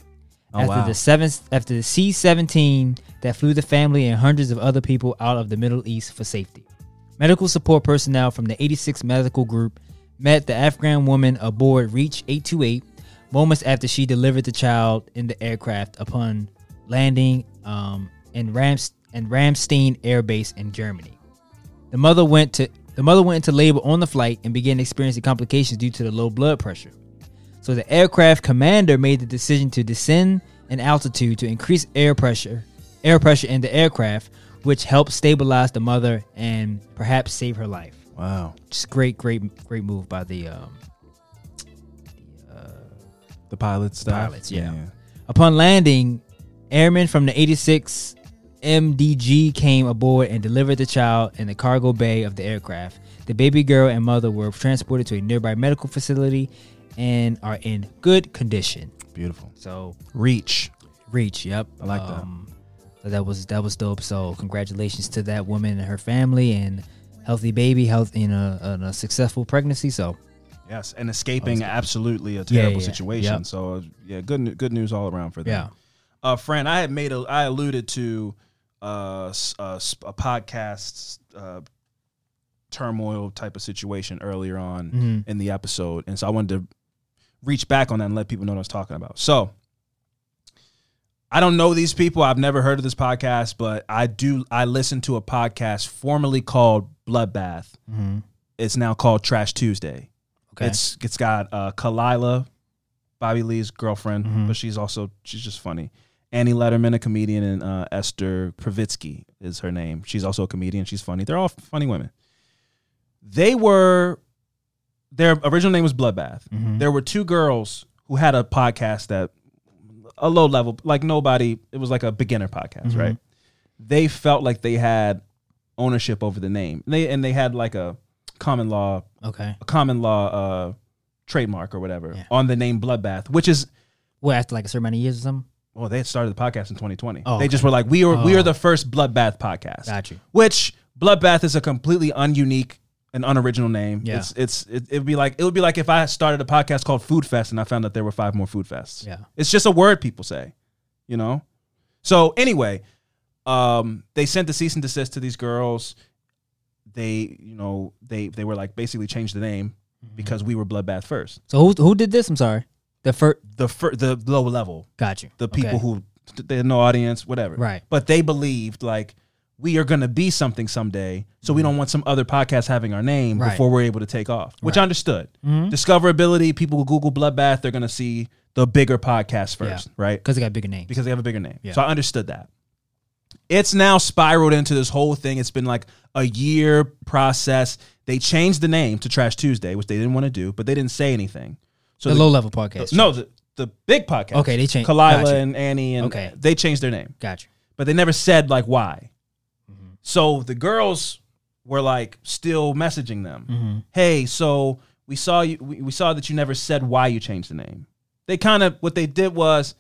Oh, after wow. the seventh, after the C-17 that flew the family and hundreds of other people out of the Middle East for safety. Medical support personnel from the 86th Medical Group met the Afghan woman aboard Reach 828 moments after she delivered the child in the aircraft upon landing um, in Rams in Ramstein Air Base in Germany. The mother went to the mother went into labor on the flight and began experiencing complications due to the low blood pressure. So the aircraft commander made the decision to descend in altitude to increase air pressure, air pressure in the aircraft, which helped stabilize the mother and perhaps save her life. Wow, Just great, great, great move by the um, the pilot staff. pilots. Yeah. Upon landing, airmen from the 86 MDG came aboard and delivered the child in the cargo bay of the aircraft. The baby girl and mother were transported to a nearby medical facility and are in good condition. beautiful. So Reach. reach, yep. I like that. So that was that was dope. So congratulations to that woman and her family and healthy baby, health in a, in a successful pregnancy. So Yes, and escaping absolutely a terrible yeah, situation. yep. So yeah, good good news all around for them. Yeah. uh, friend, I had made a I alluded to uh, s- uh, a podcast uh, turmoil type of situation earlier on Mhm. in the episode, and so I wanted to reach back on that and let people know what I was talking about. So. I don't know these people. I've never heard of this podcast, but I do. I listen to a podcast formerly called Bloodbath. It's now called Trash Tuesday. Okay. It's it's got uh, Khalyla, Bobby Lee's girlfriend, Mhm. but she's also she's just funny. Annie Lederman, a comedian, and uh, Esther Povitsky is her name. She's also a comedian. She's funny. They're all funny women. They were their original name was Bloodbath. Mhm. There were two girls who had a podcast that a low level, like nobody. It was like a beginner podcast, Mhm. right? They felt like they had ownership over the name. They and they had like a common law okay. a common law uh, trademark or whatever Yeah. on the name Bloodbath, which is Well, after like a certain amount of years or something. well, they had started the podcast in 2020. Oh, they just were like, we are we Oh. are the first Bloodbath podcast. Got you. Which Bloodbath is a completely ununique and unoriginal name. Yeah. It's it's it, it'd be like it would be like if I started a podcast called Food Fest and I found that there were five more food fests. Yeah. It's just a word people say, you know. So anyway, um, they sent the cease and desist to these girls. They, you know, they they were like basically changed the name Mm-hmm. because we were Bloodbath first. So who who did this? I'm sorry. The first. The fir- the low level, Got you. the people Okay. who they had no audience, whatever. Right. But they believed like we are going to be something someday, so we don't want some other podcast having our name Mm-hmm. Right. before we're able to take off, which Right. I understood. Mhm. Discoverability, people will Google Bloodbath, they're going to see the bigger podcast first, Yeah. right? because they got bigger names. Because they have a bigger name. Yeah. So I understood that. It's now spiraled into this whole thing. It's been like a year process. They changed the name to Trash Tuesday, which they didn't want to do, but they didn't say anything. So the the- low level podcast. no, the, the big podcast. Okay, they changed- Khalyla gotcha. and Annie and Okay. they changed their name, Got you. but they never said like why. Mm-hmm. So the girls were like still messaging them. Mm-hmm. Hey, so we saw you. We, we saw that you never said why you changed the name. They kind of what they did was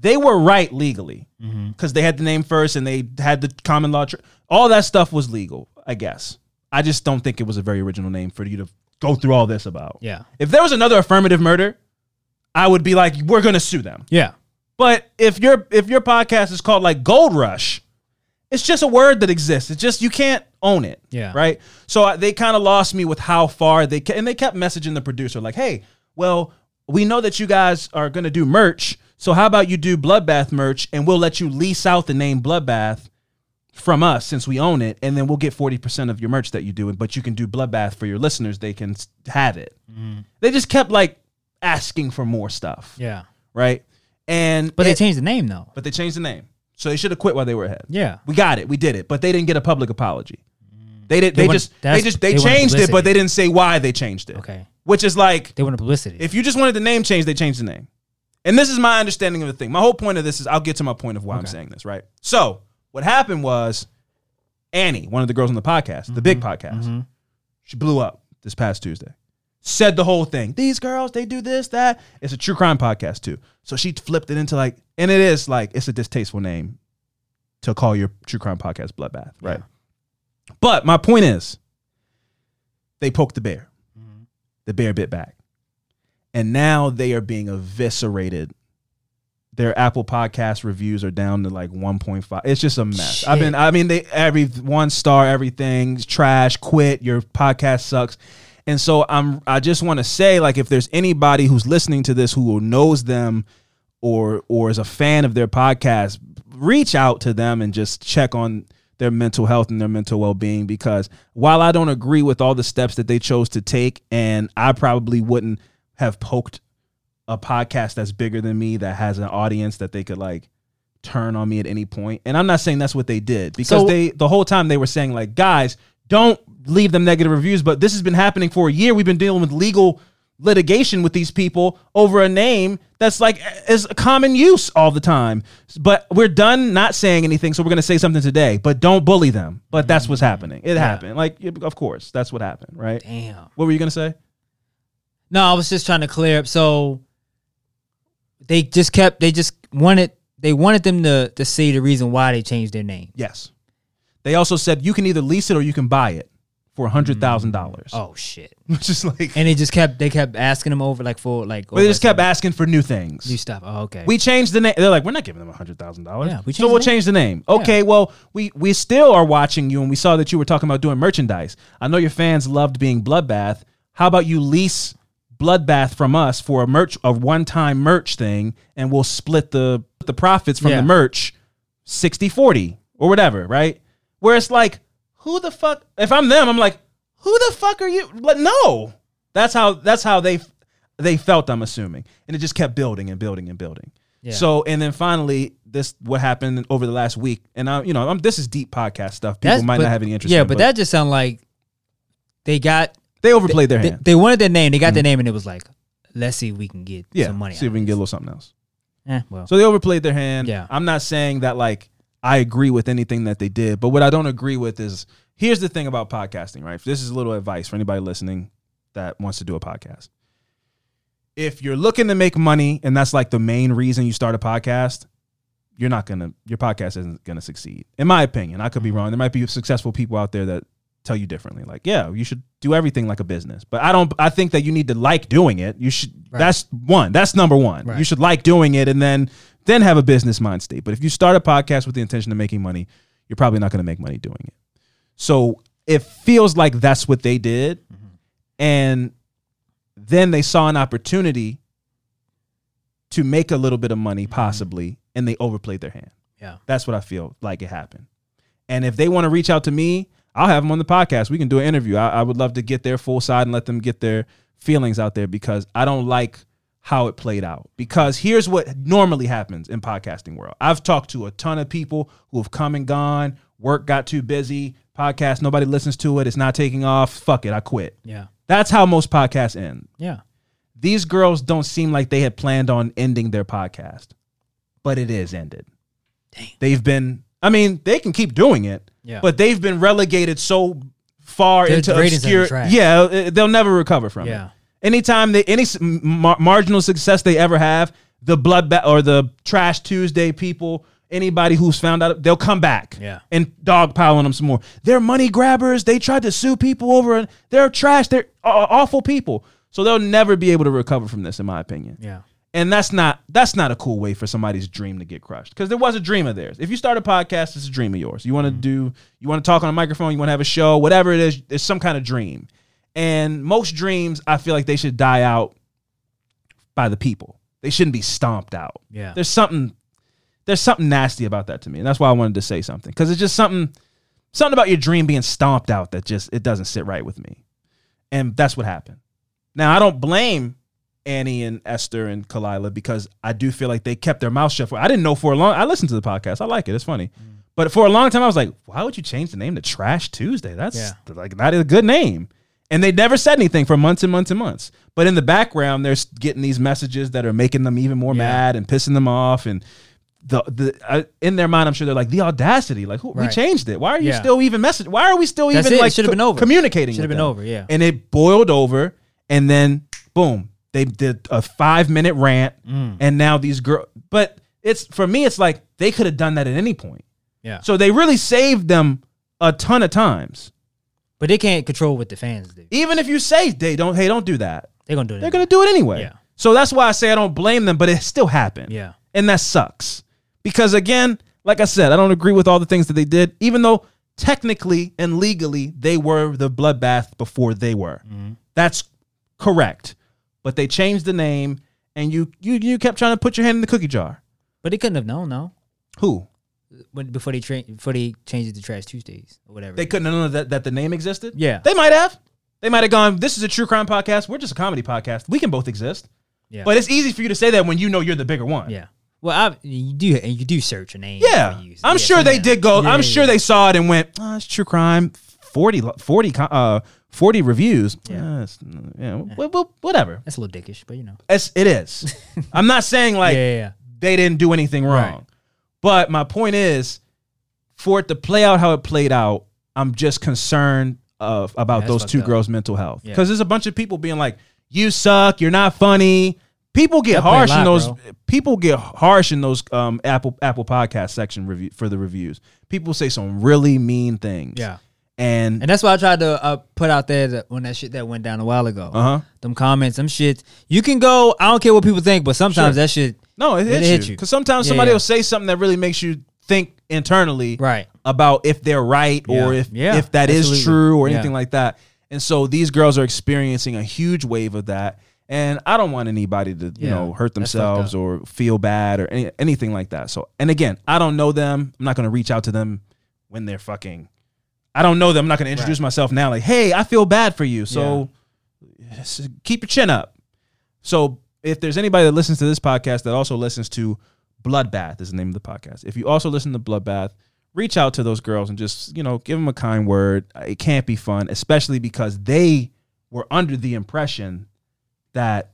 they were right legally Mm-hmm. because they had the name first and they had the common law. Tr- all that stuff was legal, I guess. I just don't think it was a very original name for you to go through all this about. Yeah. If there was another affirmative murder, I would be like, we're gonna sue them. Yeah. But if your if your podcast is called like Gold Rush, it's just a word that exists. It's just you can't own it. Yeah. Right. So I, they kind of lost me with how far they ca- and they kept messaging the producer like, "Hey, well, we know that you guys are gonna do merch. So how about you do Bloodbath merch and we'll let you lease out the name Bloodbath." From us, since we own it, and then we'll get forty percent of your merch that you do, but you can do Bloodbath for your listeners. They can have it. Mm-hmm. They just kept like asking for more stuff, Yeah. right? And But they changed the name though. but they changed the name. So they should have quit while they were ahead. Yeah. We got it. We did it. But they didn't get a public apology. They did They they, just they just they, they changed it, but they didn't say why they changed it. Okay. Which is like They wanted publicity. if you just wanted the name changed, they changed the name. And this is my understanding of the thing. My whole point of this is I'll get to my point of why I'm saying this, right? So what happened was Annie, one of the girls on the podcast, the mm-hmm. big podcast, mm-hmm. she blew up this past Tuesday. Said the whole thing. These girls, they do this, that. It's a true crime podcast too. So she flipped it into like, and it is like it's a distasteful name to call your true crime podcast Bloodbath, right? But my point is, they poked the bear. Mm-hmm. The bear bit back. And now they are being eviscerated. Their Apple Podcast reviews are down to like 1.5. It's just a mess. I've been, I mean, they every one star, everything's trash, quit, your podcast sucks. And so I'm I just want to say, like, if there's anybody who's listening to this who knows them or or is a fan of their podcast, reach out to them and just check on their mental health and their mental well-being because while I don't agree with all the steps that they chose to take and I probably wouldn't have poked a podcast that's bigger than me that has an audience that they could like turn on me at any point. And I'm not saying that's what they did because So- they the whole time they were saying like guys, don't leave them negative reviews, but this has been happening for a year. We've been dealing with legal litigation with these people over a name that's like is a common use all the time. But we're done not saying anything, so we're gonna say something today. But don't bully them. But that's what's mm-hmm. happening. It happened. Like of course, that's what happened, right? Damn. What were you gonna say? No, I was just trying to clear up. So they just kept. They just wanted. They wanted them to to see the reason why they changed their name. Yes. They also said you can either lease it or you can buy it for a hundred thousand mm. dollars. Oh shit! Which is like And they just kept. They kept asking them over like for like. but they just kept asking for new things. new stuff. Oh okay. We changed the name. They're like, we're not giving them a hundred thousand dollars. Yeah, we so we'll the change the name. Okay, well, we we still are watching you, and we saw that you were talking about doing merchandise. I know your fans loved being Bloodbath. How about you lease Bloodbath from us for a merch, a one time merch thing, and we'll split the the profits from Yeah. the merch 60-40 or whatever, right? Where it's like, who the fuck? If I'm them, I'm like, who the fuck are you? But no, that's how that's how they they felt. I'm assuming, and it just kept building and building and building. Yeah. So and then finally, this what happened over the last week, and I, you know, I'm, this is deep podcast stuff. People That's- might but- not have any interest. Yeah, in, but that just sounded like they got. they overplayed their They, hand. they wanted their name. They got their name, and it was like, let's see if we can get yeah, some money. see if out we can get a little something else. Eh, well, So they overplayed their hand. Yeah. I'm not saying that like I agree with anything that they did, but what I don't agree with is here's the thing about podcasting, right? This is a little advice for anybody listening that wants to do a podcast. If you're looking to make money and that's like the main reason you start a podcast, you're not gonna your podcast isn't gonna succeed. In my opinion, I could be mm-hmm. wrong. There might be successful people out there that tell you differently. Like, yeah, you should do everything like a business. But I don't I think that you need to like doing it. You should that's one. That's number one. Right. You should like doing it and then then have a business mind state. But if you start a podcast with the intention of making money, you're probably not gonna make money doing it. So it feels like that's what they did. Mm-hmm. And then they saw an opportunity to make a little bit of money, mm-hmm. possibly, and they overplayed their hand. yeah. That's what I feel like it happened. And if they want to reach out to me, I'll have them on the podcast. We can do an interview. I, I would love to get their full side and let them get their feelings out there because I don't like how it played out. Because here's what normally happens in podcasting world. I've talked to a ton of people who have come and gone. Work got too busy. Podcast, nobody listens to it. It's not taking off. Fuck it. I quit. Yeah. That's how most podcasts end Yeah. these girls don't seem like they had planned on ending their podcast, but it is ended. They've been, I mean, they can keep doing it, Yeah. but they've been relegated so far Their into ratings are in the obscure. Yeah, uh, they'll never recover from Yeah. it. Anytime they any mar- marginal success they ever have, the blood ba- or the trash Tuesday people, anybody who's found out, they'll come back Yeah. and dogpile on them some more. They're money grabbers. They tried to sue people over. and They're trash. They're aw- awful people. So they'll never be able to recover from this, in my opinion. Yeah. And that's not that's not a cool way for somebody's dream to get crushed. Because there was a dream of theirs. If you start a podcast, it's a dream of yours. You want to mm-hmm. do you want to talk on a microphone, you want to have a show, whatever it is, it's some kind of dream. And most dreams, I feel like they should die out by the people. They shouldn't be stomped out. Yeah. There's something there's something nasty about that to me. And that's why I wanted to say something. Because it's just something something about your dream being stomped out that just it doesn't sit right with me. And that's what happened. Now I don't blame Annie and Esther and Khalyla because I do feel like they kept their mouth shut. For, I didn't know for a long. I listened to the podcast. I like it. It's funny. Mm. But for a long time, I was like, why would you change the name to Trash Tuesday? That's Yeah. like not a good name. And they never said anything for months and months and months. But in the background, they're getting these messages that are making them even more Yeah. mad and pissing them off. And the the uh, in their mind, I'm sure they're like the audacity. Like who, we changed it. Why are you Yeah. still even messaging? Why are we still That's even it. Like should've been over. communicating? Should've been them? over, yeah. And it boiled over, and then boom, they did a five minute rant, Mm. and now these girls. But it's for me, it's like they could have done that at any point. Yeah. So they really saved them a ton of times. But they can't control what the fans do. Even if you say they don't, hey, don't do that. They're gonna do it. They're gonna do it anyway. Yeah. So that's why I say I don't blame them, but it still happened. Yeah. And that sucks. Because again, like I said, I don't agree with all the things that they did, even though technically and legally they were the bloodbath before they were. Mm-hmm. That's correct. But they changed the name and you you you kept trying to put your hand in the cookie jar. But they couldn't have known, no. Who? When, before they tra- before they changed it to Trash Tuesdays or whatever. They couldn't have known that, that the name existed? Yeah. They might have. They might have gone, this is a true crime podcast. We're just a comedy podcast. We can both exist. Yeah. But it's easy for you to say that when you know you're the bigger one. yeah. Well, I, you do and you do search a name. Yeah. before you use it. I'm Yeah, sure they did go. Yeah, I'm yeah, sure yeah. they saw it and went, oh, it's true crime. 40, 40, uh, 40 reviews. Yeah. it's- yeah, well, well, whatever. That's a little dickish, but you know. It's, it is. I'm not saying like yeah, yeah, yeah. they didn't do anything wrong. Right. But my point is, for it to play out how it played out, I'm just concerned of about That's those two up. girls' mental health. Yeah. Because there's a bunch of people being like, "You suck. You're not funny." People get That play a harsh in those. bro. People get harsh in those um, Apple Apple Podcast section review for the reviews. People say some really mean things. Yeah. and, And that's why I tried to uh, put out there that when that shit that went down a while ago. Uh huh. Them comments, them shit. You can go. I don't care what people think, but sometimes Sure. that shit. No, it It hits hit you because sometimes Yeah, somebody yeah. will say something that really makes you think internally, Right. about if they're right or if Yeah, if that is absolutely. true or Yeah. anything like that. And so these girls are experiencing a huge wave of that. And I don't want anybody to, you know, hurt themselves or feel bad or any, anything like that. So, and again, I don't know them. I'm not going to reach out to them when they're fucking. I don't know them. I'm not going to introduce myself now. Like, hey, I feel bad for you. So, keep your chin up. So, if there's anybody that listens to this podcast that also listens to Bloodbath, is the name of the podcast. If you also listen to Bloodbath, reach out to those girls and just you know give them a kind word. It can't be fun, especially because they were under the impression that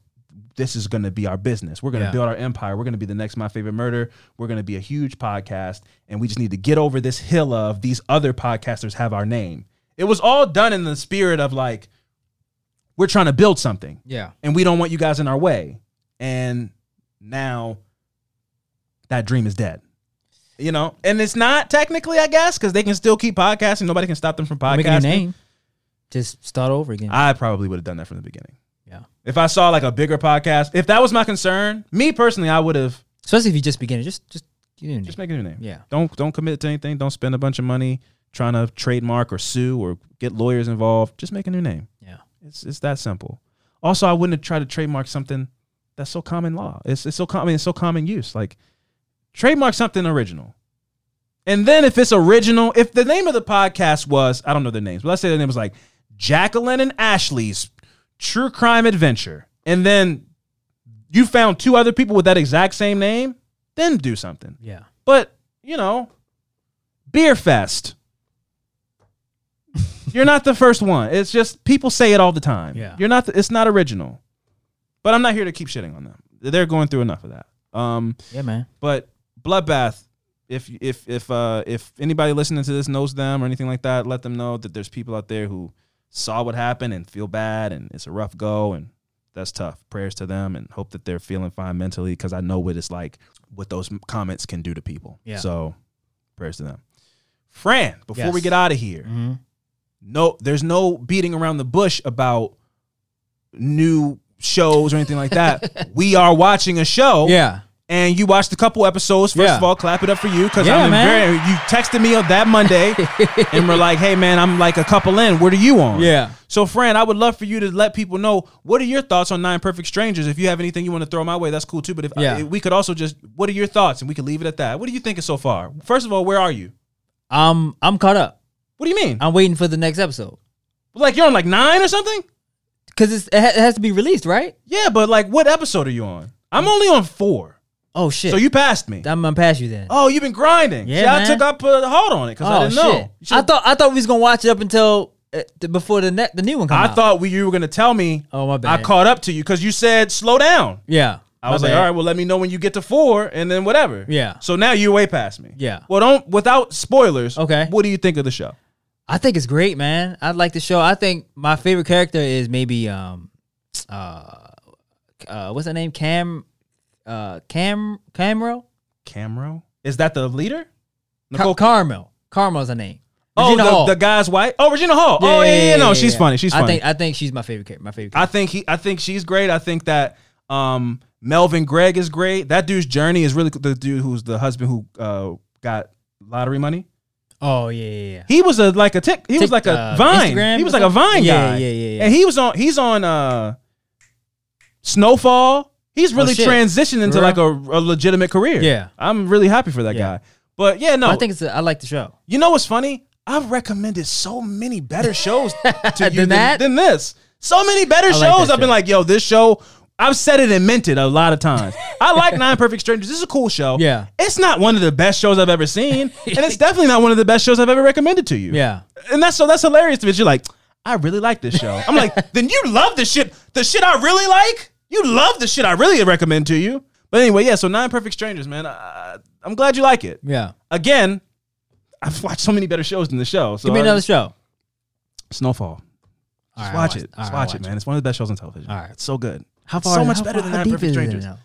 this is going to be our business. We're going to Yeah. build our empire. We're going to be the next My Favorite Murder. We're going to be a huge podcast, and we just need to get over this hill of these other podcasters have our name. It was all done in the spirit of like we're trying to build something Yeah. and we don't want you guys in our way. And now that dream is dead. You know, and it's not technically, I guess, because they can still keep podcasting. Nobody can stop them from Make a new podcasting. name. Just start over again. I probably would have done that from the beginning. yeah. If I saw like a bigger podcast, if that was my concern, me personally, I would have Especially if you just beginning, just just in. just make a new name. Yeah. Don't don't commit to anything. Don't spend a bunch of money trying to trademark or sue or get lawyers involved. Just make a new name. It's it's that simple. Also, I wouldn't have tried to trademark something that's so common law. It's it's so common. It's so common use. Like trademark something original. And then if it's original, if the name of the podcast was I don't know their names, but let's say the name was like Jacqueline and Ashley's True Crime Adventure, and then you found two other people with that exact same name, then do something. Yeah. But, you know, Beer Fest. You're not the first one. It's just people say it all the time. Yeah. You're not the, it's not original. But I'm not here to keep shitting on them. They're going through enough of that. Um Yeah, man. but Bloodbath if if if uh if anybody listening to this knows them or anything like that, let them know that there's people out there who saw what happened and feel bad and it's a rough go and that's tough. Prayers to them and hope that they're feeling fine mentally because I know what it's like, what those comments can do to people. Yeah. So prayers to them. Fran, before we get out of here, Mhm. No, there's no beating around the bush about new shows or anything like that. we are watching a show. Yeah. And you watched a couple episodes. First Yeah. of all, clap it up for you because Yeah, I'm very. You texted me on that Monday, and we're like, "Hey, man, I'm like a couple in. What are you on?" Yeah. So, Fran, I would love for you to let people know what are your thoughts on Nine Perfect Strangers. If you have anything you want to throw my way, that's cool too. But if Yeah. we could also just, what are your thoughts, and we could leave it at that. What are you thinking so far? First of all, where are you? Um, I'm caught up. What do you mean? I'm waiting for the next episode Like you're on like nine or something? because it, ha- it has to be released, right? Yeah, but like what episode are you on? I'm only on four. Oh shit! So you passed me. I'm gonna pass you then. Oh, you've been grinding. Yeah, See, I man. took up a hold on it because I Oh, didn't know. You should've- I thought I thought we was gonna watch it up until uh, before the ne- the new one come I out. thought we, you were gonna tell me. Oh my bad. I caught up to you because you said slow down. Yeah. I was like, all right, well, let me know when you get to four, and then whatever. Yeah. So now you're way past me. Yeah. Well, don't without spoilers. Okay. What do you think of the show? I think it's great, man. I like the show. I think my favorite character is maybe um uh uh what's her name? Cam uh Cam Camero? Camero is that the leader? Car- Carmel. Carmel's her name. Oh, the, Hall. the guy's wife. Oh, Regina Hall. oh, yeah, yeah, yeah, no, she's yeah. funny. She's I funny. think I think she's my favorite character. My favorite. I think he. I think she's great. I think that um, Melvin Gregg is great. That dude's journey is really the dude who's the husband who uh, got lottery money. Oh yeah, yeah, yeah. He was a like a tick. He was like a uh, Vine. Instagram he was like a? Vine Yeah, guy. yeah, yeah, yeah. And he was on. He's on. uh Snowfall. He's really Oh, shit. transitioned into like a, a legitimate career. Yeah. I'm really happy for that guy. But yeah, no, I think it's a, I like the show. you know what's funny? I've recommended so many better shows to you Than than, that? than this. So many better I shows. that I've been like, yo, this show. I've said it and meant it a lot of times. I like Nine Perfect Strangers. This is a cool show. Yeah. It's not one of the best shows I've ever seen, and it's definitely not one of the best shows I've ever recommended to you. Yeah. And that's so that's hilarious to me. You're like, I really like this show. I'm like, then you love the shit. The shit I really like. You love the shit I really recommend to you. But anyway, yeah. So Nine Perfect Strangers, man. I, I'm glad you like it. Yeah. Again, I've watched so many better shows than the show. So Give me another show. Snowfall. Just right, watch it. Just right, watch I'll it, man. It's one of the best shows on television. All right. It's so good. How far? so much how better far- than Nine Perfect Strangers. now?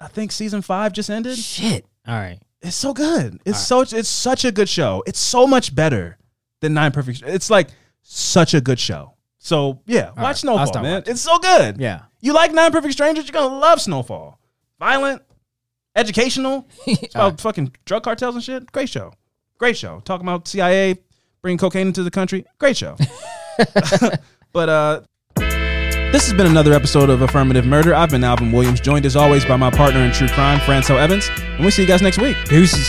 I think season five just ended. Shit. All right. It's so good. It's so it's such a good show. It's so much better than Nine Perfect. It's like such a good show. So yeah, watch right. Snowfall, man. watching. It's so good. Yeah. You like Nine Perfect Strangers? You're gonna love Snowfall. Violent, educational. It's about fucking drug cartels and shit. Great show. Great show. Talking about CIA bringing cocaine into the country. Great show. but uh this has been another episode of Affirmative Murder. I've been Alvin Williams, joined as always by my partner in true crime, Francel Evans. And we'll see you guys next week. Deuces.